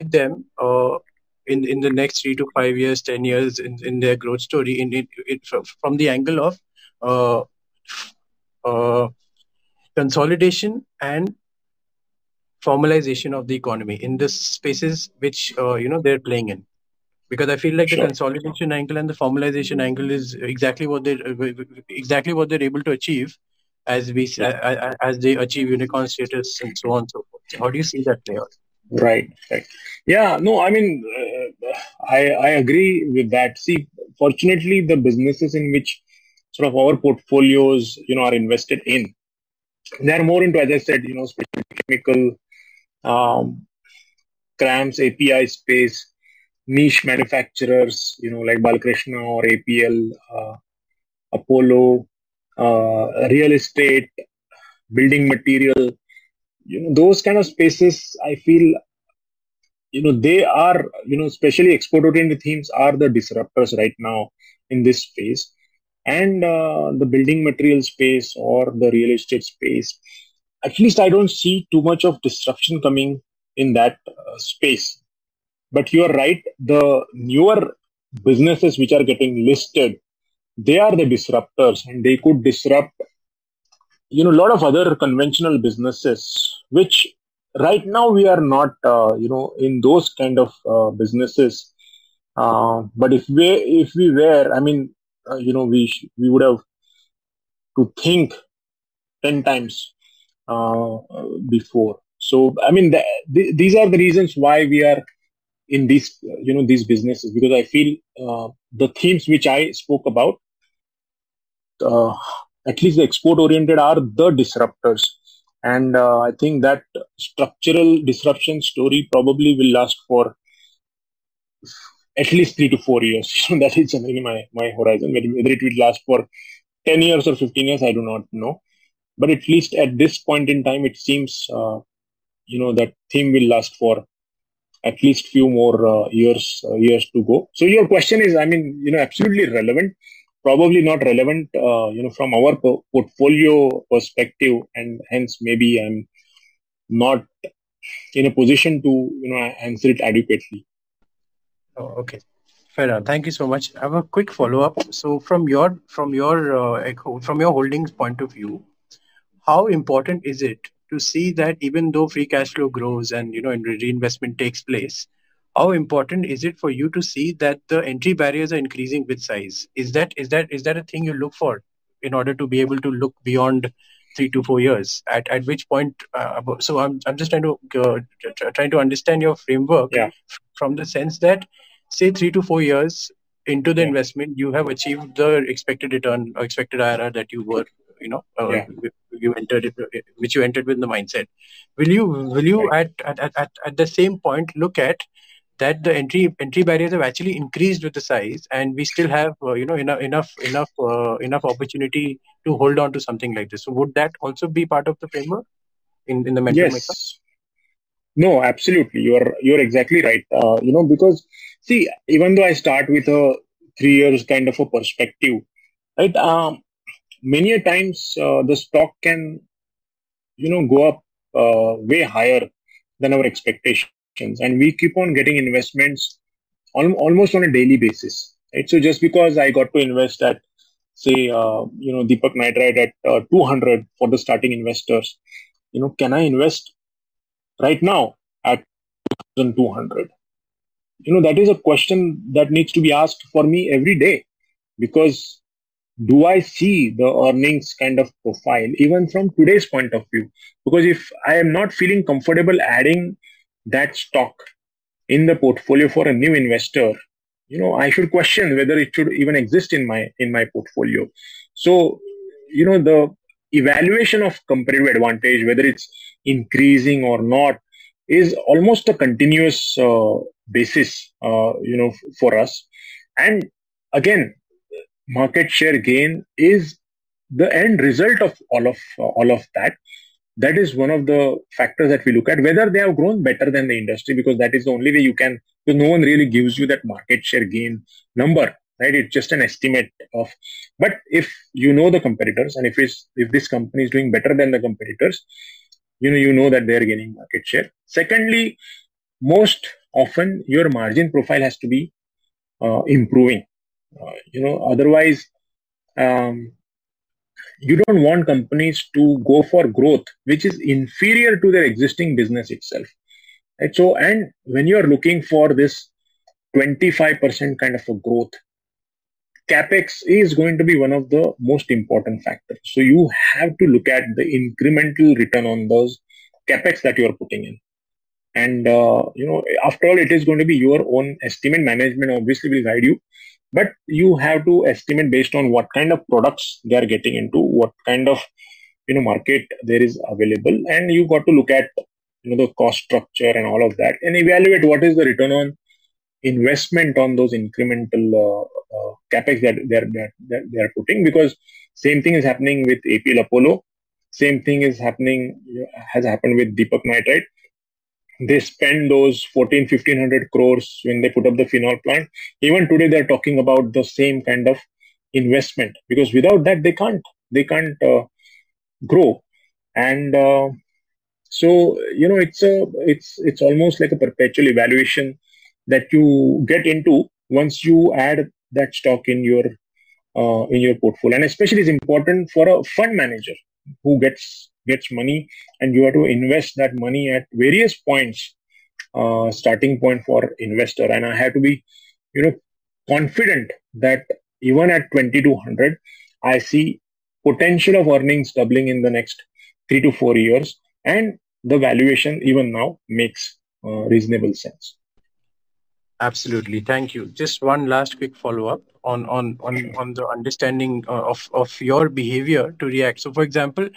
them uh, in in the next three to five years, ten years in, in their growth story, in it, it from the angle of uh, uh, consolidation and formalization of the economy in the spaces which uh, you know they're playing in because I feel like sure. the consolidation angle and the formalization angle is exactly what they exactly what they're able to achieve as we yeah. as they achieve unicorn status and so on and so forth. How do you see that play out? Right, right. Yeah, no, I mean, uh, I I agree with that. See, fortunately, the businesses in which sort of our portfolios, you know, are invested in, they are more into, as I said, you know, special chemical, um, CRAMS API space, niche manufacturers, you know, like Balkrishna or APL, uh, Apollo, uh, real estate, building material, you know, those kind of spaces, I feel you know they are you know especially export oriented themes are the disruptors right now in this space and uh, the building material space or the real estate space at least i don't see too much of disruption coming in that uh, space. But you are right the newer businesses which are getting listed they are the disruptors and they could disrupt you know a lot of other conventional businesses which right now we are not uh, you know in those kind of uh, businesses. Uh, but if we if we were i mean uh, you know we we would have to think 10 times uh, before. So i mean the, the, these are the reasons why we are in these you know these businesses. Because i feel uh, the themes which i spoke about at least the export oriented are the disruptors. And uh, I think that structural disruption story probably will last for at least three to four years. So that is generally my, my horizon. Whether it will last for 10 years or 15 years, I do not know. But at least at this point in time, it seems, uh, you know, that theme will last for at least few more uh, years uh, years to go. So your question is, I mean, you know, absolutely relevant probably not relevant, uh, you know, from our po- portfolio perspective, and hence maybe I'm not in a position to, you know, answer it adequately. Oh, okay. Fair enough. Thank you so much. I have a quick follow up. So, from your from your uh, from your holdings point of view, how important is it to see that even though free cash flow grows and you know and reinvestment takes place, how important is it for you to see that the entry barriers are increasing with size is that is that is that a thing you look for in order to be able to look beyond three to four years at at which point uh, so i'm i'm just trying to uh, trying to understand your framework yeah. from the sense that say 3 to 4 years into the yeah. investment you have achieved the expected return or expected IRR that you were you know uh, yeah. you entered it, which you entered with the mindset will you will you right. at, at, at at the same point look at that the entry entry barriers have actually increased with the size and we still have uh, you know enough enough enough uh, enough opportunity to hold on to something like this. So would that also be part of the framework in in the mentor yes. No absolutely. You're you're exactly right. Uh, you know because see even though i start with a 3 years kind of a perspective right um, many a times uh, the stock can you know go up uh, way higher than our expectation and we keep on getting investments al- almost on a daily basis right? So just because i got to invest at say uh, you know deepak nitrite at uh, 200 for the starting investors you know can i invest right now at 1200 you know that is a question that needs to be asked for me every day because do i see the earnings kind of profile even from today's point of view? Because if i am not feeling comfortable adding that stock in the portfolio for a new investor you know i should question whether it should even exist in my in my portfolio. So you know the evaluation of competitive advantage whether it's increasing or not is almost a continuous uh, basis uh, you know for us. And again market share gain is the end result of all of uh, all of that that is one of the factors that we look at whether they have grown better than the industry because that is the only way you can because no one really gives you that market share gain number right? It's just an estimate of but if you know the competitors and if it's if this company is doing better than the competitors you know you know that they're gaining market share. Secondly most often your margin profile has to be uh, improving uh, you know otherwise um, you don't want companies to go for growth which is inferior to their existing business itself. Right? So and when you are looking for this 25% kind of a growth capex is going to be one of the most important factors. So you have to look at the incremental return on those capex that you are putting in. And uh, you know after all it is going to be your own estimate. Management obviously will guide you but you have to estimate based on what kind of products they are getting into what kind of you know market there is available and you got to look at you know the cost structure and all of that and evaluate what is the return on investment on those incremental uh, uh, capex that they're that, that they are putting. Because same thing is happening with APL Apollo. Same thing is happening has happened with Deepak Nitrite they spend those 14 1500 crores when they put up the phenol plant. Even today they're talking about the same kind of investment because without that they can't they can't uh, grow. And uh, so you know it's a it's it's almost like a perpetual evaluation that you get into once you add that stock in your uh, in your portfolio. And especially it's important for a fund manager who gets gets money and you have to invest that money at various points uh, starting point for investor. And i have to be you know confident that even at 2200 i see potential of earnings doubling in the next 3 to 4 years. And the valuation even now makes uh, reasonable sense. Absolutely. Thank you. Just one last quick follow up on on on on the understanding uh, of of your behavior to react. So for example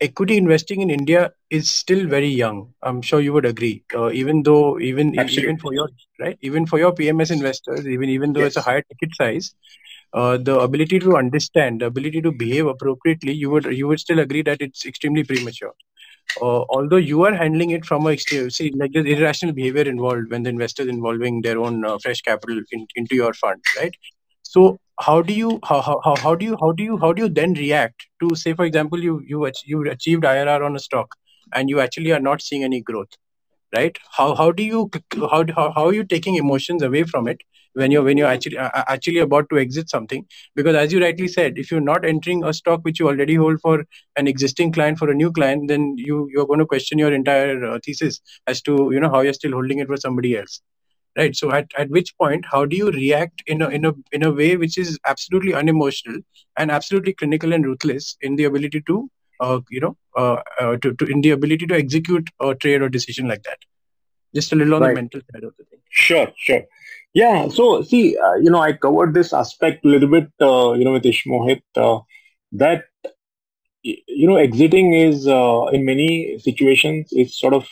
equity investing in India is still very young. I'm sure you would agree. Uh, even though even Absolutely. even for your right, even for your PMS investors, even even though it's a Yes. higher ticket size, uh, the ability to understand, the ability to behave appropriately, you would you would still agree that it's extremely premature. Uh, although you are handling it from a see, like there's irrational behavior involved when the investors involving their own uh, fresh capital in, into your fund, right? So how do you how, how, how do you how do you how do you then react to say for example you you you achieved IRR on a stock and you actually are not seeing any growth right? How how do you how how, how are you taking emotions away from it when you're when you're actually uh, actually about to exit something? Because as you rightly said if you're not entering a stock which you already hold for an existing client for a new client then you you're going to question your entire uh, thesis as to you know how you're still holding it for somebody else right so at, at which point how do you react in a in a in a way which is absolutely unemotional and absolutely clinical and ruthless in the ability to uh, you know uh, uh, to, to in the ability to execute a trade or decision like that just a little on the mental side of the thing Sure, sure. Yeah. So, see, uh, you know, I covered this aspect a little bit, uh, you know, with Ishmohit, uh, that, you know, exiting is, uh, in many situations, is sort of,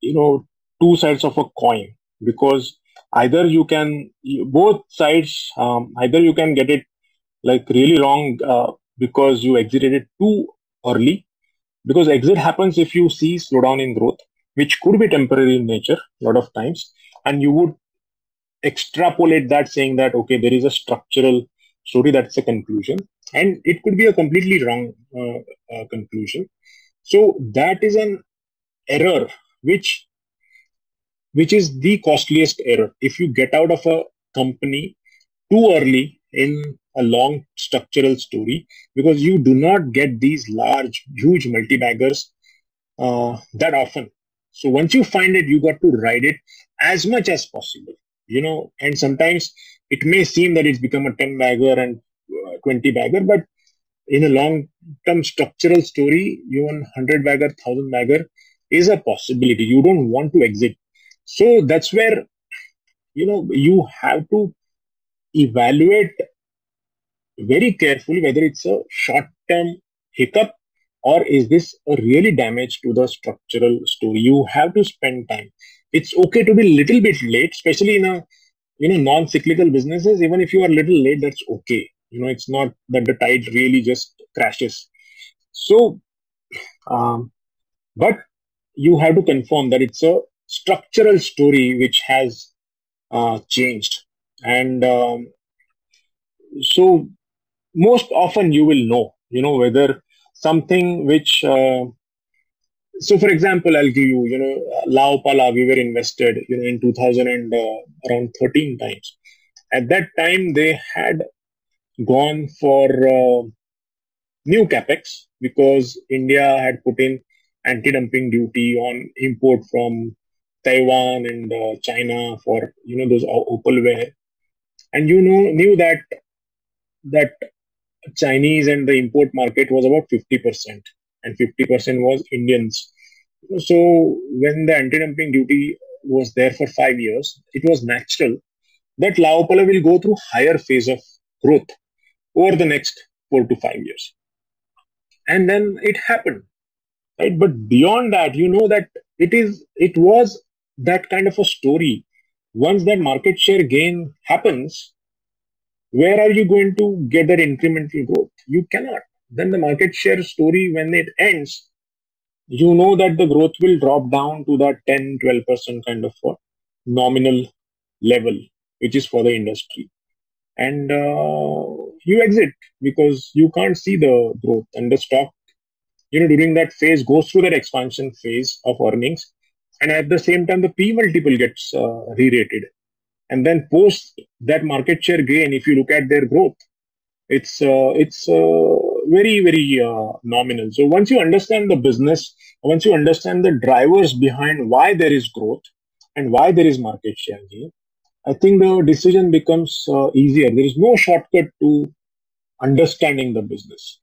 you know, two sides of a coin because either you can, both sides, um, either you can get it like really wrong uh, because you exited it too early. Because exit happens if you see slowdown in growth which could be temporary in nature a lot of times and you would extrapolate that saying that okay there is a structural story that's a conclusion and it could be a completely wrong uh, uh, conclusion. So that is an error which which is the costliest error. If you get out of a company too early in a long structural story because you do not get these large huge multi-baggers uh, that often. So once you find it you got to ride it as much as possible you know. And sometimes it may seem that it's become a 10 bagger and uh, 20 bagger but in a long term structural story even 100 bagger 1000 bagger is a possibility. You don't want to exit so that's where you know you have to evaluate very carefully whether it's a short term hiccup or is this a really damage to the structural story. You have to spend time. It's okay to be a little bit late especially in a you know non-cyclical businesses. Even if you are a little late that's okay. You know it's not that the tide really just crashes. So um, but you have to confirm that it's a structural story which has uh, changed. And um, so most often you will know you know whether something which uh, so for example i'll give you you know La Opala we were invested you know in 2000 and uh, around 13 times. At that time they had gone for uh, new capex because india had put in anti-dumping duty on import from taiwan and uh, china for you know those opalware and you know knew that that Chinese and the import market was about 50%, and 50% was Indians. So when the anti-dumping duty was there for five years, it was natural that La Opala will go through higher phase of growth over the next four to five years. And then it happened, right? But beyond that, you know that it is it was that kind of a story. Once that market share gain happens, where are you going to get that incremental growth? You cannot. Then the market share story, when it ends, you know that the growth will drop down to that 10 12% kind of nominal level which is for the industry and uh, you exit because you can't see the growth and the stock you know during that phase goes through that expansion phase of earnings and at the same time the p multiple gets uh, re-rated. And then post that market share gain if you look at their growth it's uh, it's uh, very very uh, nominal. So once you understand the business once you understand the drivers behind why there is growth and why there is market share gain i think the decision becomes uh, easier. There is no shortcut to understanding the business.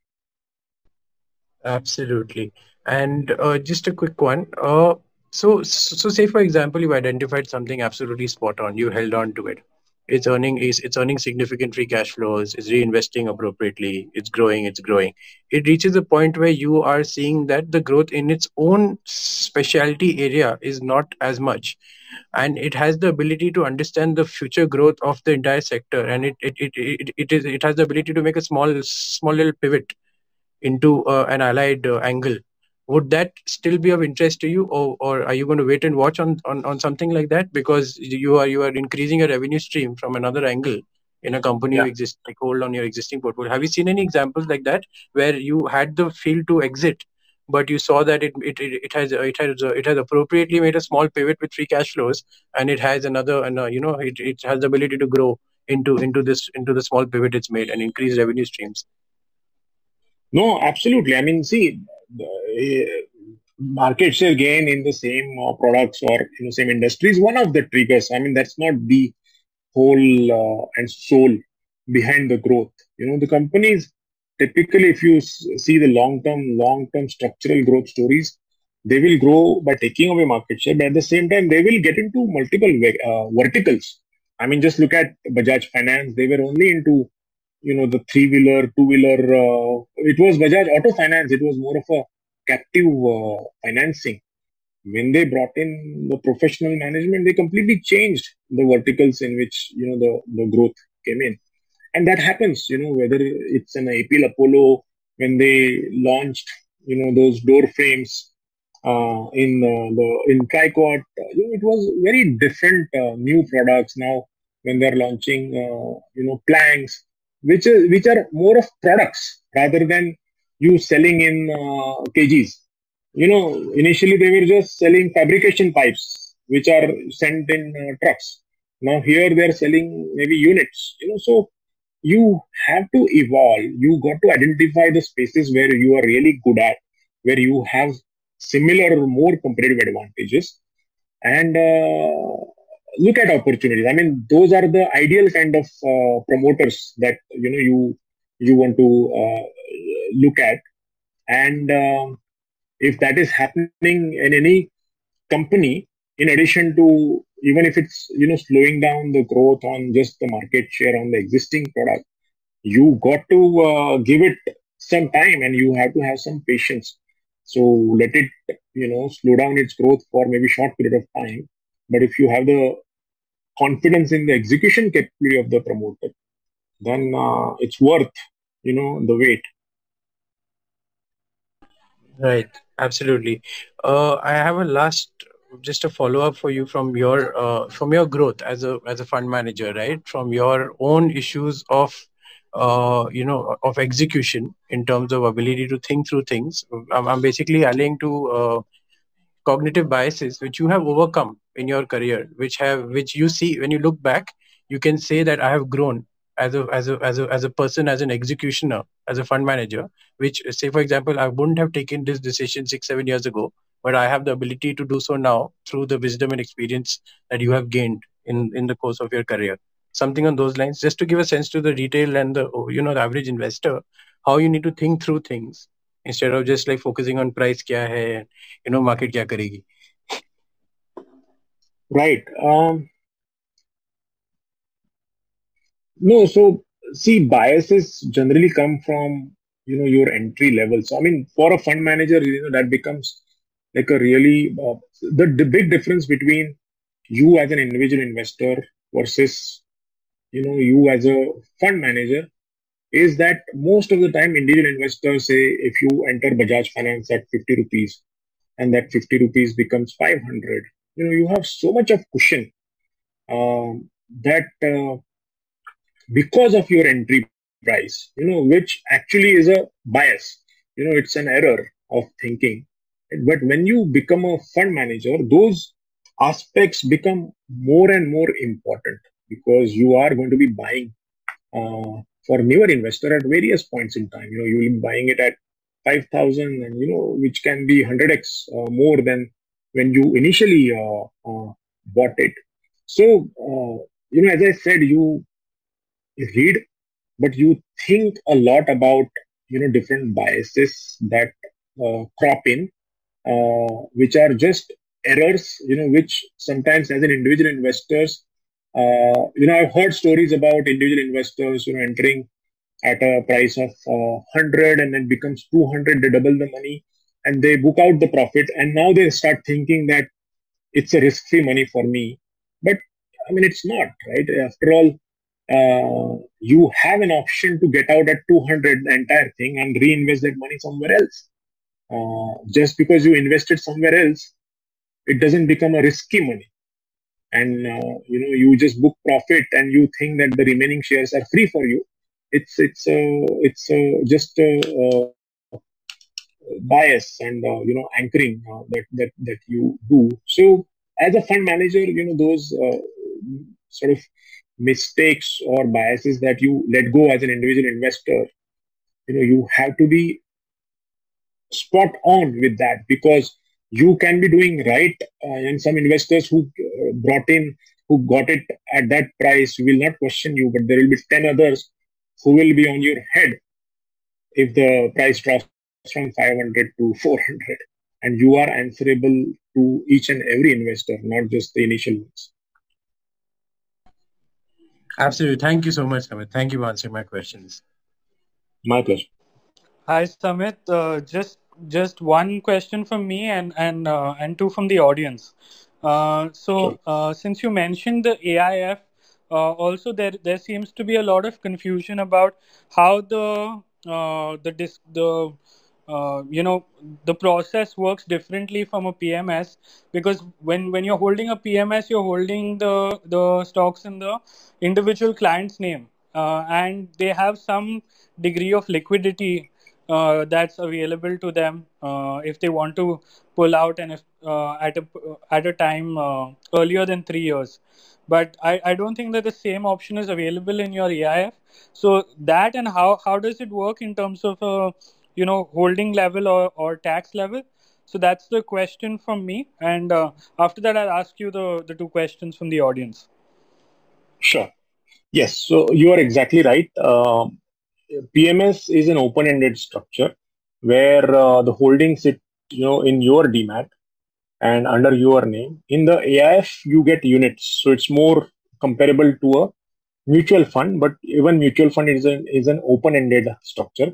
Absolutely. And uh, just a quick one. Uh, so so say for example you identified something absolutely spot on. You held on to it. It's earning is it's earning significant free cash flows. It's reinvesting appropriately. It's growing it's growing. It reaches a point where you are seeing that the growth in its own specialty area is not as much. And it has the ability to understand the future growth of the entire sector. And it it it, it, it is it has the ability to make a small small little pivot into uh, an allied uh, angle would that still be of interest to you or, or are you going to wait and watch on, on, on something like that? Because you are you are increasing your revenue stream from another angle in a company yeah. you exist like hold on your existing portfolio. Have you seen any examples like that where you had the feel to exit but you saw that it it, it has it has it has appropriately made a small pivot with free cash flows and it has another and uh, you know it, it has the ability to grow into into this into the small pivot it's made and increase revenue streams? No absolutely. I mean see market share gain in the same uh, products or in the same industry is one of the triggers. I mean, that's not the whole uh, and soul behind the growth. You know, the companies typically, if you see the long-term, long-term structural growth stories, they will grow by taking away market share, but at the same time, they will get into multiple uh, verticals. I mean, just look at Bajaj Finance. They were only into, you know, the three-wheeler, two-wheeler. Uh, it was Bajaj Auto Finance. It was more of a captive uh, financing. When they brought in the professional management, they completely changed the verticals in which you know the, the growth came in, and that happens. You know whether it's an APL Apollo when they launched you know those door frames uh, in uh, the in Tricoat, you know, it was very different uh, new products. Now when they're launching uh, you know planks, which is which are more of products rather than you selling in uh, kgs. You know, initially they were just selling fabrication pipes, which are sent in uh, trucks. Now here they are selling maybe units. You know, so you have to evolve. You got to identify the spaces where you are really good at, where you have similar or more competitive advantages, and uh, look at opportunities. I mean, those are the ideal kind of uh, promoters that you know you you want to uh, look at. And uh, if that is happening in any company, in addition to even if it's you know slowing down the growth on just the market share on the existing product, you got to uh, give it some time and you have to have some patience. So let it you know slow down its growth for maybe short period of time. But if you have the confidence in the execution capability of the promoter, then uh, it's worth you know the wait Right, absolutely. Uh, I have a last, just a follow up for you from your uh, from your growth as a as a fund manager, right? From your own issues of uh, you know of execution in terms of ability to think through things. I'm, I'm basically allying to uh, cognitive biases which you have overcome in your career, which have which you see when you look back, you can say that I have grown as a as a as a as a person as an executioner as a fund manager which say for example i wouldn't have taken this decision 6 7 years ago but i have the ability to do so now through the wisdom and experience that you have gained in in the course of your career. Something on those lines just to give a sense to the retail and the you know the average investor how you need to think through things instead of just like focusing on price kya hai you know market kya karegi right um no, so see, biases generally come from you know your entry level. So I mean, for a fund manager, you know that becomes like a really uh, the, the big difference between you as an individual investor versus you know you as a fund manager is that most of the time individual investors say if you enter Bajaj Finance at 50 rupees and that 50 rupees becomes 500 you know you have so much of cushion um, that uh, because of your entry price you know which actually is a bias you know it's an error of thinking. But when you become a fund manager those aspects become more and more important because you are going to be buying uh, for newer investor at various points in time. You know you will be buying it at 5000 and you know which can be 100x uh, more than when you initially uh, uh, bought it. So uh, you know as i said you read but you think a lot about you know different biases that uh, crop in uh, which are just errors you know which sometimes as an individual investors uh, you know i've heard stories about individual investors you know entering at a price of uh, 100 and then becomes 200 they double the money and they book out the profit and now they start thinking that it's a risk free money for me. But i mean it's not right? After all uh, you have an option to get out at 200 the entire thing and reinvest that money somewhere else. Uh, just because you invested somewhere else it doesn't become a risky money and uh, you know you just book profit and you think that the remaining shares are free for you. It's it's uh, it's uh, just uh, bias and uh, you know anchoring uh, that that that you do. So as a fund manager you know those uh, sort of mistakes or biases that you let go as an individual investor you know you have to be spot on with that because you can be doing right uh, and some investors who uh, brought in who got it at that price will not question you but there will be 10 others who will be on your head if the price drops from 500 to 400 and you are answerable to each and every investor not just the initial ones. Absolutely. Thank you so much Samit. thank you for answering my questions. My pleasure. Hi, Samit. Uh, just just one question from me and and uh, and two from the audience. Uh, so uh, since you mentioned the AIF, uh, also there there seems to be a lot of confusion about how the uh, the dis- the uh, you know the process works differently from a PMS because when when you're holding a PMS, you're holding the the stocks in the individual client's name, uh, and they have some degree of liquidity uh, that's available to them uh, if they want to pull out and if uh, at a at a time uh, earlier than three years. But I, I don't think that the same option is available in your AIF. So that and how how does it work in terms of uh, you know holding level or, or tax level? So that's the question from me. And uh, after that, I'll ask you the the two questions from the audience. Sure. Yes. So you are exactly right. Um, PMS is an open-ended structure where uh, the holdings sit, you know, in your demat and under your name. In the AIF, you get units, so it's more comparable to a mutual fund. But even mutual fund is an is an open-ended structure.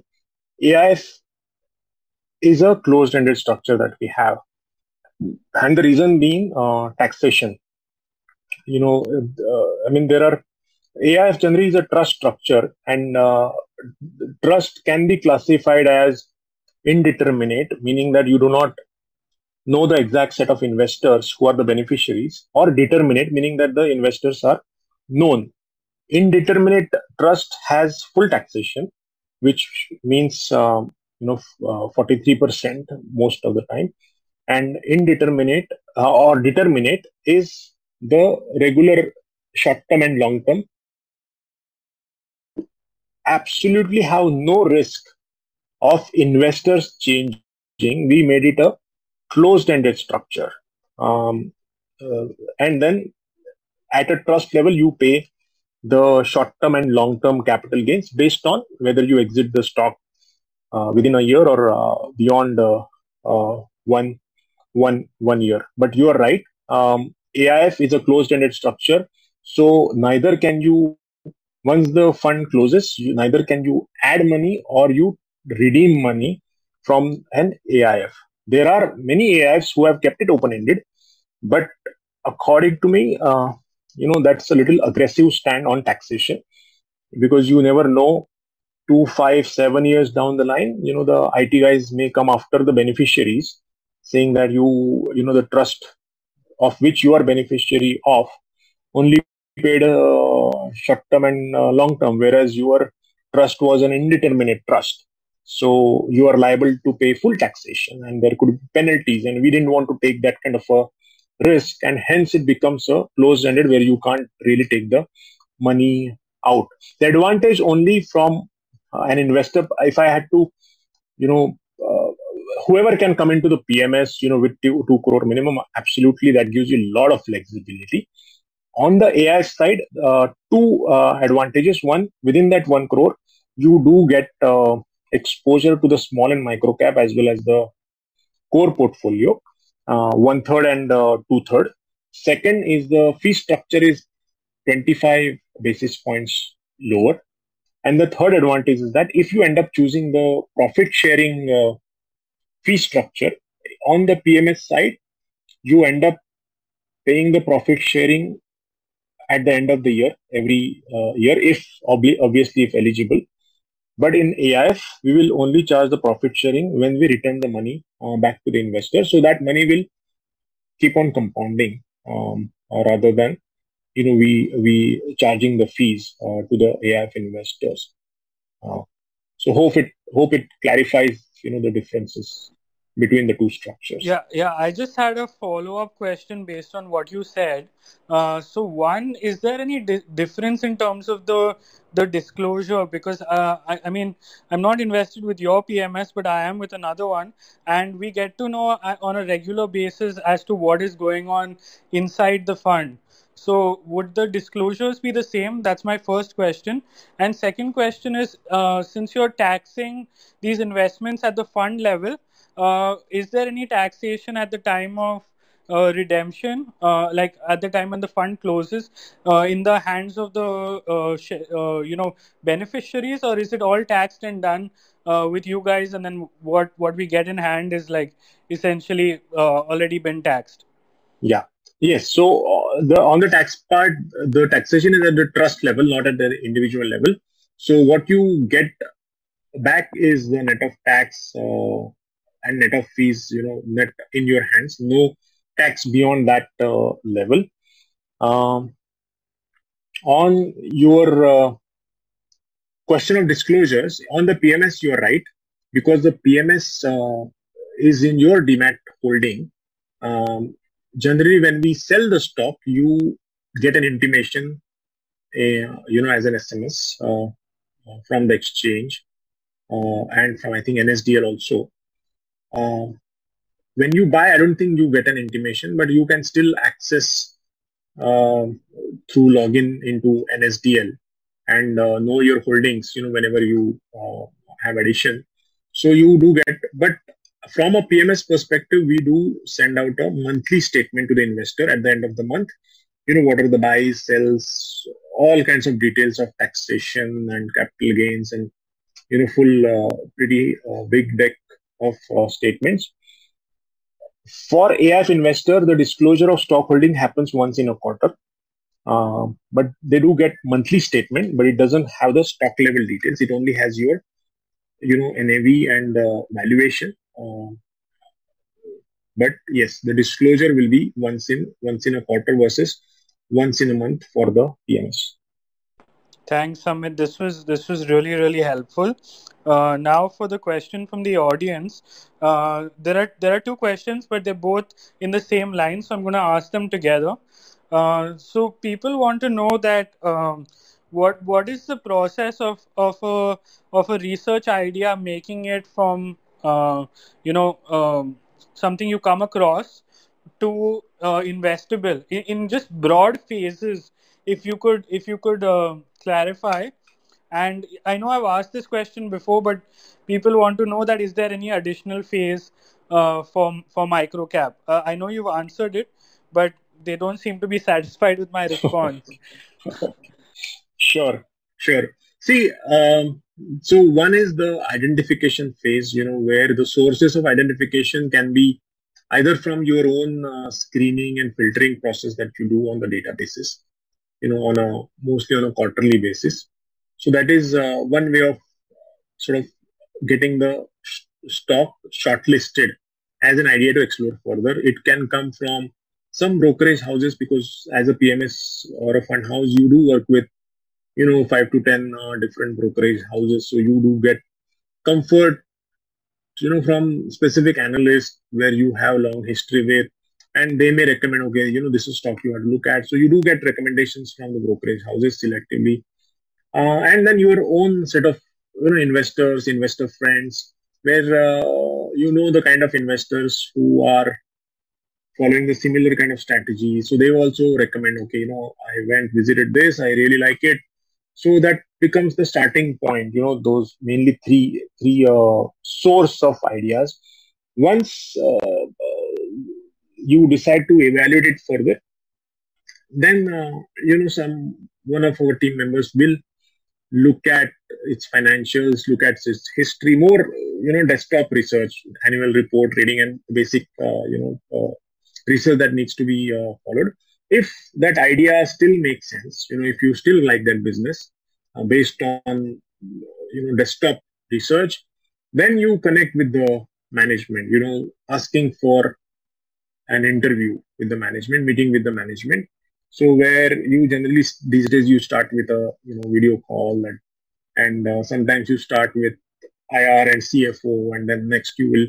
AIF is a closed-ended structure that we have, and the reason being uh, taxation. You know, uh, I mean, there are AIF generally is a trust structure, and uh, trust can be classified as indeterminate, meaning that you do not know the exact set of investors who are the beneficiaries, or determinate, meaning that the investors are known. Indeterminate trust has full taxation, which means um, you know three percent most of the time, and indeterminate uh, or determinate is the regular short term and long term absolutely have no risk of investors changing. We made it a closed-ended structure, um, uh, and then at a trust level, you pay the short-term and long-term capital gains based on whether you exit the stock uh, within a year or uh, beyond uh, uh, one one one year. But you are right. Um, AIF is a closed-ended structure, so neither can you once the fund closes, you, neither can you add money or you redeem money from an AIF. There are many AIFs who have kept it open ended, but according to me, uh, you know, that's a little aggressive stand on taxation because you never know two, five, seven years down the line, you know, the IT guys may come after the beneficiaries saying that you, you know, the trust of which you are beneficiary of only paid uh, short term and uh, long term, whereas your trust was an indeterminate trust. So you are liable to pay full taxation and there could be penalties. And we didn't want to take that kind of a risk. And hence it becomes a closed ended where you can't really take the money out. The advantage only from uh, an investor, if I had to, you know, uh, whoever can come into the PMS, you know, with two, two crore minimum, absolutely that gives you a lot of flexibility. On the AI side, uh, two uh, advantages. One, within that one crore, you do get uh, exposure to the small and micro cap as well as the core portfolio, uh, one third and uh, two third. Second is the fee structure is 25 basis points lower. And the third advantage is that if you end up choosing the profit sharing uh, fee structure on the PMS side, you end up paying the profit sharing at the end of the year, every uh, year, if obviously if eligible. But in AIF, we will only charge the profit sharing when we return the money uh, back to the investor. So that money will keep on compounding um, rather than you know we we charging the fees uh, to the AIF investors. Uh, so hope it hope it clarifies you know the differences between the two structures. Yeah, yeah. I just had a follow up question based on what you said. Uh, so, one, is there any di- difference in terms of the the disclosure? Because uh, I, I mean, I'm not invested with your PMS, but I am with another one, and we get to know uh, on a regular basis as to what is going on inside the fund. So, would the disclosures be the same? That's my first question. And second question is, uh, since you're taxing these investments at the fund level, is there any taxation at the time of uh, redemption, uh, like at the time when the fund closes, uh, in the hands of the uh, uh, you know beneficiaries, or is it all taxed and done with you guys, and then what what we get in hand is like essentially already been taxed? Yeah. Yes. So the on the tax part, the taxation is at the trust level, not at the individual level. So what you get back is the net of tax and net of fees, you know, net in your hands. No tax beyond that uh, level. Um, on your uh, question of disclosures, on the PMS, you're right, because the PMS uh, is in your demat holding. Um, generally, when we sell the stock, you get an intimation, uh, you know, as an SMS uh, from the exchange uh, and from I think NSDL also. Um, when you buy, I don't think you get an intimation, but you can still access uh, through login into NSDL and uh, know your holdings. You know, whenever you uh, have addition, so you do get. But from a PMS perspective, we do send out a monthly statement to the investor at the end of the month. You know, what are the buys, sells, all kinds of details of taxation and capital gains, and you know, full uh, pretty uh, big deck of uh, statements. For AIF investor, the disclosure of stock holding happens once in a quarter. Uh, but they do get monthly statement, but it doesn't have the stock level details. It only has your, you know, NAV and uh, valuation. Uh, but yes, the disclosure will be once in once in a quarter versus once in a month for the PMS. Thanks, Amit. This was this was really really helpful. Uh, now for the question from the audience. Uh, there are there are two questions, but they're both in the same line, so I'm going to ask them together. Uh, so people want to know that um, what what is the process of of a of a research idea making it from uh, you know um, something you come across to uh, investable in, in just broad phases if you could if you could uh, clarify. And i know i've asked this question before but people want to know that is there any additional phase uh, for for microcap? Uh, i know you've answered it but they don't seem to be satisfied with my response. Sure sure. See um, so one is the identification phase you know where the sources of identification can be either from your own uh, screening and filtering process that you do on the databases you know, on a mostly on a quarterly basis. So that is uh, one way of sort of getting the stock shortlisted as an idea to explore further. It can come from some brokerage houses because as a PMS or a fund house, you do work with you know five to ten uh, different brokerage houses, so you do get comfort you know from specific analysts where you have long history with and they may recommend okay you know this is stock you have to look at. So you do get recommendations from the brokerage houses selectively. Uh, and then your own set of you know investors investor friends where uh, you know the kind of investors who are following the similar kind of strategy. So they also recommend okay you know i went visited this i really like it. So that becomes the starting point you know those mainly three three uh, source of ideas. Once uh, you decide to evaluate it further then uh, you know some one of our team members will look at its financials look at its history more you know desktop research annual report reading and basic uh, you know uh, research that needs to be uh, followed. If that idea still makes sense you know if you still like that business uh, based on you know desktop research then you connect with the management you know asking for an interview with the management meeting with the management. So where you generally these days you start with a you know video call and and uh, sometimes you start with IR and CFO and then next you will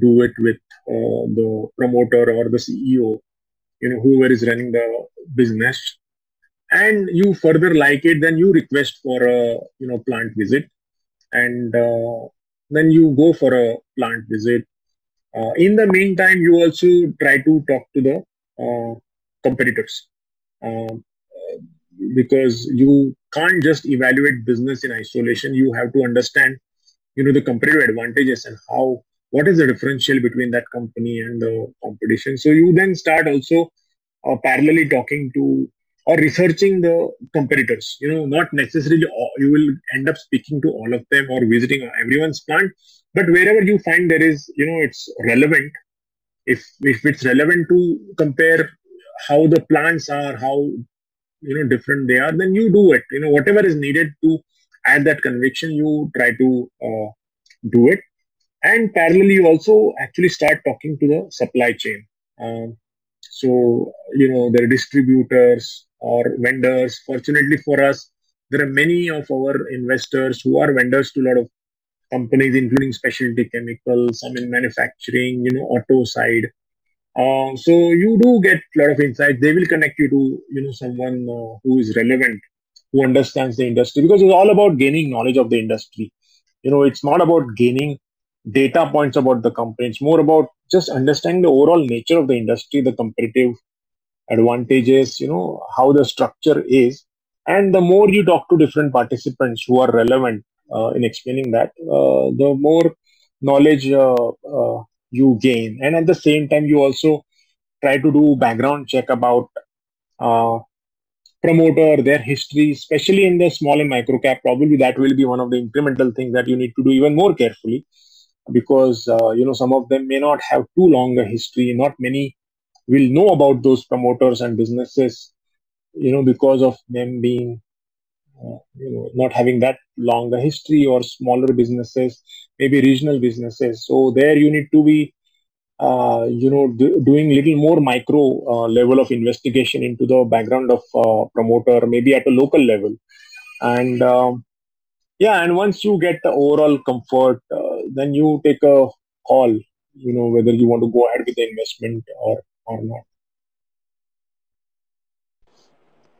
do it with uh, the promoter or the CEO you know whoever is running the business. And you further like it then you request for a you know plant visit. And uh, then you go for a plant visit uh, in the meantime you also try to talk to the uh, competitors. Um, because you can't just evaluate business in isolation. You have to understand you know the competitive advantages and how what is the differential between that company and the competition. So you then start also uh, parallelly talking to or researching the competitors. You know not necessarily all, you will end up speaking to all of them or visiting everyone's plant but wherever you find there is you know it's relevant if if it's relevant to compare how the plants are how you know different they are then you do it. You know whatever is needed to add that conviction you try to uh, do it. And parallelly you also actually start talking to the supply chain. Um, so you know are distributors or vendors. Fortunately for us there are many of our investors who are vendors to a lot of companies including specialty chemicals some in manufacturing you know auto side. Uh, so you do get a lot of insights. They will connect you to you know someone uh, who is relevant who understands the industry because it's all about gaining knowledge of the industry. You know it's not about gaining data points about the company. It's more about just understanding the overall nature of the industry, the competitive advantages, you know, how the structure is. And the more you talk to different participants who are relevant uh, in explaining that, uh, the more knowledge uh, uh you gain. And at the same time, you also try to do background check about uh, promoter, their history, especially in the small and micro cap. Probably that will be one of the incremental things that you need to do even more carefully because uh, you know some of them may not have too long a history not many will know about those promoters and businesses you know because of them being uh, you know not having that long a history or smaller businesses maybe regional businesses. So there you need to be uh, you know do, doing little more micro uh, level of investigation into the background of uh, promoter maybe at a local level. And um, yeah and once you get the overall comfort uh, then you take a call you know whether you want to go ahead with the investment or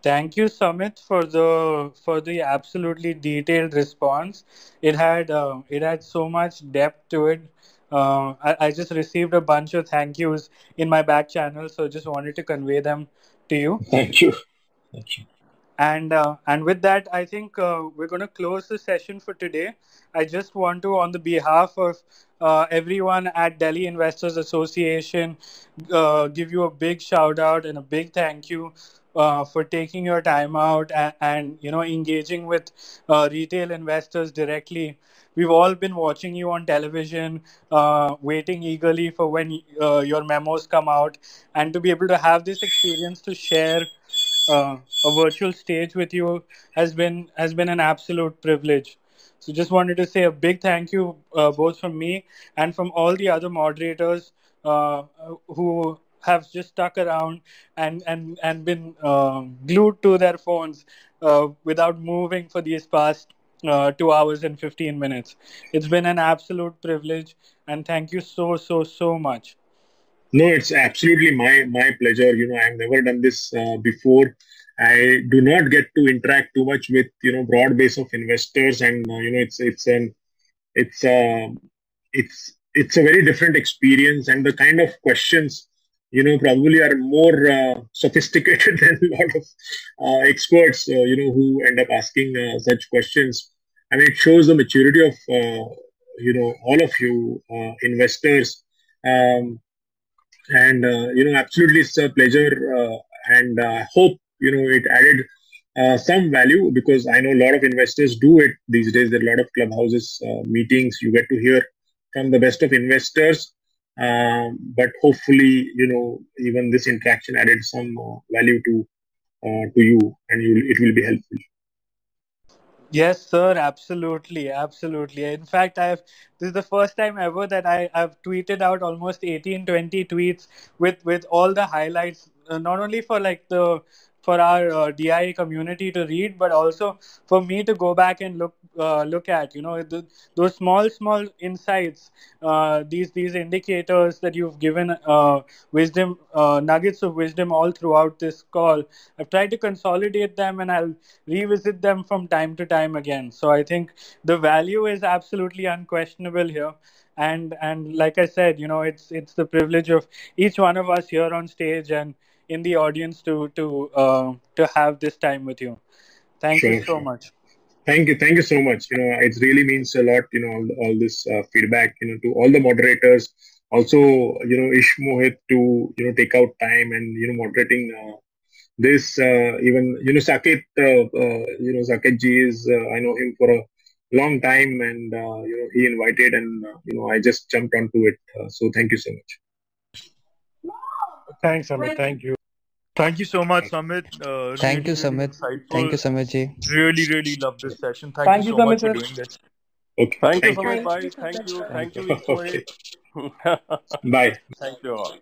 Thank you, Samit, for the for the absolutely detailed response. It had uh, it had so much depth to it. Uh, I, I just received a bunch of thank yous in my back channel, so just wanted to convey them to you. thank you thank you And uh, and with that, I think uh, we're going to close the session for today. I just want to, on the behalf of uh, everyone at Delhi Investors Association, uh, give you a big shout out and a big thank you uh, for taking your time out and, and you know engaging with uh, retail investors directly. We've all been watching you on television, waiting eagerly for when your memos come out, and to be able to have this experience to share uh, a virtual stage with you has been has been an absolute privilege. So just wanted to say a big thank you uh, both from me and from all the other moderators uh, who have just stuck around and and and been uh, glued to their phones uh, without moving for these past uh, two hours and 15 minutes. It's been an absolute privilege, and thank you so so so much. No, it's absolutely my my pleasure. You know, I've never done this uh, before. I do not get to interact too much with you know broad base of investors, and uh, you know it's it's an it's uh, it's it's a very different experience, and the kind of questions you know probably are more uh, sophisticated than a lot of uh, experts uh, you know who end up asking uh, such questions. I mean, it shows the maturity of uh, you know all of you uh, investors. Um, and you know, absolutely, it's a pleasure, and I hope you know it added uh, some value because I know a lot of investors do it these days. There are a lot of clubhouses uh, meetings. You get to hear from the best of investors. Um, but hopefully, you know, even this interaction added some uh, value to uh, to you, and you, it will be helpful. Yes, sir. Absolutely, absolutely. In fact, I've this is the first time ever that I have tweeted out almost 18, 20 tweets with with all the highlights, uh, not only for like the for our uh, DI community to read, but also for me to go back and look uh, look at. You know, the, those small small insights, uh, these these indicators that you've given uh, wisdom uh, nuggets of wisdom all throughout this call. I've tried to consolidate them, and I'll revisit them from time to time again. So I think the value is absolutely unquestionable here and and like i said you know it's it's the privilege of each one of us here on stage and in the audience to to uh, to have this time with you. Thank sure, you so sure. much. Thank you, thank you so much. You know, it really means a lot. You know, all, all this uh, feedback. You know, to all the moderators. Also, you know, Ishmohit to you know take out time and you know moderating uh, this. Uh, even you know Saket. Uh, uh, you know Saket ji is I know him for a long time, and you know he invited, and you know I just jumped onto it. so thank you so much. Thanks, Amit. Thank you. Thank you so much, Samit. Uh, Thank you, Samit. Thank you, Samit ji. Really, really love this session. Thank, Thank you so Samit much for doing this. Okay. Thank, Thank you, Samit. Bye. Thank you. Thank you. Bye. Thank you all.